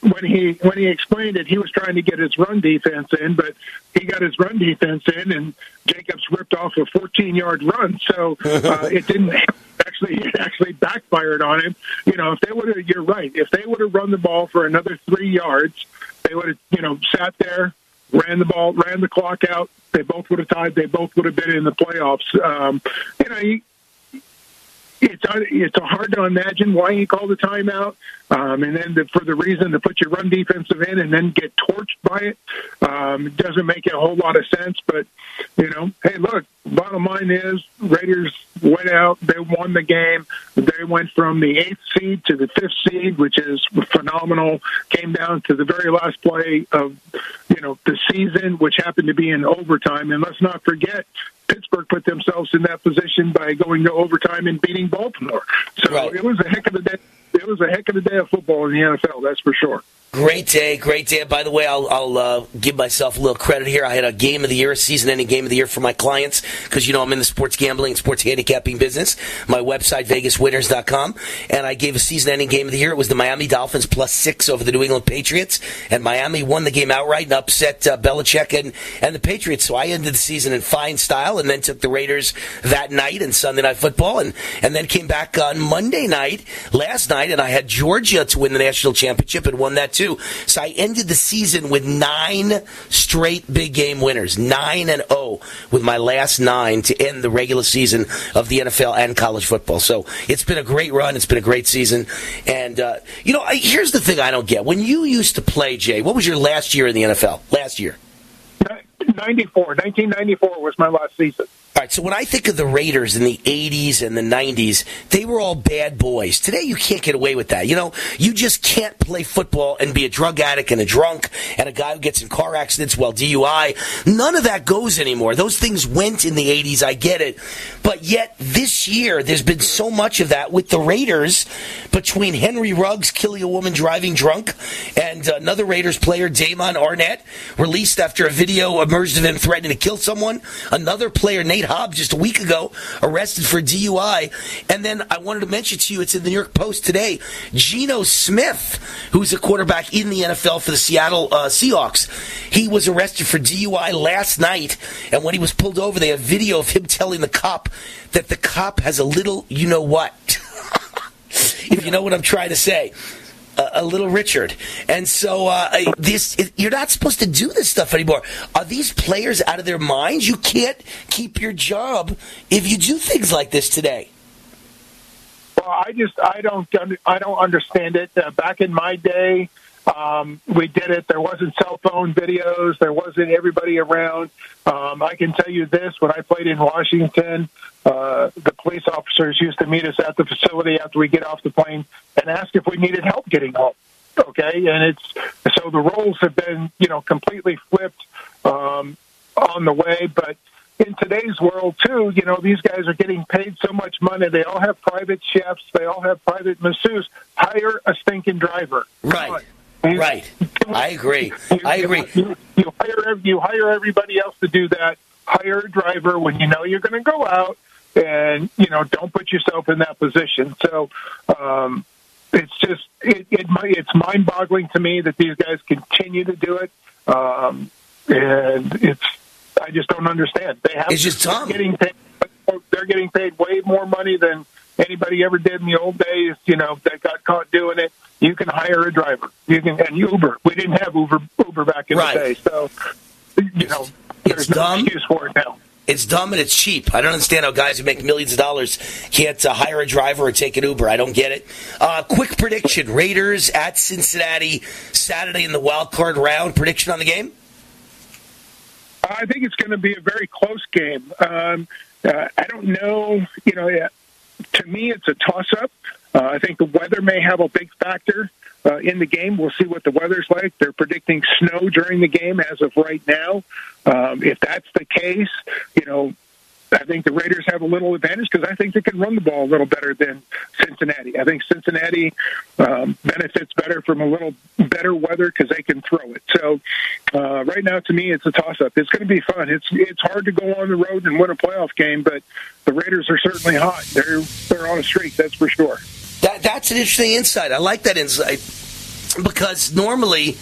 when he when he explained it, he was trying to get his run defense in, but he got his run defense in, and Jacobs ripped off a 14 yard run. So uh, it didn't actually it actually backfired on him. You know, if they would have, you're right. If they would have run the ball for another three yards, they would have you know sat there, ran the ball, ran the clock out. They both would have tied. They both would have been in the playoffs. Um, you know, he, it's it's hard to imagine why he called a timeout, um, and then the, for the reason to put your run defensive in and then get torched by it. Um, it doesn't make a whole lot of sense. But you know, hey, look, bottom line is Raiders went out, they won the game. They went from the eighth seed to the fifth seed, which is phenomenal. Came down to the very last play of you know the season, which happened to be in overtime. And let's not forget, Pittsburgh put themselves in that position by going to overtime and beating Baltimore. So right. it was a heck of a day. It was a heck of a day of football in the NFL. That's for sure. Great day, great day. By the way, I'll, I'll uh, give myself a little credit here. I had a game of the year, a season-ending game of the year for my clients because you know I'm in the sports gambling and sports handicapping business. My website vegaswinners.com, and I gave a season-ending game of the year. It was the Miami Dolphins plus six over the New England Patriots, and Miami won the game outright and upset uh, Belichick and and the Patriots. So I ended the season in fine style, and then took the Raiders that night and Sunday Night Football, and and then came back on Monday night last night, and I had Georgia to win the national championship and won that too. So I ended the season with nine straight big game winners, nine and oh with my last nine to end the regular season of the NFL and college football. So it's been a great run. It's been a great season. And uh, you know, I, here's the thing I don't get: when you used to play, Jay, what was your last year in the NFL? Last year. 94. 1994 was my last season. All right, so when I think of the Raiders in the 80s and the 90s, they were all bad boys. Today, you can't get away with that. You know, you just can't play football and be a drug addict and a drunk and a guy who gets in car accidents while DUI. None of that goes anymore. Those things went in the 80s, I get it. But yet, this year, there's been so much of that with the Raiders between Henry Ruggs killing a woman driving drunk and another Raiders player, Damon Arnette, released after a video emerged of him threatening to kill someone. Another player, Nate Hobbs, just a week ago, arrested for DUI. And then I wanted to mention to you, it's in the New York Post today, Geno Smith, who's a quarterback in the NFL for the Seattle uh, Seahawks. He was arrested for DUI last night. And when he was pulled over, they have video of him telling the cop that the cop has a little, you know what? if you know what I'm trying to say a, little Richard. And so uh, this you're not supposed to do this stuff anymore. Are these players out of their minds? You can't keep your job if you do things like this today. Well, I just I don't I don't understand it. Uh, back in my day, um, we did it. There wasn't cell phone videos. There wasn't everybody around. Um, I can tell you this: when I played in Washington, uh, the police officers used to meet us at the facility after we get off the plane and ask if we needed help getting home. Okay, and it's so the roles have been you know completely flipped um, on the way, but in today's world too, you know, these guys are getting paid so much money. They all have private chefs. They all have private masseuses. Hire a stinking driver. Right. Right. I agree. I agree. You, you hire you hire everybody else to do that. Hire a driver when you know you're going to go out, and you know don't put yourself in that position. So um, it's just it, it it's mind boggling to me that these guys continue to do it, um, and it's I just don't understand. They have it's just dumb. Getting paid, they're getting paid way more money than anybody ever did in the old days. You know that got caught doing it you can hire a driver. You can and Uber. We didn't have Uber Uber back in right. the day, so you know there's it's no dumb. excuse for it now. It's dumb and it's cheap. I don't understand how guys who make millions of dollars can't uh, hire a driver or take an Uber. I don't get it. Uh, quick prediction: Raiders at Cincinnati Saturday in the wild card round. Prediction on the game? I think it's going to be a very close game. Um, uh, I don't know. You know, to me, it's a toss-up. Uh, I think the weather may have a big factor uh, in the game. We'll see what the weather's like. They're predicting snow during the game as of right now. Um, if that's the case, you know, I think the Raiders have a little advantage because I think they can run the ball a little better than Cincinnati. I think Cincinnati um, benefits better from a little better weather because they can throw it. So uh, right now, to me, it's a toss-up. It's going to be fun. It's it's hard to go on the road and win a playoff game, but the Raiders are certainly hot. They're they're on a streak, that's for sure. That that's an interesting insight. I like that insight because normally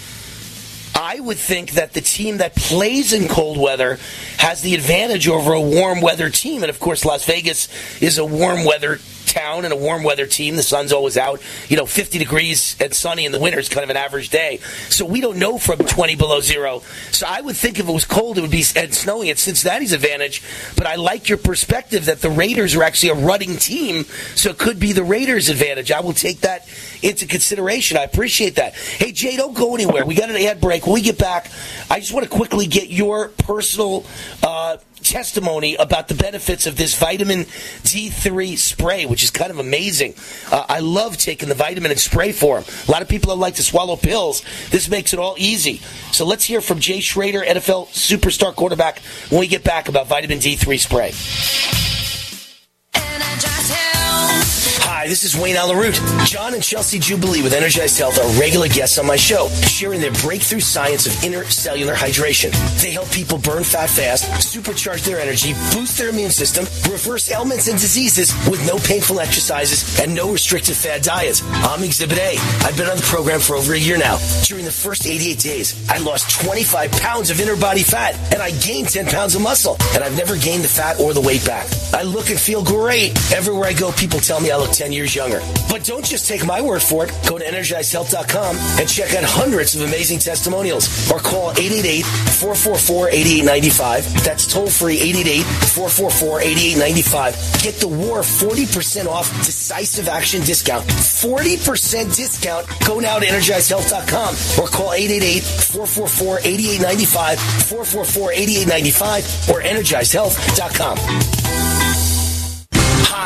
I would think that the team that plays in cold weather has the advantage over a warm weather team. And of course, Las Vegas is a warm weather town and a warm weather team. The sun's always out. You know, 50 degrees and sunny in the winter is kind of an average day. So we don't know from 20 below zero. So I would think if it was cold, it would be and snowing at Cincinnati's advantage. But I like your perspective that the Raiders are actually a running team, so it could be the Raiders' advantage. I will take that into consideration. I appreciate that. Hey, Jay, don't go anywhere. We got an ad break. When we get back, I just want to quickly get your personal uh, testimony about the benefits of this vitamin D3 spray, which is kind of amazing. Uh, I love taking the vitamin and spray form. A lot of people don't like to swallow pills. This makes it all easy. So let's hear from Jay Schroeder, NFL superstar quarterback, when we get back about vitamin D3 spray. Hi, this is Wayne Allyn Root. John and Chelsea Jubilee with Energized Health are regular guests on my show, sharing their breakthrough science of intracellular hydration. They help people burn fat fast, supercharge their energy, boost their immune system, reverse ailments and diseases with no painful exercises and no restrictive fad diets. I'm Exhibit A. I've been on the program for over a year now. During the first 88 days, I lost 25 pounds of inner body fat and I gained 10 pounds of muscle. And I've never gained the fat or the weight back. I look and feel great. Everywhere I go, people tell me I look 10 years younger. But don't just take my word for it. Go to energizedhealth.com and check out hundreds of amazing testimonials or call 888-444-8895. That's toll free 888-444-8895. Get the war 40% off decisive action discount. 40% discount. Go now to energizedhealth.com or call 888-444-8895, 444-8895 or energizedhealth.com.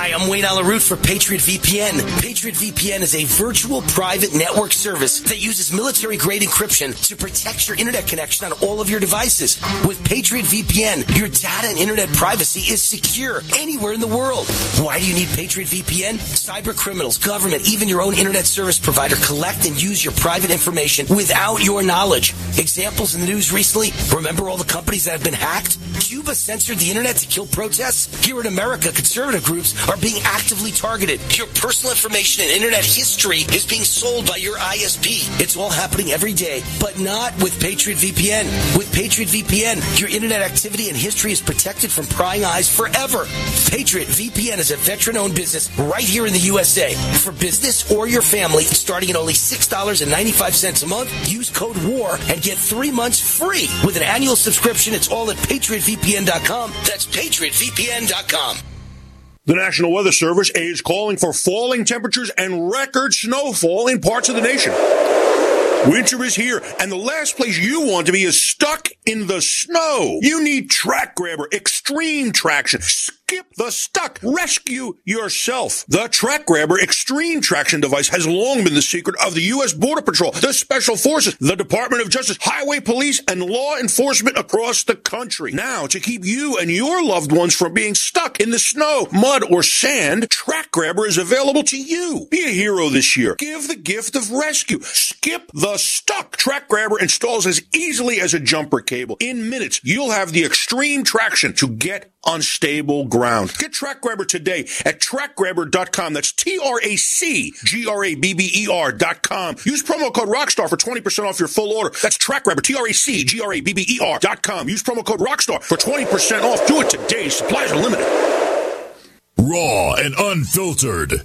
Hi, I'm Wayne Allyn Root for Patriot VPN. Patriot VPN is a virtual private network service that uses military grade encryption to protect your internet connection on all of your devices. With Patriot VPN, your data and internet privacy is secure anywhere in the world. Why do you need Patriot VPN? Cyber criminals, government, even your own internet service provider collect and use your private information without your knowledge. Examples in the news recently remember all the companies that have been hacked? Cuba censored the internet to kill protests? Here in America, conservative groups are being actively targeted. Your personal information and internet history is being sold by your ISP. It's all happening every day, but not with Patriot VPN. With Patriot VPN, your internet activity and history is protected from prying eyes forever. Patriot VPN is a veteran owned business right here in the USA. For business or your family, starting at only $6.95 a month, use code WAR and get three months free. With an annual subscription, it's all at patriotvpn.com. That's patriotvpn.com. The National Weather Service is calling for falling temperatures and record snowfall in parts of the nation. Winter is here, and the last place you want to be is stuck in the snow. You need TracGrabber Extreme Traction. Skip the stuck. Rescue yourself. The TracGrabber Extreme Traction device has long been the secret of the U.S. Border Patrol, the Special Forces, the Department of Justice, Highway Police, and law enforcement across the country. Now, to keep you and your loved ones from being stuck in the snow, mud, or sand, TracGrabber is available to you. Be a hero this year. Give the gift of rescue. Skip the stuck. TracGrabber installs as easily as a jumper cable. In minutes, you'll have the extreme traction to get unstable ground. Get TracGrabber today at trackgrabber.com. That's T-R-A-C-G-R-A-B-B-E-R dot com. Use promo code Rockstar for 20% off your full order. That's TracGrabber, T-R-A-C-G-R-A-B-B-E-R dot com. Use promo code Rockstar for 20% off. Do it today. Supplies are limited. Raw and unfiltered.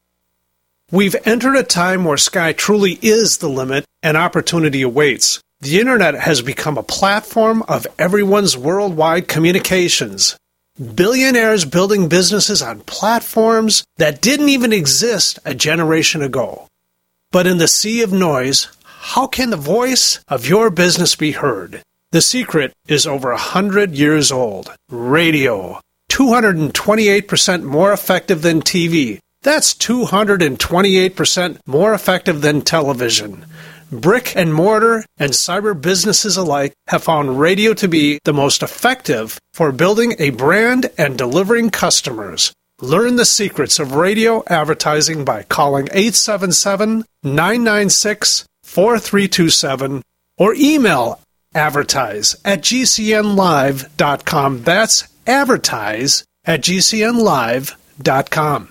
We've entered a time where sky truly is the limit and opportunity awaits. The internet has become a platform of everyone's worldwide communications. Billionaires building businesses on platforms that didn't even exist a generation ago. But in the sea of noise, how can the voice of your business be heard? The secret is over a hundred years old. Radio. 228% more effective than TV. That's 228% more effective than television. Brick and mortar and cyber businesses alike have found radio to be the most effective for building a brand and delivering customers. Learn the secrets of radio advertising by calling 877 996 4327 or email advertise at gcnlive.com. That's advertise at gcnlive.com.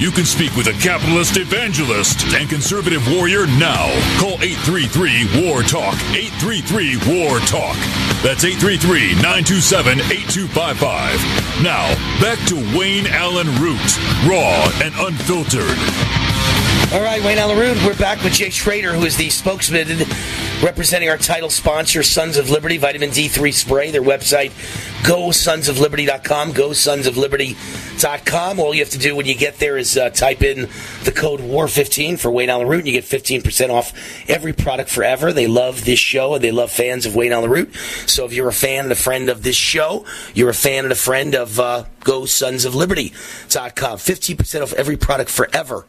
You can speak with a capitalist evangelist and conservative warrior now. Call 833 War Talk. 833 War Talk. That's 833 927 8255. Now, back to Wayne Allyn Root, raw and unfiltered. All right, Wayne Allyn Root. We're back with Jay Schroeder, who is the spokesman representing our title sponsor, Sons of Liberty, Vitamin D3 Spray. Their website, GoSonsOfLiberty.com, GoSonsOfLiberty.com. All you have to do when you get there is uh, type in the code WAR15 for Wayne Allyn Root, and you get 15% off every product forever. They love this show, and they love fans of Wayne Allyn Root. So if you're a fan and a friend of this show, you're a fan and a friend of uh, GoSonsOfLiberty.com. 15% off every product forever.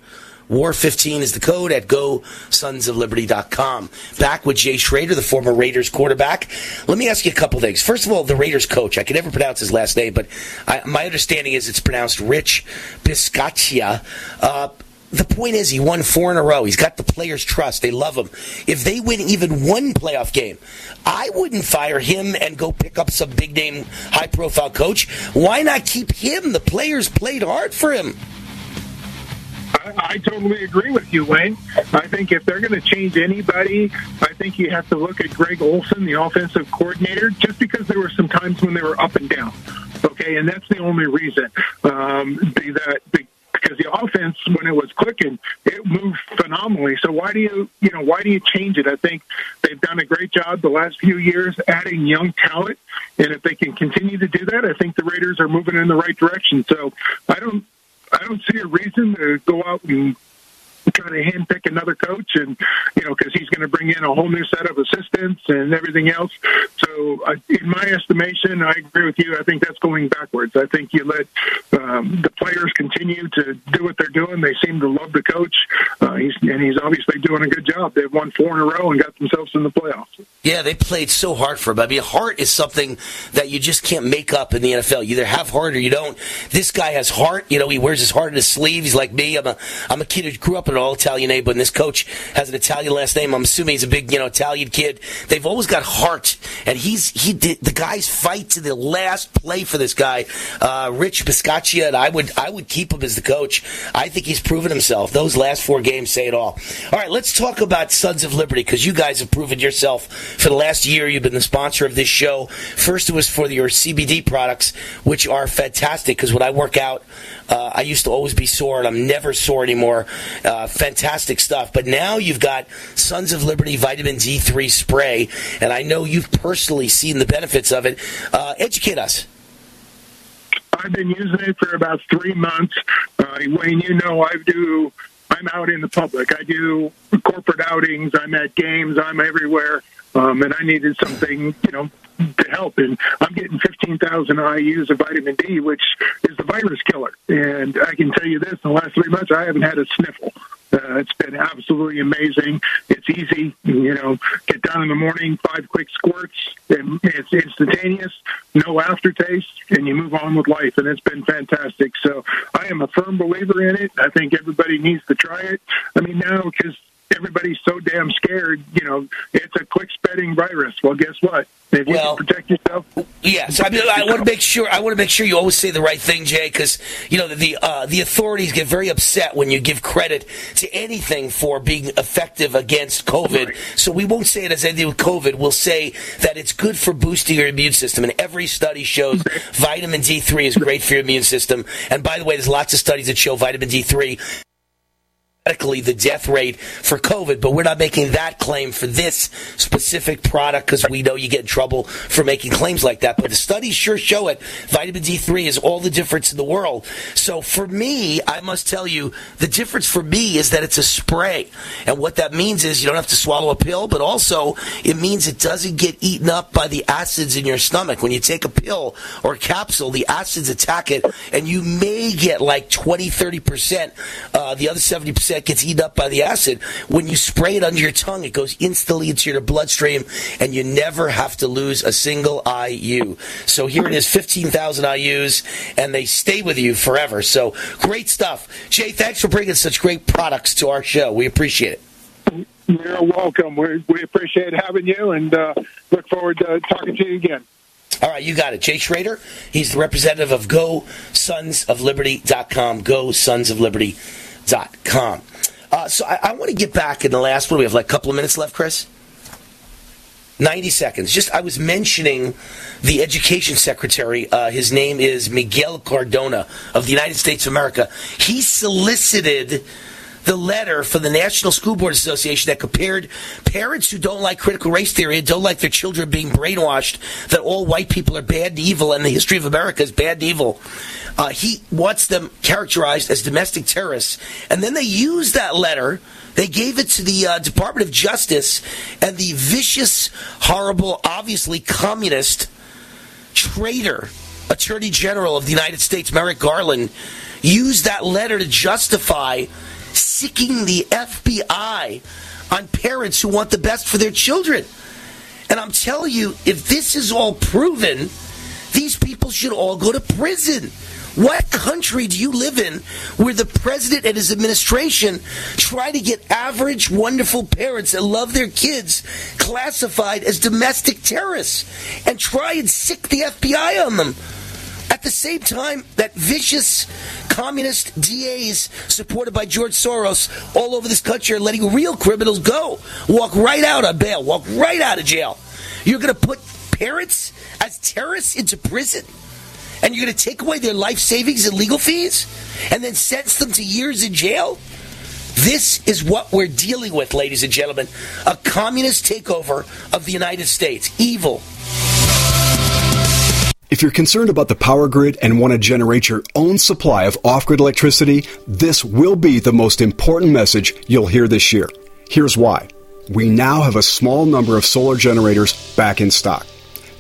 War15 is the code at GoSonsOfLiberty.com. Back with Jay Schroeder, the former Raiders quarterback. Let me ask you a couple things. First of all, the Raiders coach. I can never pronounce his last name, but I, my understanding is it's pronounced Rich Bisaccia. Uh, the point is, he won four in a row. He's got the players' trust. They love him. If they win even one playoff game, I wouldn't fire him and go pick up some big name, high profile coach. Why not keep him? The players played hard for him. I, totally agree with you, Wayne. I think if they're going to change anybody, I think you have to look at Greg Olson, the offensive coordinator, just because there were some times when they were up and down. Okay, and that's the only reason. Um, the, that the, because the offense, when it was clicking, it moved phenomenally. So why do you, you know, why do you change it? I think they've done a great job the last few years adding young talent, and if they can continue to do that, I think the Raiders are moving in the right direction. So I don't, I don't see a reason to go out and try to handpick another coach, and you know, because he's going to bring in a whole new set of assistants and everything else. So, uh, in my estimation, I agree with you. I think that's going backwards. I think you let um, the players continue to do what they're doing. They seem to love the coach, uh, he's, and he's obviously doing a good job. They've won four in a row and got themselves in the playoffs. Yeah, they played so hard for him. I mean, heart is something that you just can't make up in the NFL. You either have heart or you don't. This guy has heart. You know, he wears his heart in his sleeve. He's like me. I'm a I'm a kid who grew up in an all Italian neighborhood, and this coach has an Italian last name. I'm assuming he's a big, you know, Italian kid. They've always got heart, and he's he did the guys fight to the last play for this guy, uh, Rich Bisaccia, and I would I would keep him as the coach. I think he's proven himself. Those last four games say it all. All right, let's talk about Sons of Liberty because you guys have proven yourself for the last year. You've been the sponsor of this show. First, it was for your CBD products, which are fantastic because when I work out, uh, I used to always be sore, and I'm never sore anymore. Uh, fantastic stuff. But now you've got Sons of Liberty Vitamin D3 spray, and I know you've personally seen the benefits of it. Uh, educate us. I've been using it for about three months. Uh, Wayne, you know, I do. I'm out in the public. I do corporate outings. I'm at games. I'm everywhere, um, and I needed something, you know, to help. And I'm getting 15,000 IUs of vitamin D, which is the virus killer. And I can tell you this: in the last three months, I haven't had a sniffle. Uh, it's been absolutely amazing. It's easy, you know. Get down in the morning, five quick squirts, and it's instantaneous, no aftertaste, and you move on with life. And it's been fantastic. So I am a firm believer in it. I think everybody needs to try it. I mean, now because everybody's so damn scared, you know, it's a quick spreading virus. Well, guess what? If you Well- can protect yourself, Yes, I mean, I want to make sure. I want to make sure you always say the right thing, Jay, because you know the the, uh, the authorities get very upset when you give credit to anything for being effective against COVID. So we won't say it as anything with COVID. We'll say that it's good for boosting your immune system, and every study shows vitamin D3 is great for your immune system. And by the way, there's lots of studies that show vitamin D3 dramatically the death rate for COVID, but we're not making that claim for this specific product because we know you get in trouble for making claims like that. But the studies sure show it. Vitamin D3 is all the difference in the world. So for me, I must tell you, the difference for me is that it's a spray. And what that means is you don't have to swallow a pill, but also it means it doesn't get eaten up by the acids in your stomach. When you take a pill or a capsule, the acids attack it, and you may get like 20, 30%. Uh, the other 70% gets eaten up by the acid. When you spray it under your tongue, it goes instantly into your bloodstream, and you never have to lose a single IU. So here it is, 15,000 IUs, and they stay with you forever. So great stuff. Jay, thanks for bringing such great products to our show. We appreciate it. you're welcome. We, we appreciate having you and uh, look forward to talking to you again. All right, you got it. Jay Schroeder, he's the representative of GoSonsOfLiberty.com. GoSonsOfLiberty.com. Uh, so I, I want to get back in the last one. We have like a couple of minutes left, Chris. 90 seconds. Just, I was mentioning the education secretary. Uh, his name is Miguel Cardona of the United States of America. He solicited the letter from the National School Board Association that compared parents who don't like critical race theory and don't like their children being brainwashed that all white people are bad and evil and the history of America is bad and evil. Uh, he wants them characterized as domestic terrorists. And then they use that letter. They gave it to the uh, Department of Justice, and the vicious, horrible, obviously communist traitor Attorney General of the United States, Merrick Garland, used that letter to justify sicking the FBI on parents who want the best for their children. And I'm telling you, if this is all proven, these people should all go to prison. What country do you live in where the president and his administration try to get average, wonderful parents that love their kids classified as domestic terrorists and try and sick the FBI on them? At the same time, that vicious communist DAs supported by George Soros all over this country are letting real criminals go. Walk right out on bail, walk right out of jail. You're going to put parents as terrorists into prison? And you're going to take away their life savings and legal fees? And then sentence them to years in jail? This is what we're dealing with, ladies and gentlemen. A communist takeover of the United States. Evil. If you're concerned about the power grid and want to generate your own supply of off grid electricity, this will be the most important message you'll hear this year. Here's why. We now have a small number of solar generators back in stock.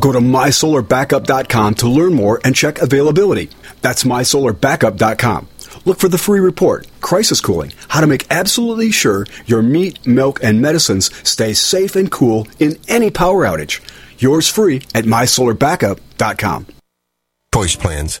Go to mysolarbackup.com to learn more and check availability. That's mysolarbackup.com. Look for the free report, Crisis Cooling, how to make absolutely sure your meat, milk, and medicines stay safe and cool in any power outage. Yours free at mysolarbackup.com. Choice plans.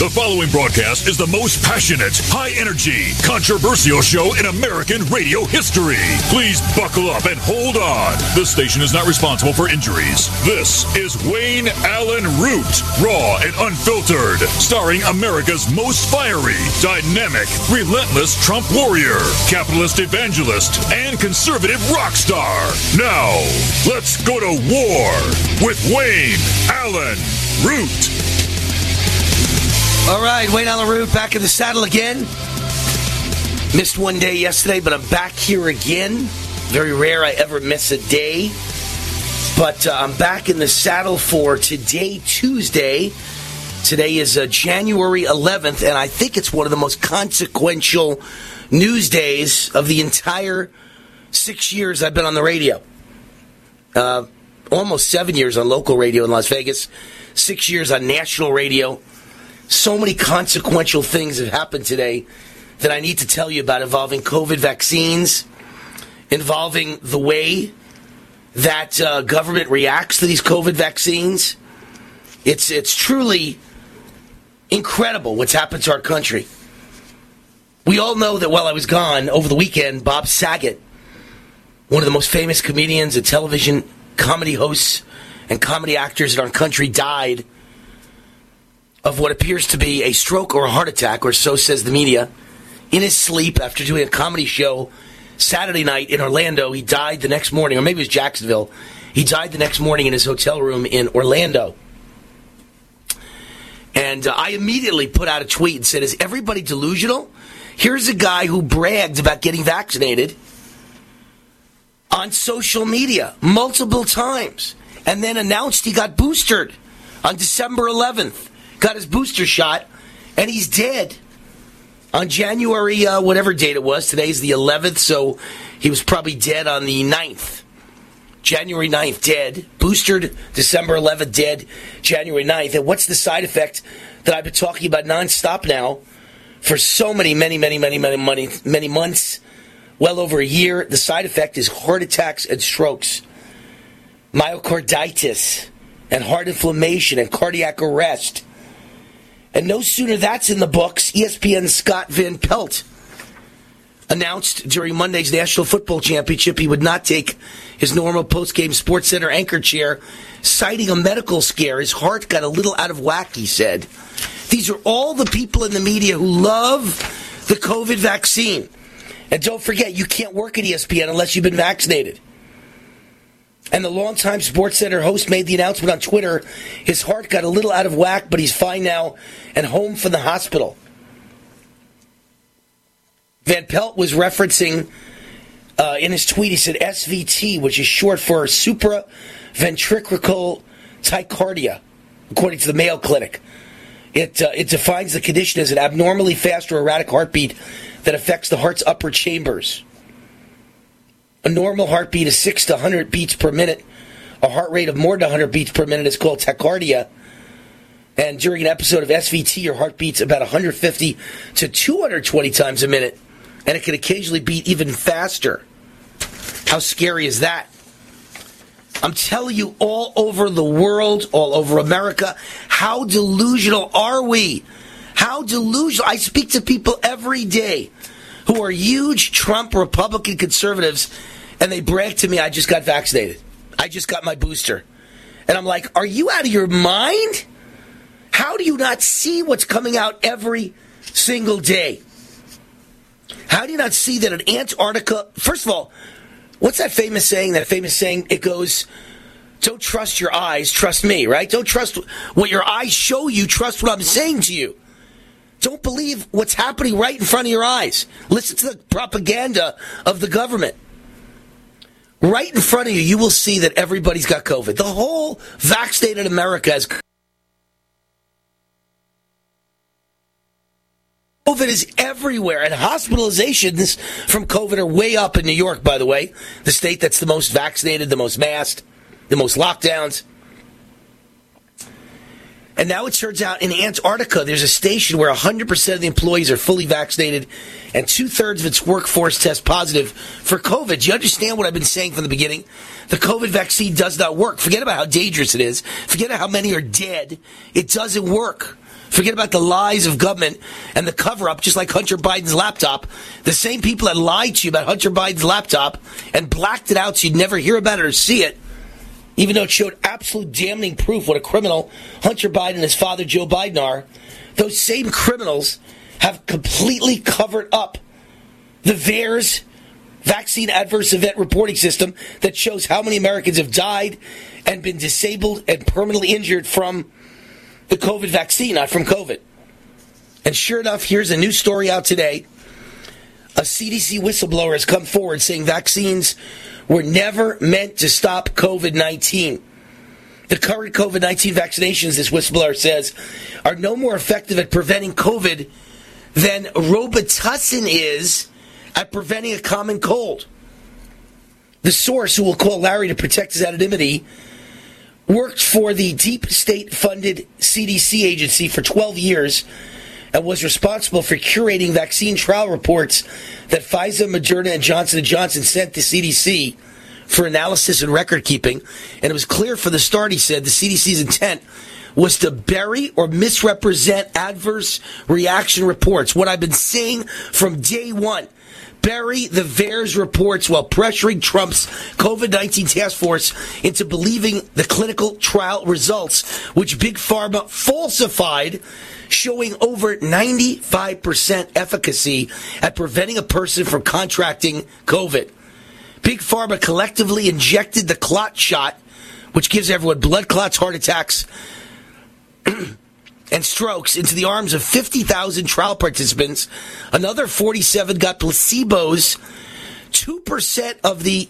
The following broadcast is the most passionate, high energy, controversial show in American radio history. Please buckle up and hold on. This station is not responsible for injuries. This is Wayne Allyn Root, raw and unfiltered, starring America's most fiery, dynamic, relentless Trump warrior, capitalist evangelist, and conservative rock star. Now, let's go to war with Wayne Allyn Root. All right, Wayne Allyn Root back in the saddle again. Missed one day yesterday, but I'm back here again. Very rare I ever miss a day. But uh, I'm back in the saddle for today, Tuesday. Today is uh, January 11th, and I think it's one of the most consequential news days of the entire six years I've been on the radio. Uh, almost seven years on local radio in Las Vegas, six years on national radio so many consequential things have happened today that I need to tell you about involving COVID vaccines, involving the way that uh, government reacts to these COVID vaccines. It's it's truly incredible what's happened to our country. We all know that while I was gone over the weekend, Bob Saget, one of the most famous comedians and television comedy hosts and comedy actors in our country, died of what appears to be a stroke or a heart attack, or so says the media, in his sleep after doing a comedy show Saturday night in Orlando. He died the next morning, or maybe it was Jacksonville. He died the next morning in his hotel room in Orlando. And uh, I immediately put out a tweet and said, Is everybody delusional? Here's a guy who bragged about getting vaccinated on social media multiple times and then announced he got boosted on December 11th got his booster shot, and he's dead on January, uh, whatever date it was. Today's the 11th, so he was probably dead on the 9th. January 9th, dead. Boosted December 11th, dead. January 9th. And what's the side effect that I've been talking about nonstop now for so many, many, many, many, many, many, many months? Well over a year. The side effect is heart attacks and strokes, myocarditis, and heart inflammation and cardiac arrest. And no sooner that's in the books, ESPN's Scott Van Pelt announced during Monday's National Football Championship he would not take his normal post-game Sports Center anchor chair, citing a medical scare. His heart got a little out of whack, he said. These are all the people in the media who love the COVID vaccine. And don't forget, you can't work at ESPN unless you've been vaccinated. And the longtime Sports Center host made the announcement on Twitter. His heart got a little out of whack, but he's fine now and home from the hospital. Van Pelt was referencing uh, in his tweet, he said SVT, which is short for supraventricular tachycardia, according to the Mayo Clinic. It, uh, it defines the condition as an abnormally fast or erratic heartbeat that affects the heart's upper chambers. A normal heartbeat is 6 to 100 beats per minute. A heart rate of more than 100 beats per minute is called tachycardia. And during an episode of SVT, your heart beats about 150 to 220 times a minute. And it can occasionally beat even faster. How scary is that? I'm telling you, all over the world, all over America, how delusional are we? How delusional. I speak to people every day who are huge Trump Republican conservatives, and they brag to me, I just got vaccinated. I just got my booster. And I'm like, are you out of your mind? How do you not see what's coming out every single day? How do you not see that in Antarctica? First of all, what's that famous saying? That famous saying, it goes, don't trust your eyes, trust me, right? Don't trust what your eyes show you, trust what I'm saying to you. Don't believe what's happening right in front of your eyes. Listen to the propaganda of the government. Right in front of you, you will see that everybody's got COVID. The whole vaccinated America has COVID is everywhere, and hospitalizations from COVID are way up in New York, by the way, the state that's the most vaccinated, the most masked, the most lockdowns. And now it turns out in Antarctica, there's a station where 100% of the employees are fully vaccinated and two thirds of its workforce test positive for COVID. Do you understand what I've been saying from the beginning? The COVID vaccine does not work. Forget about how dangerous it is. Forget about how many are dead. It doesn't work. Forget about the lies of government and the cover up, just like Hunter Biden's laptop. The same people that lied to you about Hunter Biden's laptop and blacked it out so you'd never hear about it or see it, even though it showed absolute damning proof what a criminal Hunter Biden and his father Joe Biden are, those same criminals have completely covered up the VAERS vaccine adverse event reporting system that shows how many Americans have died and been disabled and permanently injured from the COVID vaccine, not from COVID. And sure enough, here's a new story out today. A CDC whistleblower has come forward saying vaccines were never meant to stop COVID 19. The current COVID 19 vaccinations, this whistleblower says, are no more effective at preventing COVID than Robitussin is at preventing a common cold. The source, who will call Larry to protect his anonymity, worked for the deep state funded CDC agency for 12 years and was responsible for curating vaccine trial reports that Pfizer, Moderna, and Johnson & Johnson sent to CDC for analysis and record keeping. And it was clear from the start, he said, the CDC's intent was to bury or misrepresent adverse reaction reports. What I've been saying from day one bury the VAERS reports while pressuring Trump's COVID 19 task force into believing the clinical trial results, which Big Pharma falsified, showing over 95% efficacy at preventing a person from contracting COVID. Big Pharma collectively injected the clot shot, which gives everyone blood clots, heart attacks, and strokes into the arms of 50,000 trial participants. Another 47 got placebos. 2% of the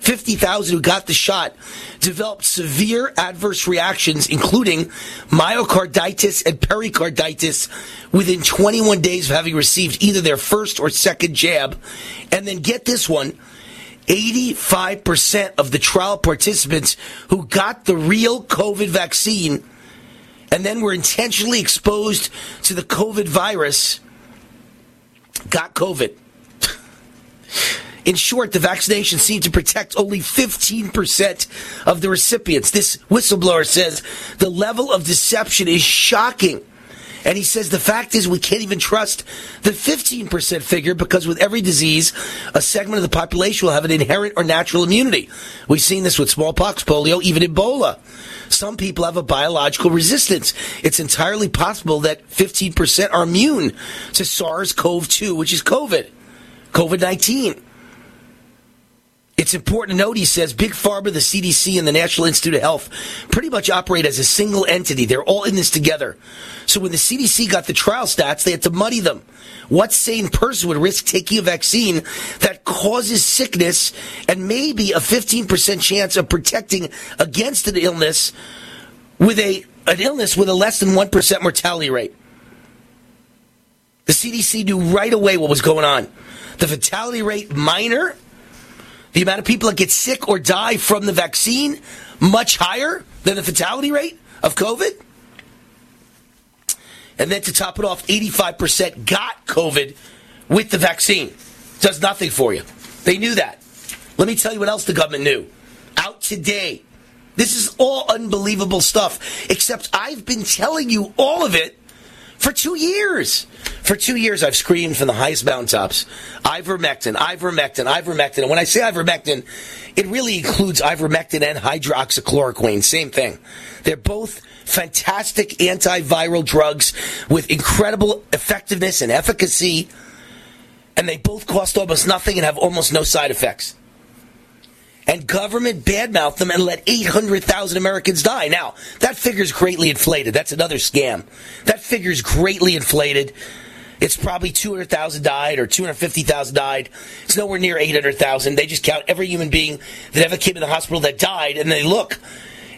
50,000 who got the shot developed severe adverse reactions, including myocarditis and pericarditis within 21 days of having received either their first or second jab. And then get this one 85% of the trial participants who got the real COVID vaccine and then were intentionally exposed to the COVID virus got COVID. In short, the vaccination seemed to protect only 15% of the recipients. This whistleblower says the level of deception is shocking. And he says the fact is we can't even trust the 15% figure because with every disease, a segment of the population will have an inherent or natural immunity. We've seen this with smallpox, polio, even Ebola. Some people have a biological resistance. It's entirely possible that 15% are immune to SARS-CoV-2, which is COVID, COVID-19. It's important to note, he says, Big Pharma, the CDC, and the National Institute of Health pretty much operate as a single entity. They're all in this together. So when the CDC got the trial stats, they had to muddy them. What sane person would risk taking a vaccine that causes sickness and maybe a 15% chance of protecting against an illness with a, an illness with a less than 1% mortality rate? The CDC knew right away what was going on. The fatality rate minor the amount of people that get sick or die from the vaccine much higher than the fatality rate of COVID. And then to top it off, 85% got COVID with the vaccine. Does nothing for you. They knew that. Let me tell you what else the government knew. Out today. This is all unbelievable stuff, except I've been telling you all of it for two years. For two years, I've screamed from the highest mountaintops, ivermectin, ivermectin, ivermectin. And when I say ivermectin, it really includes ivermectin and hydroxychloroquine. Same thing. They're both fantastic antiviral drugs with incredible effectiveness and efficacy. And they both cost almost nothing and have almost no side effects and government badmouth them and let 800,000 Americans die. Now, that figure's greatly inflated. That's another scam. That figure's greatly inflated. It's probably 200,000 died or 250,000 died. It's nowhere near 800,000. They just count every human being that ever came in the hospital that died and they look.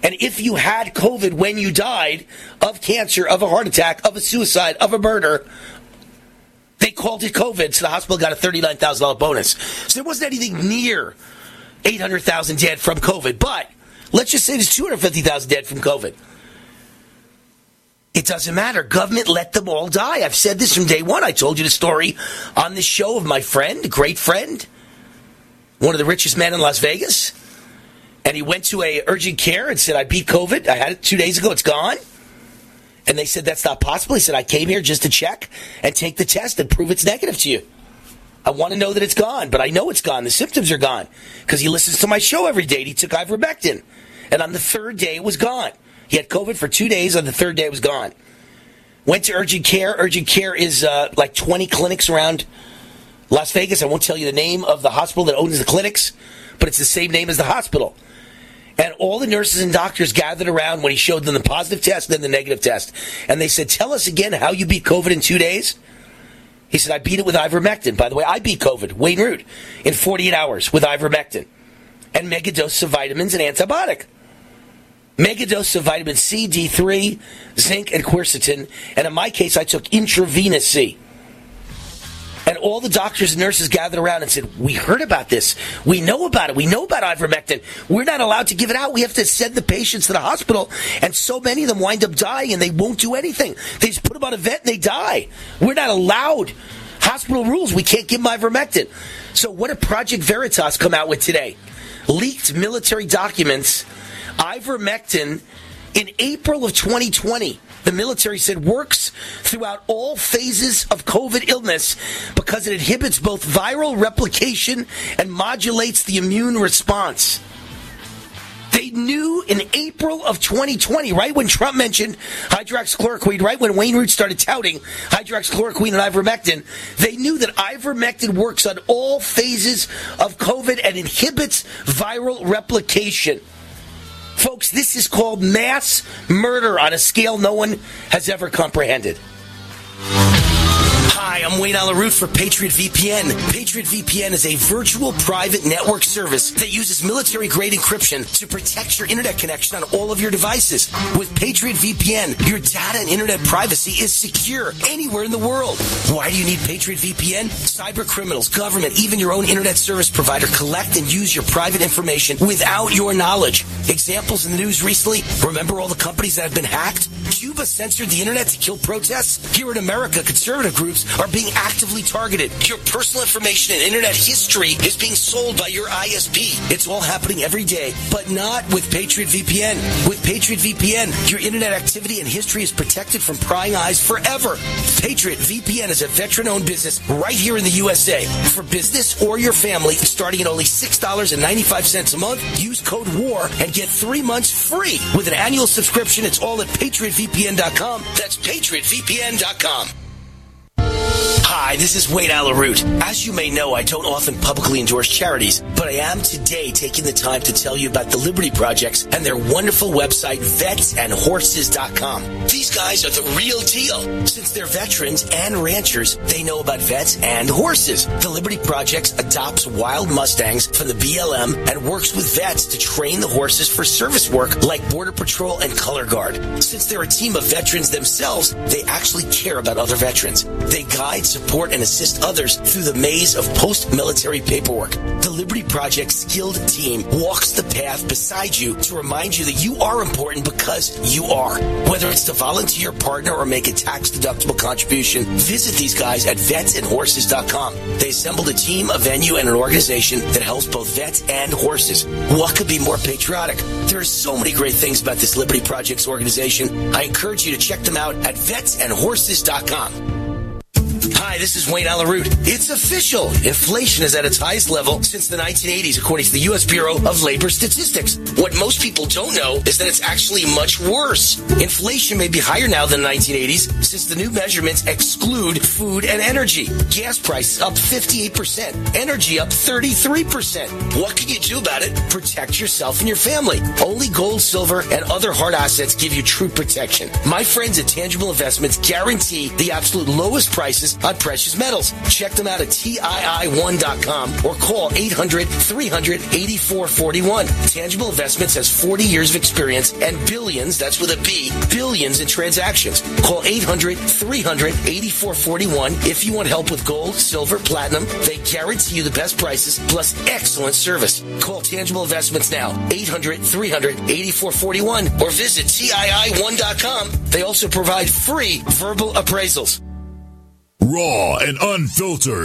And if you had COVID when you died of cancer, of a heart attack, of a suicide, of a murder, they called it COVID, so the hospital got a $39,000 bonus. So there wasn't anything near 800,000 dead from COVID, but let's just say there's 250,000 dead from COVID. It doesn't matter. Government let them all die. I've said this from day one. I told you the story on this show of my friend, great friend, one of the richest men in Las Vegas. And he went to a urgent care and said, I beat COVID. I had it two days ago. It's gone. And they said, that's not possible. He said, I came here just to check and take the test and prove it's negative to you. I want to know that it's gone, but I know it's gone. The symptoms are gone because he listens to my show every day. And he took ivermectin, and on the third day it was gone. He had COVID for two days. On the third day it was gone. Went to urgent care. Urgent care is uh, like 20 clinics around Las Vegas. I won't tell you the name of the hospital that owns the clinics, but it's the same name as the hospital. And all the nurses and doctors gathered around when he showed them the positive test then the negative test. And they said, Tell us again how you beat COVID in two days. He said, I beat it with ivermectin. By the way, I beat COVID, Wayne Root, in 48 hours with ivermectin and megadose of vitamins and antibiotic. Megadose of vitamin C, D3, zinc, and quercetin. And in my case, I took intravenous C. And all the doctors and nurses gathered around and said, We heard about this. We know about it. We know about ivermectin. We're not allowed to give it out. We have to send the patients to the hospital. And so many of them wind up dying and they won't do anything. They just put them on a vent and they die. We're not allowed. Hospital rules. We can't give them ivermectin. So what did Project Veritas come out with today? Leaked military documents. Ivermectin in April of 2020 the military said works throughout all phases of COVID illness because it inhibits both viral replication and modulates the immune response. They knew in April of 2020, right when Trump mentioned hydroxychloroquine, right when Wayne Root started touting hydroxychloroquine and ivermectin, they knew that ivermectin works on all phases of COVID and inhibits viral replication. Folks, this is called mass murder on a scale no one has ever comprehended. Hi, I'm Wayne Allyn Root for Patriot VPN. Patriot VPN is a virtual private network service that uses military grade encryption to protect your internet connection on all of your devices. With Patriot VPN, your data and internet privacy is secure anywhere in the world. Why do you need Patriot VPN? Cyber criminals, government, even your own internet service provider collect and use your private information without your knowledge. Examples in the news recently remember all the companies that have been hacked? Cuba censored the internet to kill protests? Here in America, conservative groups are being actively targeted. Your personal information and internet history is being sold by your ISP. It's all happening every day, but not with Patriot VPN. With Patriot VPN, your internet activity and history is protected from prying eyes forever. Patriot VPN is a veteran owned business right here in the USA. For business or your family, starting at only $6.95 a month, use code WAR and get three months free. With an annual subscription, it's all at patriotvpn.com. That's patriotvpn.com. Hi, this is Wayne Allyn Root. As you may know, I don't often publicly endorse charities, but I am today taking the time to tell you about the Liberty Projects and their wonderful website, vetsandhorses.com. These guys are the real deal. Since they're veterans and ranchers, they know about vets and horses. The Liberty Projects adopts wild Mustangs from the BLM and works with vets to train the horses for service work like Border Patrol and Color Guard. Since they're a team of veterans themselves, they actually care about other veterans. They guide, support, and assist others through the maze of post-military paperwork. The Liberty Project skilled team walks the path beside you to remind you that you are important because you are. Whether it's to volunteer, partner, or make a tax-deductible contribution, visit these guys at vetsandhorses.com. They assembled a team, a venue, and an organization that helps both vets and horses. What could be more patriotic? There are so many great things about this Liberty Projects organization. I encourage you to check them out at vetsandhorses.com. Hi, this is Wayne Allyn Root. It's official. Inflation is at its highest level since the 1980s, according to the U.S. Bureau of Labor Statistics. What most people don't know is that it's actually much worse. Inflation may be higher now than the 1980s since the new measurements exclude food and energy. Gas prices up 58%, energy up 33%. What can you do about it? Protect yourself and your family. Only gold, silver, and other hard assets give you true protection. My friends at Tangible Investments guarantee the absolute lowest prices on precious metals. Check them out at TII1.com or call 800 300 8441. Tangible Investments has 40 years of experience and billions, that's with a B, billions in transactions. Call 800 300 8441 if you want help with gold, silver, platinum. They guarantee you the best prices plus excellent service. Call Tangible Investments now, 800 300 8441 or visit TII1.com. They also provide free verbal appraisals. Raw and unfiltered.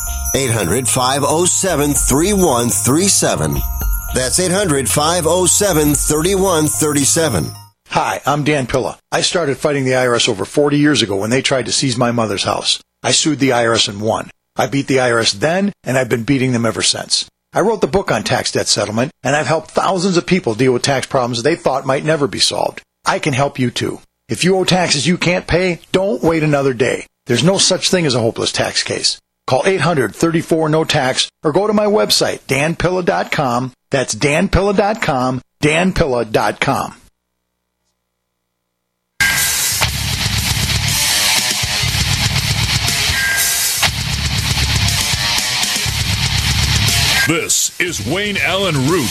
800 507 3137. That's 800 507 3137. Hi, I'm Dan Pilla. I started fighting the IRS over 40 years ago when they tried to seize my mother's house. I sued the IRS and won. I beat the IRS then, and I've been beating them ever since. I wrote the book on tax debt settlement, and I've helped thousands of people deal with tax problems they thought might never be solved. I can help you too. If you owe taxes you can't pay, don't wait another day. There's no such thing as a hopeless tax case. Call 800 34 no tax or go to my website, danpilla.com. That's danpilla.com, danpilla.com. This is Wayne Allyn Root,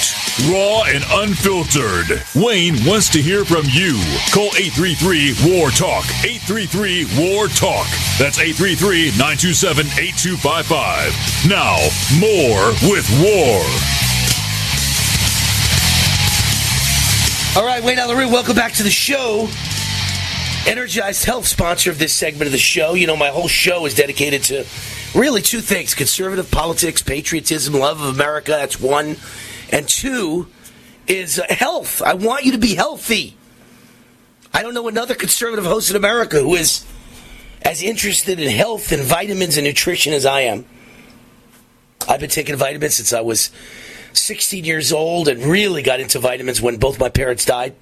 raw and unfiltered. Wayne wants to hear from you. Call 833 War Talk. 833 War Talk. That's 833 927 8255. Now, more with War. All right, Wayne Root, welcome back to the show. Energized Health, sponsor of this segment of the show. You know, my whole show is dedicated to really two things conservative politics, patriotism, love of America. That's one. And two is health. I want you to be healthy. I don't know another conservative host in America who is as interested in health and vitamins and nutrition as I am. I've been taking vitamins since I was 16 years old and really got into vitamins when both my parents died,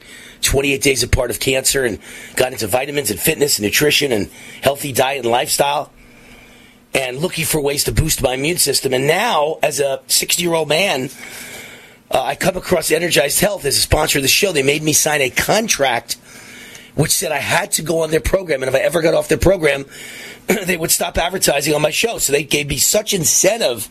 28 days apart of cancer, and got into vitamins and fitness and nutrition and healthy diet and lifestyle and looking for ways to boost my immune system. And now, as a 60 year old man, uh, I come across Energized Health as a sponsor of the show. They made me sign a contract which said I had to go on their program, and if I ever got off their program, they would stop advertising on my show. So they gave me such incentive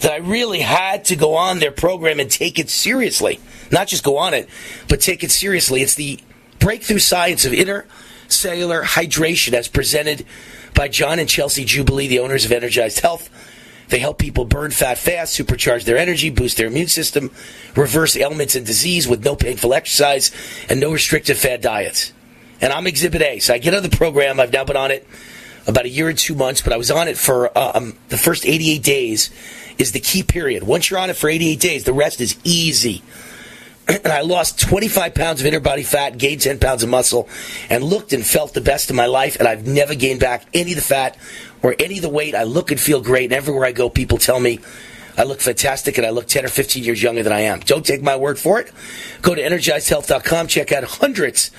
that I really had to go on their program and take it seriously. Not just go on it, but take it seriously. It's the breakthrough science of intracellular hydration as presented by John and Chelsea Jubilee, the owners of Energized Health. They help people burn fat fast, supercharge their energy, boost their immune system, reverse ailments and disease with no painful exercise and no restrictive fad diets. And I'm Exhibit A. So I get on the program. I've now been on it about a year and two months, but I was on it for um, the first 88 days is the key period. Once you're on it for 88 days, the rest is easy. And I lost 25 pounds of inner body fat, gained 10 pounds of muscle, and looked and felt the best of my life. And I've never gained back any of the fat or any of the weight. I look and feel great. And everywhere I go, people tell me I look fantastic and I look 10 or 15 years younger than I am. Don't take my word for it. Go to energizedhealth.com, check out hundreds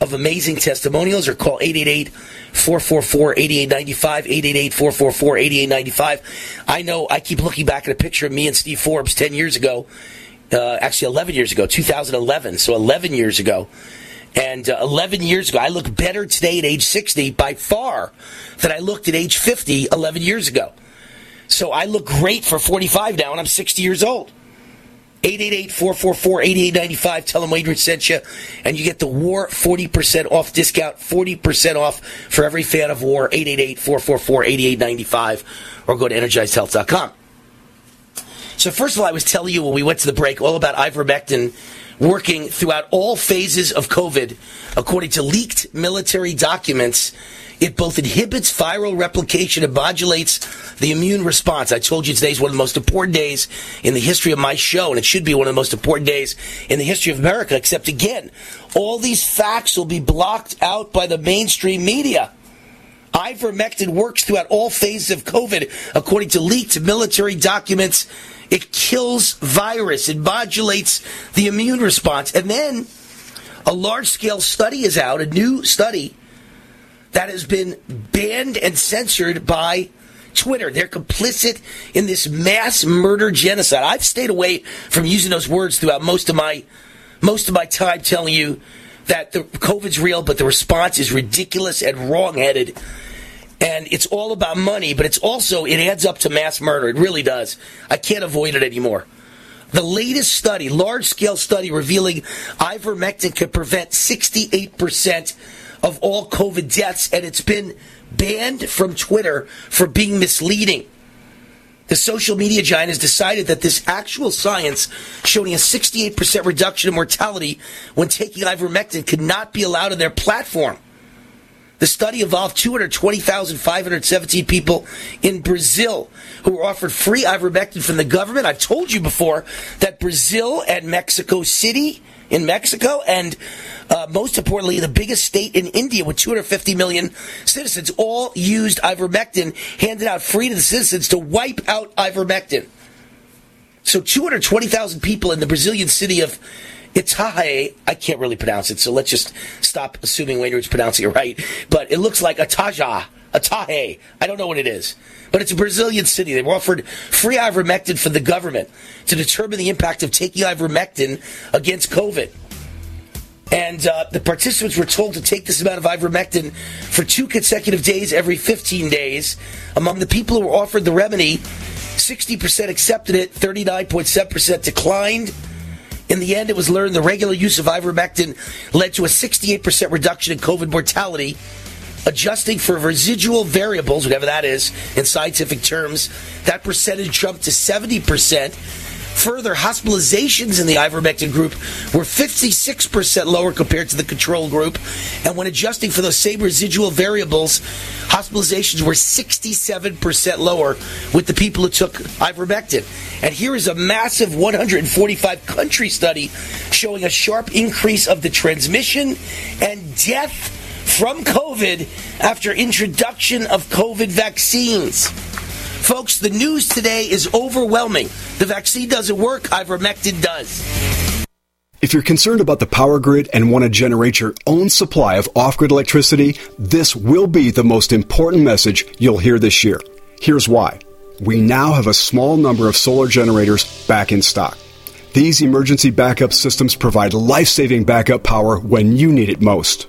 of amazing testimonials or call 888 444 8895. 888 444 8895. I know I keep looking back at a picture of me and Steve Forbes 10 years ago, uh, actually 11 years ago, 2011. So 11 years ago. And uh, 11 years ago, I look better today at age 60 by far than I looked at age 50 11 years ago. So I look great for 45 now, and I'm 60 years old. 888-444-8895. Tell them Adrian sent you, and you get the War 40% off discount, 40% off for every fan of War, 888-444-8895, or go to energizedhealth.com. So first of all, I was telling you when we went to the break all about ivermectin working throughout all phases of COVID, according to leaked military documents it both inhibits viral replication and modulates the immune response. I told you today is one of the most important days in the history of my show, and it should be one of the most important days in the history of America, except again, all these facts will be blocked out by the mainstream media. Ivermectin works throughout all phases of COVID, according to leaked military documents. It kills virus. It modulates the immune response. And then a large scale study is out, a new study that has been banned and censored by Twitter. They're complicit in this mass murder genocide. I've stayed away from using those words throughout most of my most of my time telling you that the COVID's real, but the response is ridiculous and wrongheaded. And it's all about money, but it's also it adds up to mass murder. It really does. I can't avoid it anymore. The latest study, large scale study revealing ivermectin can prevent 68% of all COVID deaths, and it's been banned from Twitter for being misleading. The social media giant has decided that this actual science showing a 68% reduction in mortality when taking ivermectin could not be allowed on their platform. The study involved 220,517 people in Brazil who were offered free ivermectin from the government. I've told you before that Brazil and Mexico City in Mexico and uh, most importantly, the biggest state in India with 250 million citizens all used ivermectin, handed out free to the citizens to wipe out ivermectin. So 220,000 people in the Brazilian city of Itahe, I can't really pronounce it, so let's just stop assuming Wayne Root's pronouncing it right. But it looks like Ataja, Atahe. I don't know what it is. But it's a Brazilian city. They were offered free ivermectin from the government to determine the impact of taking ivermectin against COVID. And uh, the participants were told to take this amount of ivermectin for two consecutive days every 15 days. Among the people who were offered the remedy, 60% accepted it, 39.7% declined. In the end, it was learned the regular use of ivermectin led to a 68% reduction in COVID mortality. Adjusting for residual variables, whatever that is in scientific terms, that percentage jumped to 70%. Further, hospitalizations in the ivermectin group were 56% lower compared to the control group. And when adjusting for those same residual variables, hospitalizations were 67% lower with the people who took ivermectin. And here is a massive 145 country study showing a sharp increase of the transmission and death from COVID after introduction of COVID vaccines. Folks, the news today is overwhelming. The vaccine doesn't work, ivermectin does. If you're concerned about the power grid and want to generate your own supply of off grid electricity, this will be the most important message you'll hear this year. Here's why. We now have a small number of solar generators back in stock. These emergency backup systems provide life saving backup power when you need it most.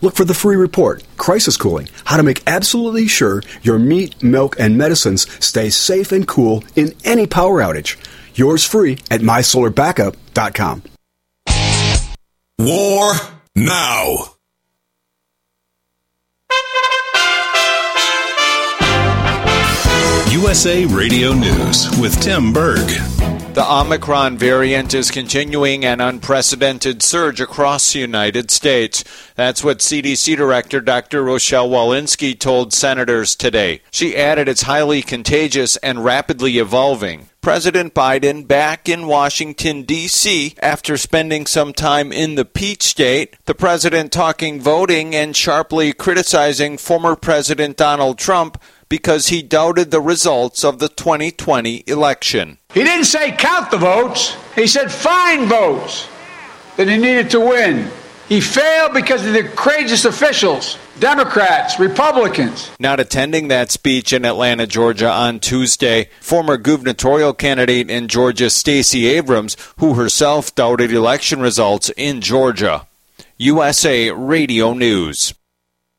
Look for the free report, Crisis Cooling, how to make absolutely sure your meat, milk, and medicines stay safe and cool in any power outage. Yours free at mysolarbackup.com. War now. USA Radio News with Tim Berg. The Omicron variant is continuing an unprecedented surge across the United States. That's what CDC Director Dr. Rochelle Walensky told senators today. She added it's highly contagious and rapidly evolving. President Biden back in Washington, D.C. after spending some time in the Peach State. The president talking voting and sharply criticizing former President Donald Trump because he doubted the results of the 2020 election. He didn't say count the votes, he said find votes that he needed to win. He failed because of the courageous officials, Democrats, Republicans. Not attending that speech in Atlanta, Georgia on Tuesday, former gubernatorial candidate in Georgia, Stacey Abrams, who herself doubted election results in Georgia. USA Radio News.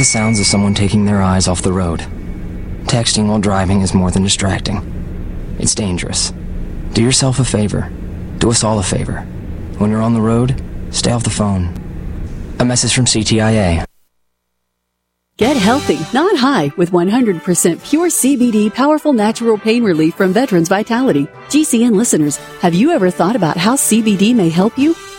the sounds of someone taking their eyes off the road. Texting while driving is more than distracting. It's dangerous. Do yourself a favor. Do us all a favor. When you're on the road, stay off the phone. A message from CTIA. Get healthy, not high, with 100% pure CBD powerful natural pain relief from Veterans Vitality. GCN listeners, have you ever thought about how CBD may help you?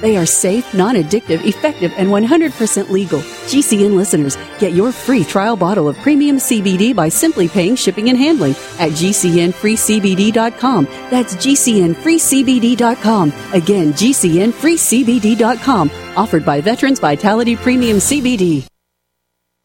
They are safe, non-addictive, effective, and 100% legal. GCN listeners, get your free trial bottle of premium CBD by simply paying shipping and handling at gcnfreecbd.com. That's gcnfreecbd.com. Again, gcnfreecbd.com. Offered by Veterans Vitality Premium CBD.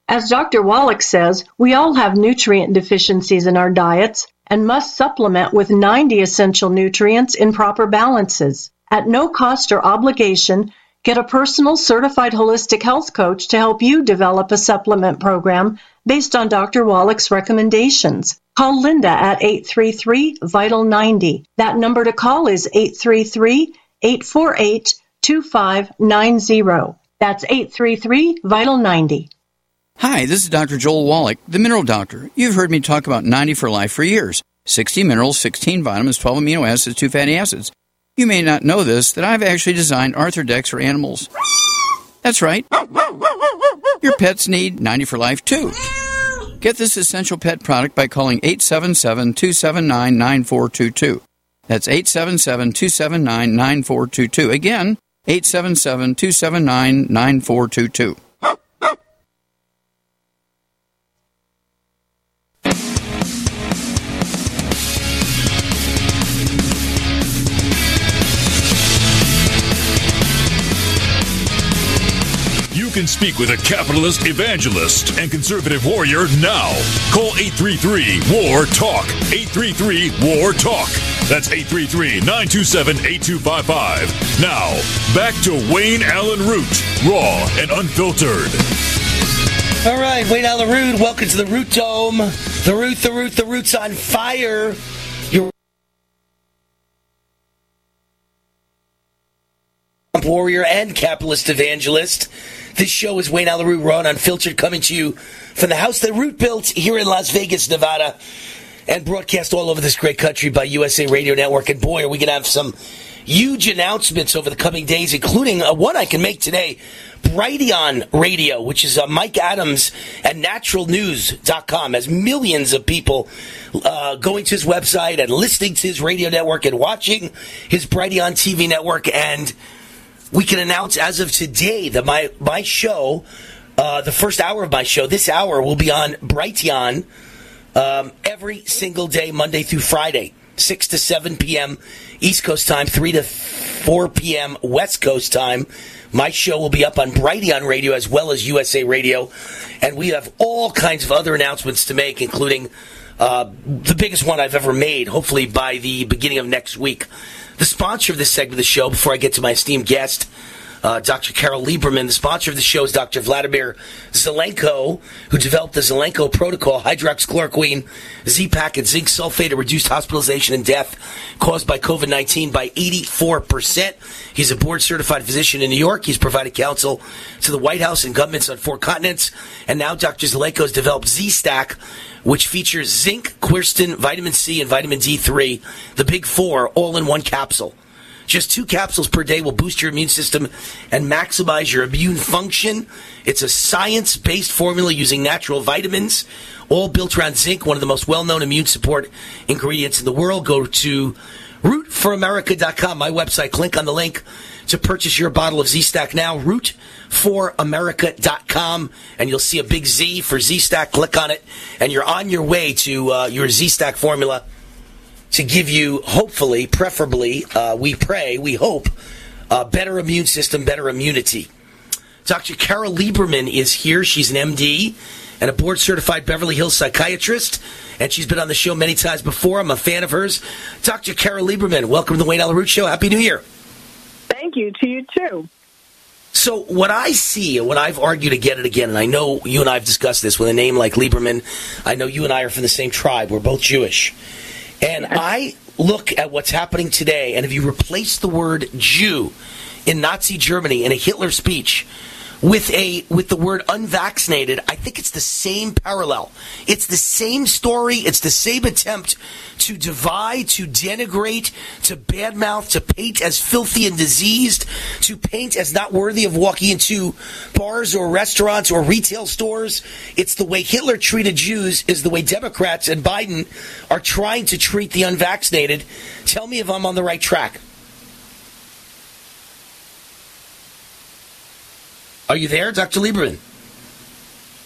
As Dr. Wallach says, we all have nutrient deficiencies in our diets and must supplement with 90 essential nutrients in proper balances. At no cost or obligation, get a personal certified holistic health coach to help you develop a supplement program based on Dr. Wallach's recommendations. Call Linda at 833 Vital 90. That number to call is 833 848 2590. That's 833 Vital 90. Hi, this is Dr. Joel Wallach, the Mineral Doctor. You've heard me talk about 90 for Life for years 60 minerals, 16 vitamins, 12 amino acids, 2 fatty acids. You may not know this, that I've actually designed Arthur decks for animals. That's right. Your pets need 90 for Life too. Get this essential pet product by calling 877 279 9422. That's 877 279 9422. Again, 877 279 9422. Can speak with a capitalist evangelist and conservative warrior now. Call 833 War Talk. 833 War Talk. That's 833 927 8255. Now, back to Wayne Allyn Root, raw and unfiltered. All right, Wayne Allyn Root, welcome to the Root Dome. The Root, the Root, the Root's on fire. Your warrior and capitalist evangelist. This show is Wayne Root, raw unfiltered, coming to you from the house that Root built here in Las Vegas, Nevada, and broadcast all over this great country by USA Radio Network. And boy, are we going to have some huge announcements over the coming days, including uh, one I can make today. Brighteon Radio, which is uh, Mike Adams at naturalnews.com, has millions of people uh, going to his website and listening to his radio network and watching his Brighteon TV network. And we can announce as of today that my, my show, uh, the first hour of my show, this hour will be on Brighteon um, every single day, Monday through Friday, 6 to 7 p.m. East Coast time, 3 to 4 p.m. West Coast time. My show will be up on Brighteon Radio as well as USA Radio. And we have all kinds of other announcements to make, including uh, the biggest one I've ever made, hopefully by the beginning of next week. The sponsor of this segment of the show, before I get to my esteemed guest, uh, Dr. Carol Lieberman. The sponsor of the show is Dr. Vladimir Zelenko, who developed the Zelenko protocol, hydroxychloroquine, Z-Pack, and zinc sulfate to reduce hospitalization and death caused by COVID-19 by 84%. He's a board-certified physician in New York. He's provided counsel to the White House and governments on four continents. And now Dr. Zelenko has developed Z-Stack, which features zinc, quercetin, vitamin C, and vitamin D3, the big four, all in one capsule. Just two capsules per day will boost your immune system and maximize your immune function. It's a science based formula using natural vitamins, all built around zinc, one of the most well known immune support ingredients in the world. Go to rootforamerica.com, my website. Click on the link to purchase your bottle of Z Stack now. Rootforamerica.com, and you'll see a big Z for Z Stack. Click on it, and you're on your way to uh, your Z Stack formula to give you, hopefully, preferably, uh, we pray, we hope, a better immune system, better immunity. Dr. Carol Lieberman is here. She's an MD and a board certified Beverly Hills psychiatrist, and she's been on the show many times before. I'm a fan of hers. Dr. Carol Lieberman, welcome to the Wayne Allyn Root Show. Happy New Year. Thank you to you too. So what I see, and what I've argued again and again, and I know you and I have discussed this with a name like Lieberman. I know you and I are from the same tribe. We're both Jewish, and I look at what's happening today. And if you replace the word Jew in Nazi Germany in a Hitler speech with a with the word unvaccinated, I think it's the same parallel. It's the same story. It's the same attempt to divide, to denigrate, to badmouth, to paint as filthy and diseased, to paint as not worthy of walking into bars or restaurants or retail stores. It's the way Hitler treated Jews is the way Democrats and Biden are trying to treat the unvaccinated. Tell me if I'm on the right track. Are you there, Dr. Lieberman?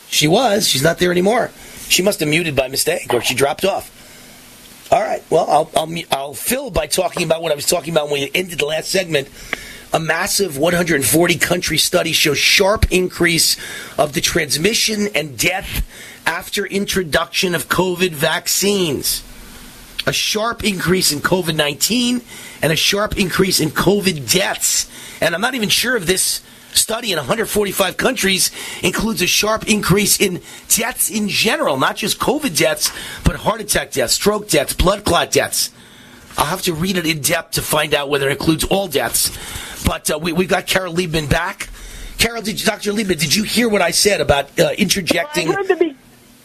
She was. She's not there anymore. She must have muted by mistake, or she dropped off. All right. Well, I'll, I'll, I'll fill by talking about what I was talking about when we ended the last segment. A massive 140 country study shows sharp increase of the transmission and death after introduction of COVID vaccines. A sharp increase in COVID 19 and a sharp increase in COVID deaths. And I'm not even sure if this study in 145 countries includes a sharp increase in deaths in general, not just COVID deaths, but heart attack deaths, stroke deaths, blood clot deaths. I'll have to read it in depth to find out whether it includes all deaths. But uh, we, we got Carol Liebman back. Carol, did you, Dr. Liebman, did you hear what I said about uh, interjecting? Well, I, heard the be-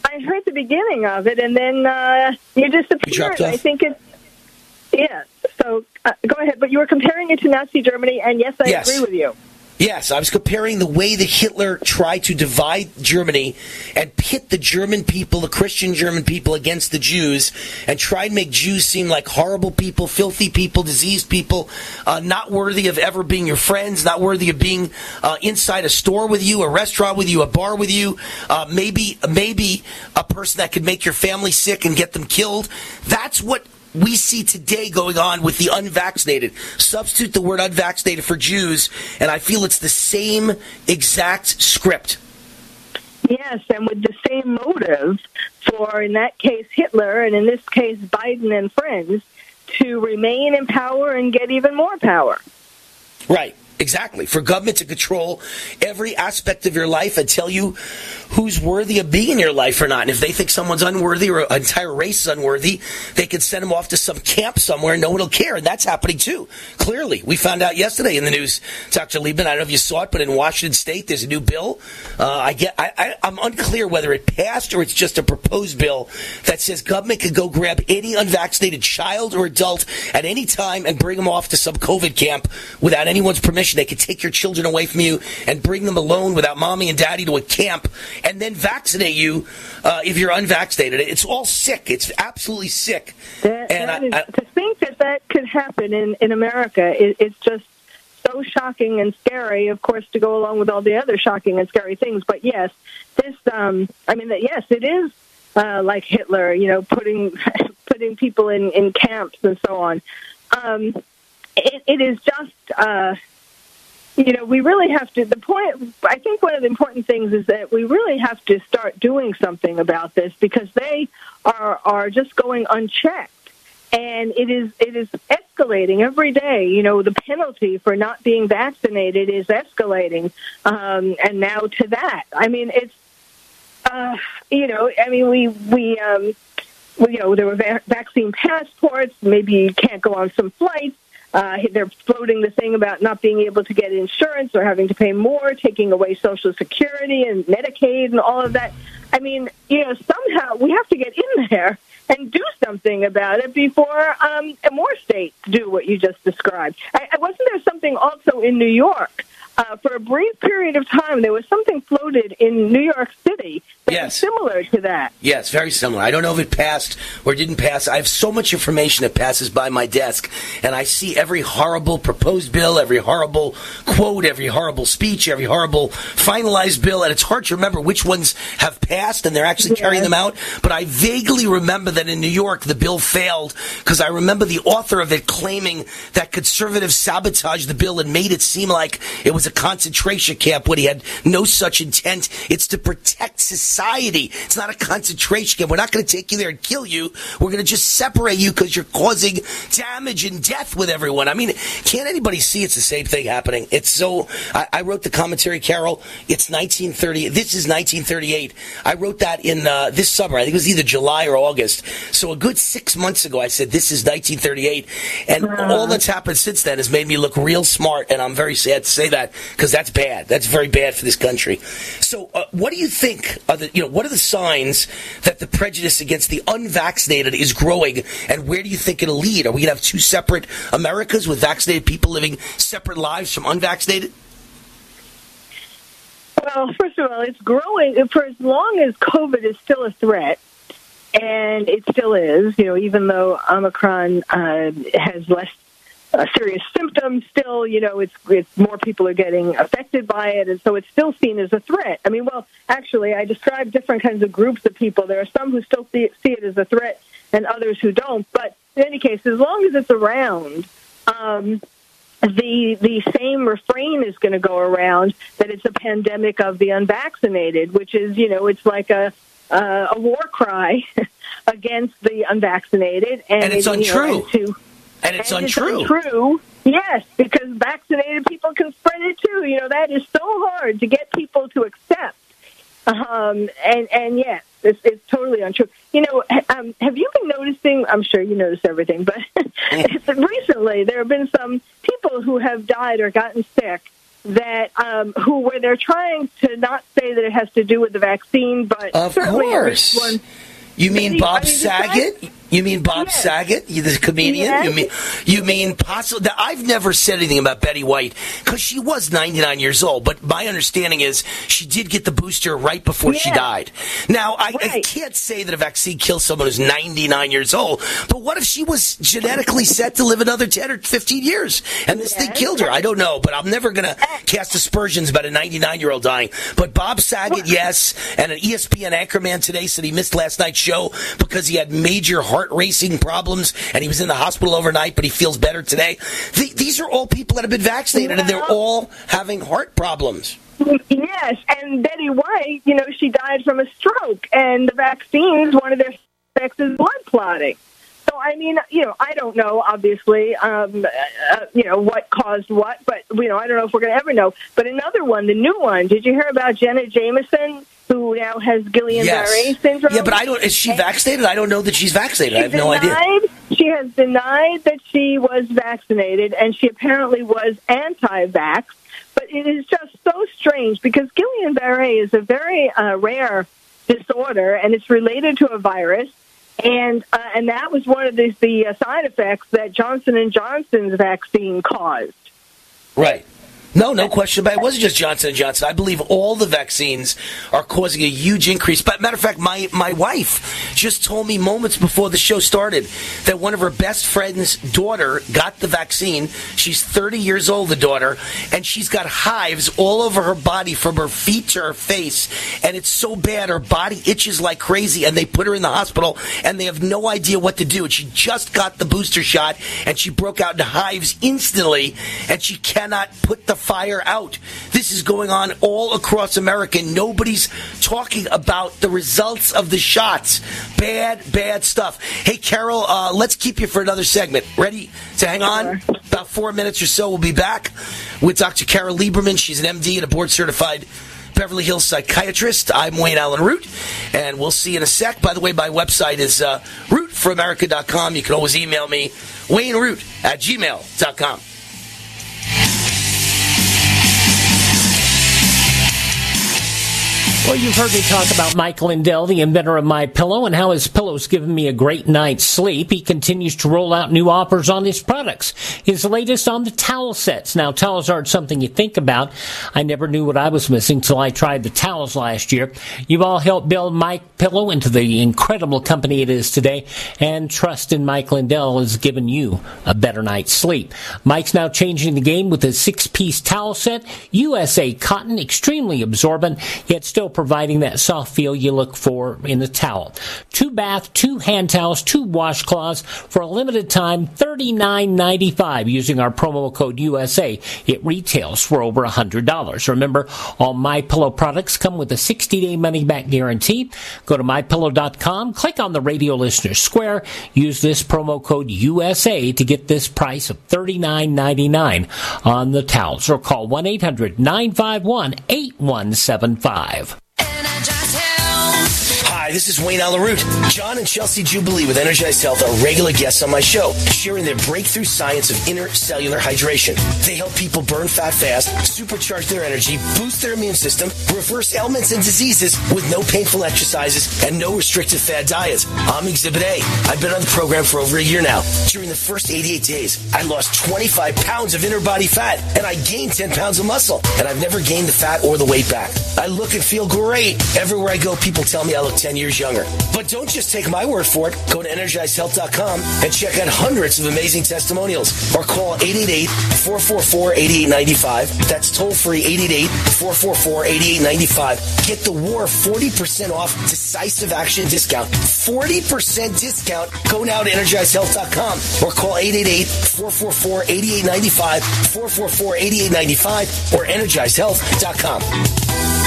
I heard the beginning of it, and then uh, you disappeared. You I think it's yeah. So uh, go ahead, but you were comparing it to Nazi Germany, and yes, I Yes. agree with you. Yes, I was comparing the way that Hitler tried to divide Germany and pit the German people, the Christian German people, against the Jews, and try and make Jews seem like horrible people, filthy people, diseased people, uh, not worthy of ever being your friends, not worthy of being uh, inside a store with you, a restaurant with you, a bar with you, uh, maybe maybe a person that could make your family sick and get them killed. That's what we see today going on with the unvaccinated. Substitute the word unvaccinated for Jews, and I feel it's the same exact script. Yes, and with the same motive for, in that case, Hitler, and in this case, Biden and friends, to remain in power and get even more power. Right. Exactly. For government to control every aspect of your life and tell you who's worthy of being in your life or not. And if they think someone's unworthy or an entire race is unworthy, they can send them off to some camp somewhere and no one will care. And that's happening too. Clearly. We found out yesterday in the news, Dr. Liebman, I don't know if you saw it, but in Washington State, there's a new bill. Uh, I get, I, I, I'm unclear whether it passed or it's just a proposed bill that says government could go grab any unvaccinated child or adult at any time and bring them off to some COVID camp without anyone's permission. They could take your children away from you and bring them alone without mommy and daddy to a camp and then vaccinate you uh, if you're unvaccinated. It's all sick. It's absolutely sick. That, And that I- is- I- to think that that could happen in, in America is it's just so shocking and scary, of course, to go along with all the other shocking and scary things. But yes, this, um, I mean, that yes, it is uh, like Hitler, you know, putting putting people in, in camps and so on. Um, it, it is just, uh, you know, we really have to. The point, I think, one of the important things is that we really have to start doing something about this because they are are just going unchecked and it is it is escalating every day. You know, the penalty for not being vaccinated is escalating, um, and now to that. I mean, it's uh, you know, I mean, we we. Um, you know, there were va- vaccine passports. Maybe you can't go on some flights. Uh, they're floating the thing about not being able to get insurance or having to pay more, taking away Social Security and Medicaid and all of that. I mean, you know, somehow we have to get in there and do something about it before um, more states do what you just described. I, wasn't there something also in New York? Uh, for a brief period of time, there was something floated in New York City that Yes. was similar to that. Yes, very similar. I don't know if it passed or didn't pass. I have so much information that passes by my desk, and I see every horrible proposed bill, every horrible quote, every horrible speech, every horrible finalized bill, and it's hard to remember which ones have passed and they're actually carrying them out. But I vaguely remember that in New York the bill failed because I remember the author of it claiming that conservatives sabotaged the bill and made it seem like it was a concentration camp when he had no such intent. It's to protect society. It's not a concentration camp. We're not going to take you there and kill you. We're going to just separate you because you're causing damage and death with everyone. I mean, can't anybody see it's the same thing happening? It's so. I, I wrote the commentary, Carol. It's 1930. This is 1938. I wrote that in uh, this summer. I think it was either July or August. So a good six months ago, I said this is 1938, and all that's happened since then has made me look real smart. And I'm very sad to say that because that's bad. That's very bad for this country. So, uh, what do you think? Are the you know what are the signs that the prejudice against the unvaccinated is growing, and where do you think it'll lead? Are we to have two separate Americas with vaccinated people living separate lives from unvaccinated? Well, first of all, it's growing for as long as COVID is still a threat, and it still is. You know, even though Omicron uh, has less uh, serious symptoms, still, you know, it's it's more people are getting affected by it, and so it's still seen as a threat. I mean, well, actually, I describe different kinds of groups of people. There are some who still see it, see it as a threat, and others who don't. But in any case, as long as it's around. Um, the the same refrain is going to go around that it's a pandemic of the unvaccinated, which is you know it's like a uh, a war cry against the unvaccinated, and, And it's it, you know, untrue. And it's and untrue. It's untrue. Yes, because vaccinated people can spread it too. You know that is so hard to get people to accept. Um, and and yes, it's, it's totally untrue. You know, um, have you been noticing? I'm sure you notice everything, but recently there have been some people who have died or gotten sick that um, who where they're trying to not say that it has to do with the vaccine, but Of course. everyone- You mean Bob I mean, Saget? You mean Bob Saget, the comedian? Yes. You mean you mean possible? I've never said anything about Betty White because she was 99 years old. But my understanding is she did get the booster right before she died. Now I, I can't say that a vaccine kills someone who's 99 years old. But what if she was genetically set to live another 10 or 15 years and this thing killed her? I don't know. But I'm never gonna cast aspersions about a 99 year old dying. But Bob Saget, yes, and an ESPN anchorman today said he missed last night's show because he had major heart racing problems and he was in the hospital overnight, but he feels better today. Th- these are all people that have been vaccinated and they're all having heart problems. Yes, and Betty White, you know, she died from a stroke, and the vaccines, one of their effects is blood clotting. So, I mean, you know, I don't know, obviously, um, uh, you know, what caused what, but, you know, I don't know if we're going to ever know. But another one, the new one, did you hear about Jenna Jameson, who now has Guillain-Barré syndrome? Yeah, but I don't. Is she vaccinated? I don't know that she's vaccinated. I have no idea. She has denied that she was vaccinated, and she apparently was anti-vax. But it is just so strange because Guillain-Barré is a very uh, rare disorder, and it's related to a virus. And uh, and that was one of the, the uh, side effects that Johnson and Johnson's vaccine caused. Right. No, no question about it. It wasn't just Johnson and Johnson. I believe all the vaccines are causing a huge increase. But matter of fact, my my wife just told me moments before the show started that one of her best friend's daughter got the vaccine. She's 30 years old, the daughter, and she's got hives all over her body from her feet to her face, and it's so bad her body itches like crazy. And they put her in the hospital, and they have no idea what to do. And she just got the booster shot, and she broke out into hives instantly, and she cannot put the fire out. This is going on all across America. Nobody's talking about the results of the shots. Bad, bad stuff. Hey, Carol, uh, let's keep you for another segment. Ready to hang on? About four minutes or so, we'll be back with Dr. Carol Lieberman. She's an MD and a board certified Beverly Hills psychiatrist. I'm Wayne Allyn Root, and we'll see you in a sec. By the way, my website is uh, rootforamerica.com. You can always email me, wayneroot at gmail.com. Well, you've heard me talk about Mike Lindell, the inventor of My Pillow, and how his pillows given me a great night's sleep. He continues to roll out new offers on his products. His latest on the towel sets. Now, towels aren't something you think about. I never knew what I was missing till I tried the towels last year. You've all helped build My Pillow into the incredible company it is today, and trust in Mike Lindell has given you a better night's sleep. Mike's now changing the game with his six-piece towel set, USA cotton, extremely absorbent, yet still providing that soft feel you look for in the towel. Two bath, two hand towels, two washcloths for a limited time, $39.95 using our promo code USA. It retails for over $100. Remember, all My Pillow products come with a 60-day money-back guarantee. Go to mypillow.com, click on the radio listener square, use this promo code USA to get this price of $39.99 on the towels or call 1-800-951-8175. Hi, this is Wayne Allyn Root. John and Chelsea Jubilee with Energized Health are regular guests on my show, sharing their breakthrough science of intracellular hydration. They help people burn fat fast, supercharge their energy, boost their immune system, reverse ailments and diseases with no painful exercises and no restrictive fad diets. I'm Exhibit A. I've been on the program for over a year now. During the first 88 days, I lost 25 pounds of inner body fat and I gained 10 pounds of muscle. And I've never gained the fat or the weight back. I look and feel great. Everywhere I go, people tell me I look 10 years younger. But don't just take my word for it. Go to energizedhealth.com and check out hundreds of amazing testimonials or call 888-444-8895. That's toll free 888-444-8895. Get the war 40% off decisive action discount. 40% discount. Go now to energizedhealth.com or call 888-444-8895, 444-8895 or energizedhealth.com.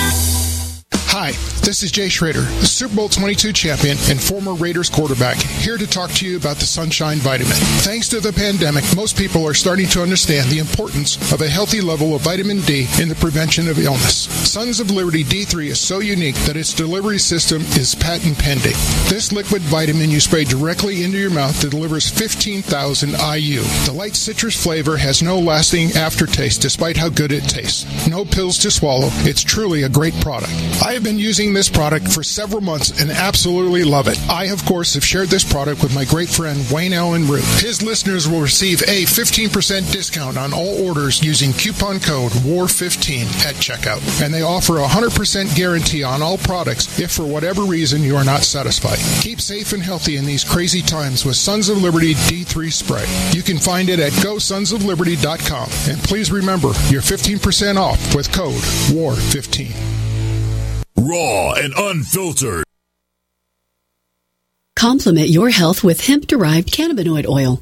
Hi, this is Jay Schroeder, the Super Bowl 22 champion and former Raiders quarterback, here to talk to you about the Sunshine Vitamin. Thanks to the pandemic, most people are starting to understand the importance of a healthy level of vitamin D in the prevention of illness. Sons of Liberty D3 is so unique that its delivery system is patent pending. This liquid vitamin you spray directly into your mouth delivers 15,000 IU. The light citrus flavor has no lasting aftertaste despite how good it tastes. No pills to swallow. It's truly a great product. I have been using this product for several months and absolutely love it. I, of course, have shared this product with my great friend Wayne Allyn Root. His listeners will receive a 15% discount on all orders using coupon code WAR15 at checkout. And they offer a 100% guarantee on all products if for whatever reason you are not satisfied. Keep safe and healthy in these crazy times with Sons of Liberty D3 spray. You can find it at gosonsofliberty.com. And please remember, you're 15% off with code WAR15. Raw and unfiltered. Complement your health with hemp derived cannabinoid oil.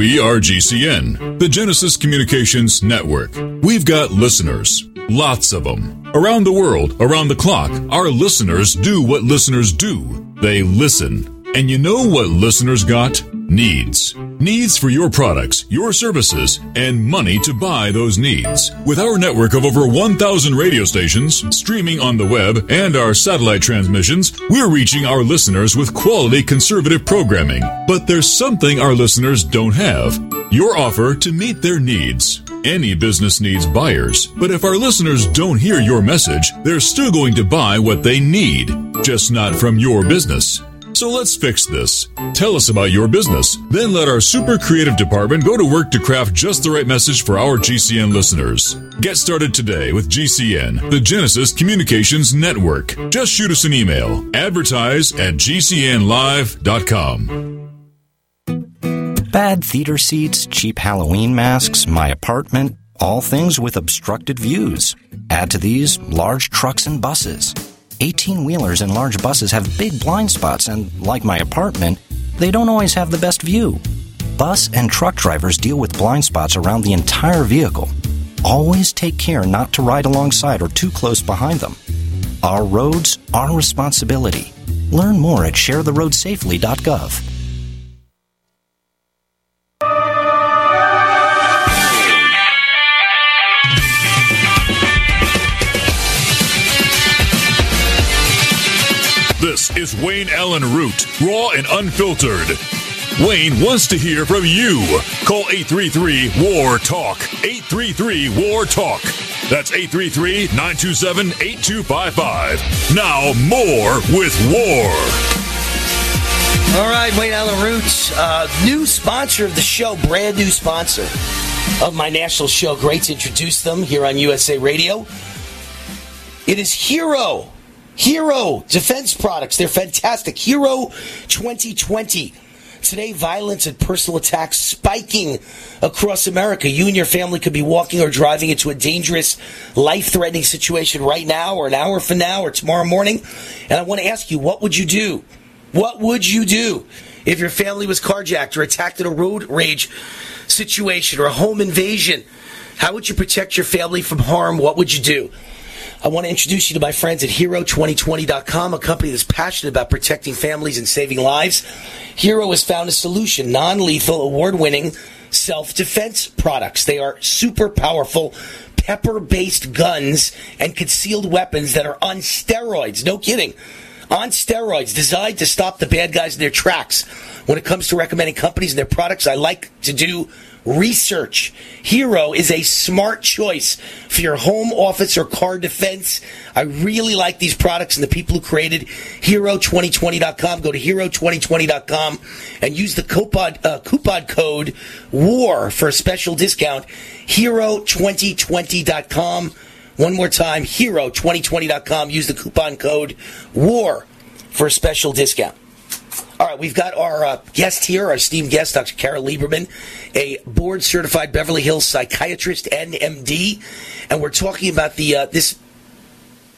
We are GCN, the Genesis Communications Network. We've got listeners, lots of them. Around the world, around the clock, our listeners do what listeners do. They listen. And you know what listeners got? Needs. Needs for your products, your services, and money to buy those needs. With our network of over 1,000 radio stations, streaming on the web, and our satellite transmissions, we're reaching our listeners with quality conservative programming. But there's something our listeners don't have. Your offer to meet their needs. Any business needs buyers, but if our listeners don't hear your message, they're still going to buy what they need, just not from your business. So let's fix this. Tell us about your business. Then let our super creative department go to work to craft just the right message for our GCN listeners. Get started today with GCN, the Genesis Communications Network. Just shoot us an email. Advertise at GCNlive.com. Bad theater seats, cheap Halloween masks, my apartment, all things with obstructed views. Add to these large trucks and buses. 18 wheelers and large buses have big blind spots, and like my apartment, they don't always have the best view. Bus and truck drivers deal with blind spots around the entire vehicle. Always take care not to ride alongside or too close behind them. Our roads, our responsibility. Learn more at sharetheroadsafely.gov. Is Wayne Allyn Root, raw and unfiltered. Wayne wants to hear from you. Call 833 WAR TALK. 833 WAR TALK. That's 833 927 8255. Now, more with War. All right, Wayne Allyn Roots, uh, new sponsor of the show, brand new sponsor of my national show. Great to introduce them here on USA Radio. It is Hero. Hero Defense Products. They're fantastic. Hero 2020. Today, violence and personal attacks spiking across America. You and your family could be walking or driving into a dangerous, life threatening situation right now, or an hour from now, or tomorrow morning. And I want to ask you, what would you do? What would you do if your family was carjacked or attacked in a road rage situation or a home invasion? How would you protect your family from harm? What would you do? I want to introduce you to my friends at Hero2020.com, a company that's passionate about protecting families and saving lives. Hero has found a solution, non-lethal, award-winning self-defense products. They are super powerful pepper-based guns and concealed weapons that are on steroids. No kidding. On steroids, designed to stop the bad guys in their tracks. When it comes to recommending companies and their products, I like to do research. Hero is a smart choice for your home office or car defense. I really like these products and the people who created Hero2020.com. Go to Hero2020.com and use the coupon, uh, coupon code WAR for a special discount. Hero2020.com. One more time, Hero2020.com. Use the coupon code WAR for a special discount. All right, we've got our uh, guest here, our esteemed guest, Dr. Carole Lieberman, a board certified Beverly Hills psychiatrist and MD, and we're talking about the uh, this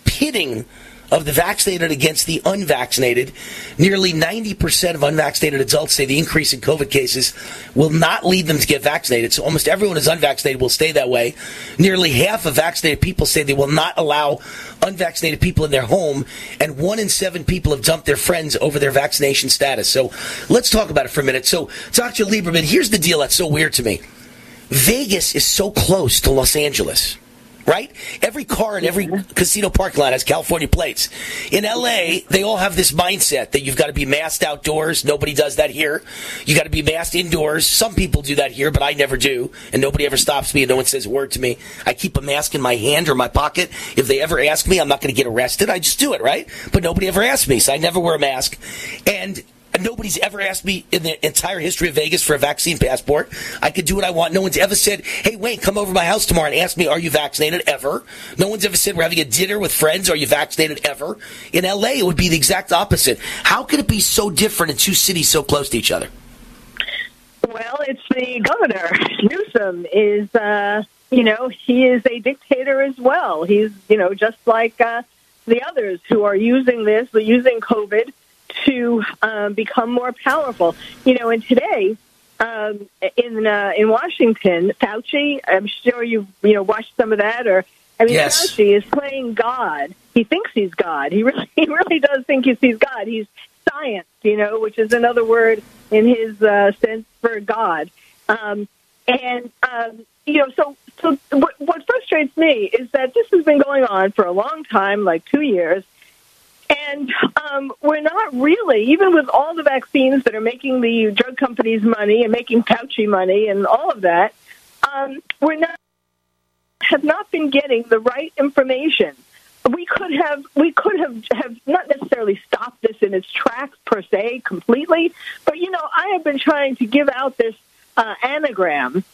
pitting of the vaccinated against the unvaccinated. Nearly 90% of unvaccinated adults say the increase in COVID cases will not lead them to get vaccinated. So almost everyone who's unvaccinated will stay that way. Nearly half of vaccinated people say they will not allow unvaccinated people in their home, and one in seven people have dumped their friends over their vaccination status. So let's talk about it for a minute. So, Dr. Lieberman, here's the deal that's so weird to me. Vegas is so close to Los Angeles right? Every car in every casino parking lot has California plates. In LA, they all have this mindset that you've got to be masked outdoors. Nobody does that here. You got to be masked indoors. Some people do that here, but I never do. And nobody ever stops me and no one says a word to me. I keep a mask in my hand or my pocket. If they ever ask me, I'm not going to get arrested. I just do it, right? But nobody ever asks me, so I never wear a mask. And and nobody's ever asked me in the entire history of Vegas for a vaccine passport. I could do what I want. No one's ever said, "Hey, Wayne, come over to my house tomorrow and ask me, are you vaccinated?" Ever. No one's ever said we're having a dinner with friends. Are you vaccinated? Ever. In LA, it would be the exact opposite. How could it be so different in two cities so close to each other? Well, it's the governor. Newsom is, uh, you know, he is a dictator as well. He's, you know, just like uh, the others who are using this, using COVID to um, become more powerful. You know, and today um, in uh, in Washington, Fauci. I'm sure you you know watched some of that, or I mean, Yes. Fauci is playing God. He thinks he's God. He really he really does think he's, he's God. He's science, you know, which is another word in his uh, sense for God. Um, and um, you know, so so what, what frustrates me is that this has been going on for a long time, like two years. And um, we're not really, even with all the vaccines that are making the drug companies money and making Fauci money and all of that, um, we're not have not been getting the right information. We could have we could have have not necessarily stopped this in its tracks per se completely, but you know I have been trying to give out this uh, anagram.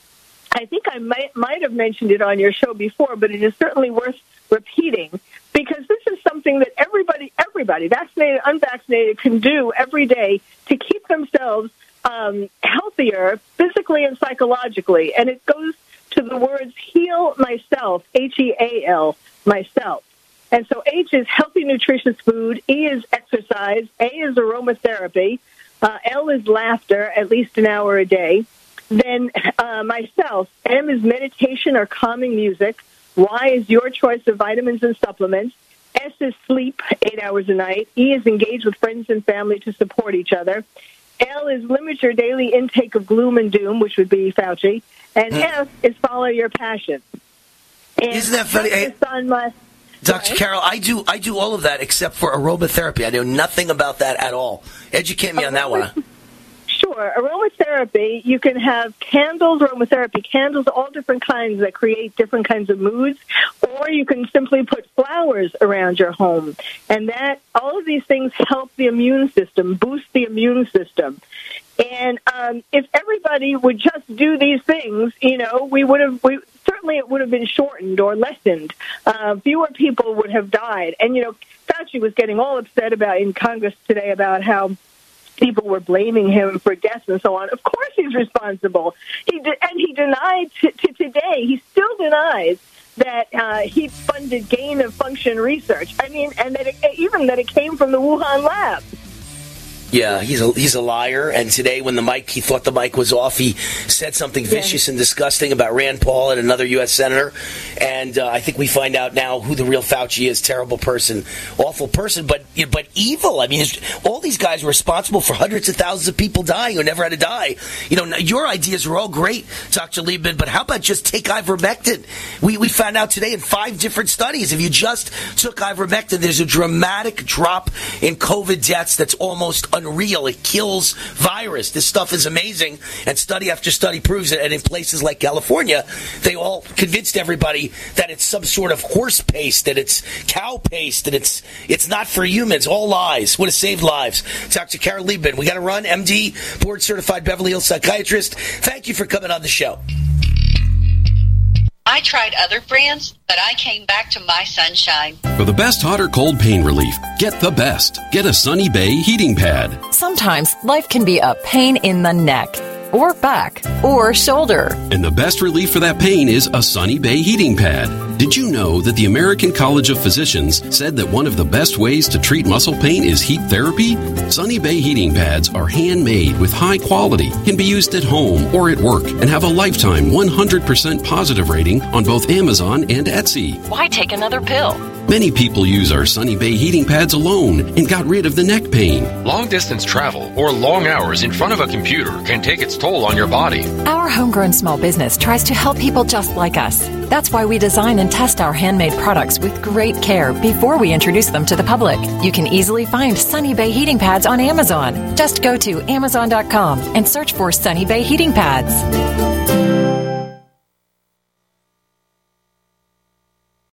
I think I might might have mentioned it on your show before, but it is certainly worth repeating because this is something that everybody, everybody, vaccinated, unvaccinated, can do every day to keep themselves um, healthier physically and psychologically. And it goes to the words heal myself, H E A L, myself. And so H is healthy, nutritious food. E is exercise. A is aromatherapy. Uh, L is laughter, at least an hour a day. Then uh, myself. M is meditation or calming music. Y is your choice of vitamins and supplements. S is sleep, eight hours a night. E is engage with friends and family to support each other. L is limit your daily intake of gloom and doom, which would be Fauci. And hmm. F is follow your passion. And Isn't that funny? Dr. Son must- Dr. Carole, I do I do all of that except for aromatherapy. I know nothing about that at all. Educate me on that one. Sure. Aromatherapy, you can have candles, aromatherapy, candles, all different kinds that create different kinds of moods, or you can simply put flowers around your home. And that, all of these things help the immune system, boost the immune system. And um, if everybody would just do these things, you know, we would have, we, certainly it would have been shortened or lessened. Uh, fewer people would have died. And, you know, Fauci was getting all upset about in Congress today about how people were blaming him for deaths and so on. Of course, he's responsible. He de- and he denied to today. He still denies that uh, he funded gain of function research. I mean, and that it, even that it came from the Wuhan lab. Yeah, he's a he's a liar. And today, when the mic, he thought the mic was off. He said something vicious and disgusting about Rand Paul and another U.S. senator. And uh, I think we find out now who the real Fauci is. Terrible person, awful person, but but evil. I mean, all these guys were responsible for hundreds of thousands of people dying who never had to die. You know, your ideas are all great, Dr. Liebman, but how about just take ivermectin? We we found out today in five different studies, if you just took ivermectin, there's a dramatic drop in COVID deaths that's almost unreal. It kills virus. This stuff is amazing, and study after study proves it. And in places like California, they all convinced everybody that it's some sort of horse paste, that it's cow paste, that it's it's not for humans. All lies. Would have saved lives. Dr. Carole Liebman, we got to run. MD, board certified Beverly Hills psychiatrist. Thank you for coming on the show. I tried other brands, but I came back to my sunshine. For the best hot or cold pain relief, get the best. Get a Sunny Bay heating pad. Sometimes life can be a pain in the neck, or back, or shoulder. And the best relief for that pain is a Sunny Bay heating pad. Did you know that the American College of Physicians said that one of the best ways to treat muscle pain is heat therapy? Sunny Bay heating pads are handmade with high quality, can be used at home or at work, and have a lifetime 100% positive rating on both Amazon and Etsy. Why take another pill? Many people use our Sunny Bay heating pads alone and got rid of the neck pain. Long distance travel or long hours in front of a computer can take its toll on your body. Our homegrown small business tries to help people just like us. That's why we design and test our handmade products with great care before we introduce them to the public. You can easily find Sunny Bay heating pads on Amazon. Just go to amazon.com and search for Sunny Bay heating pads.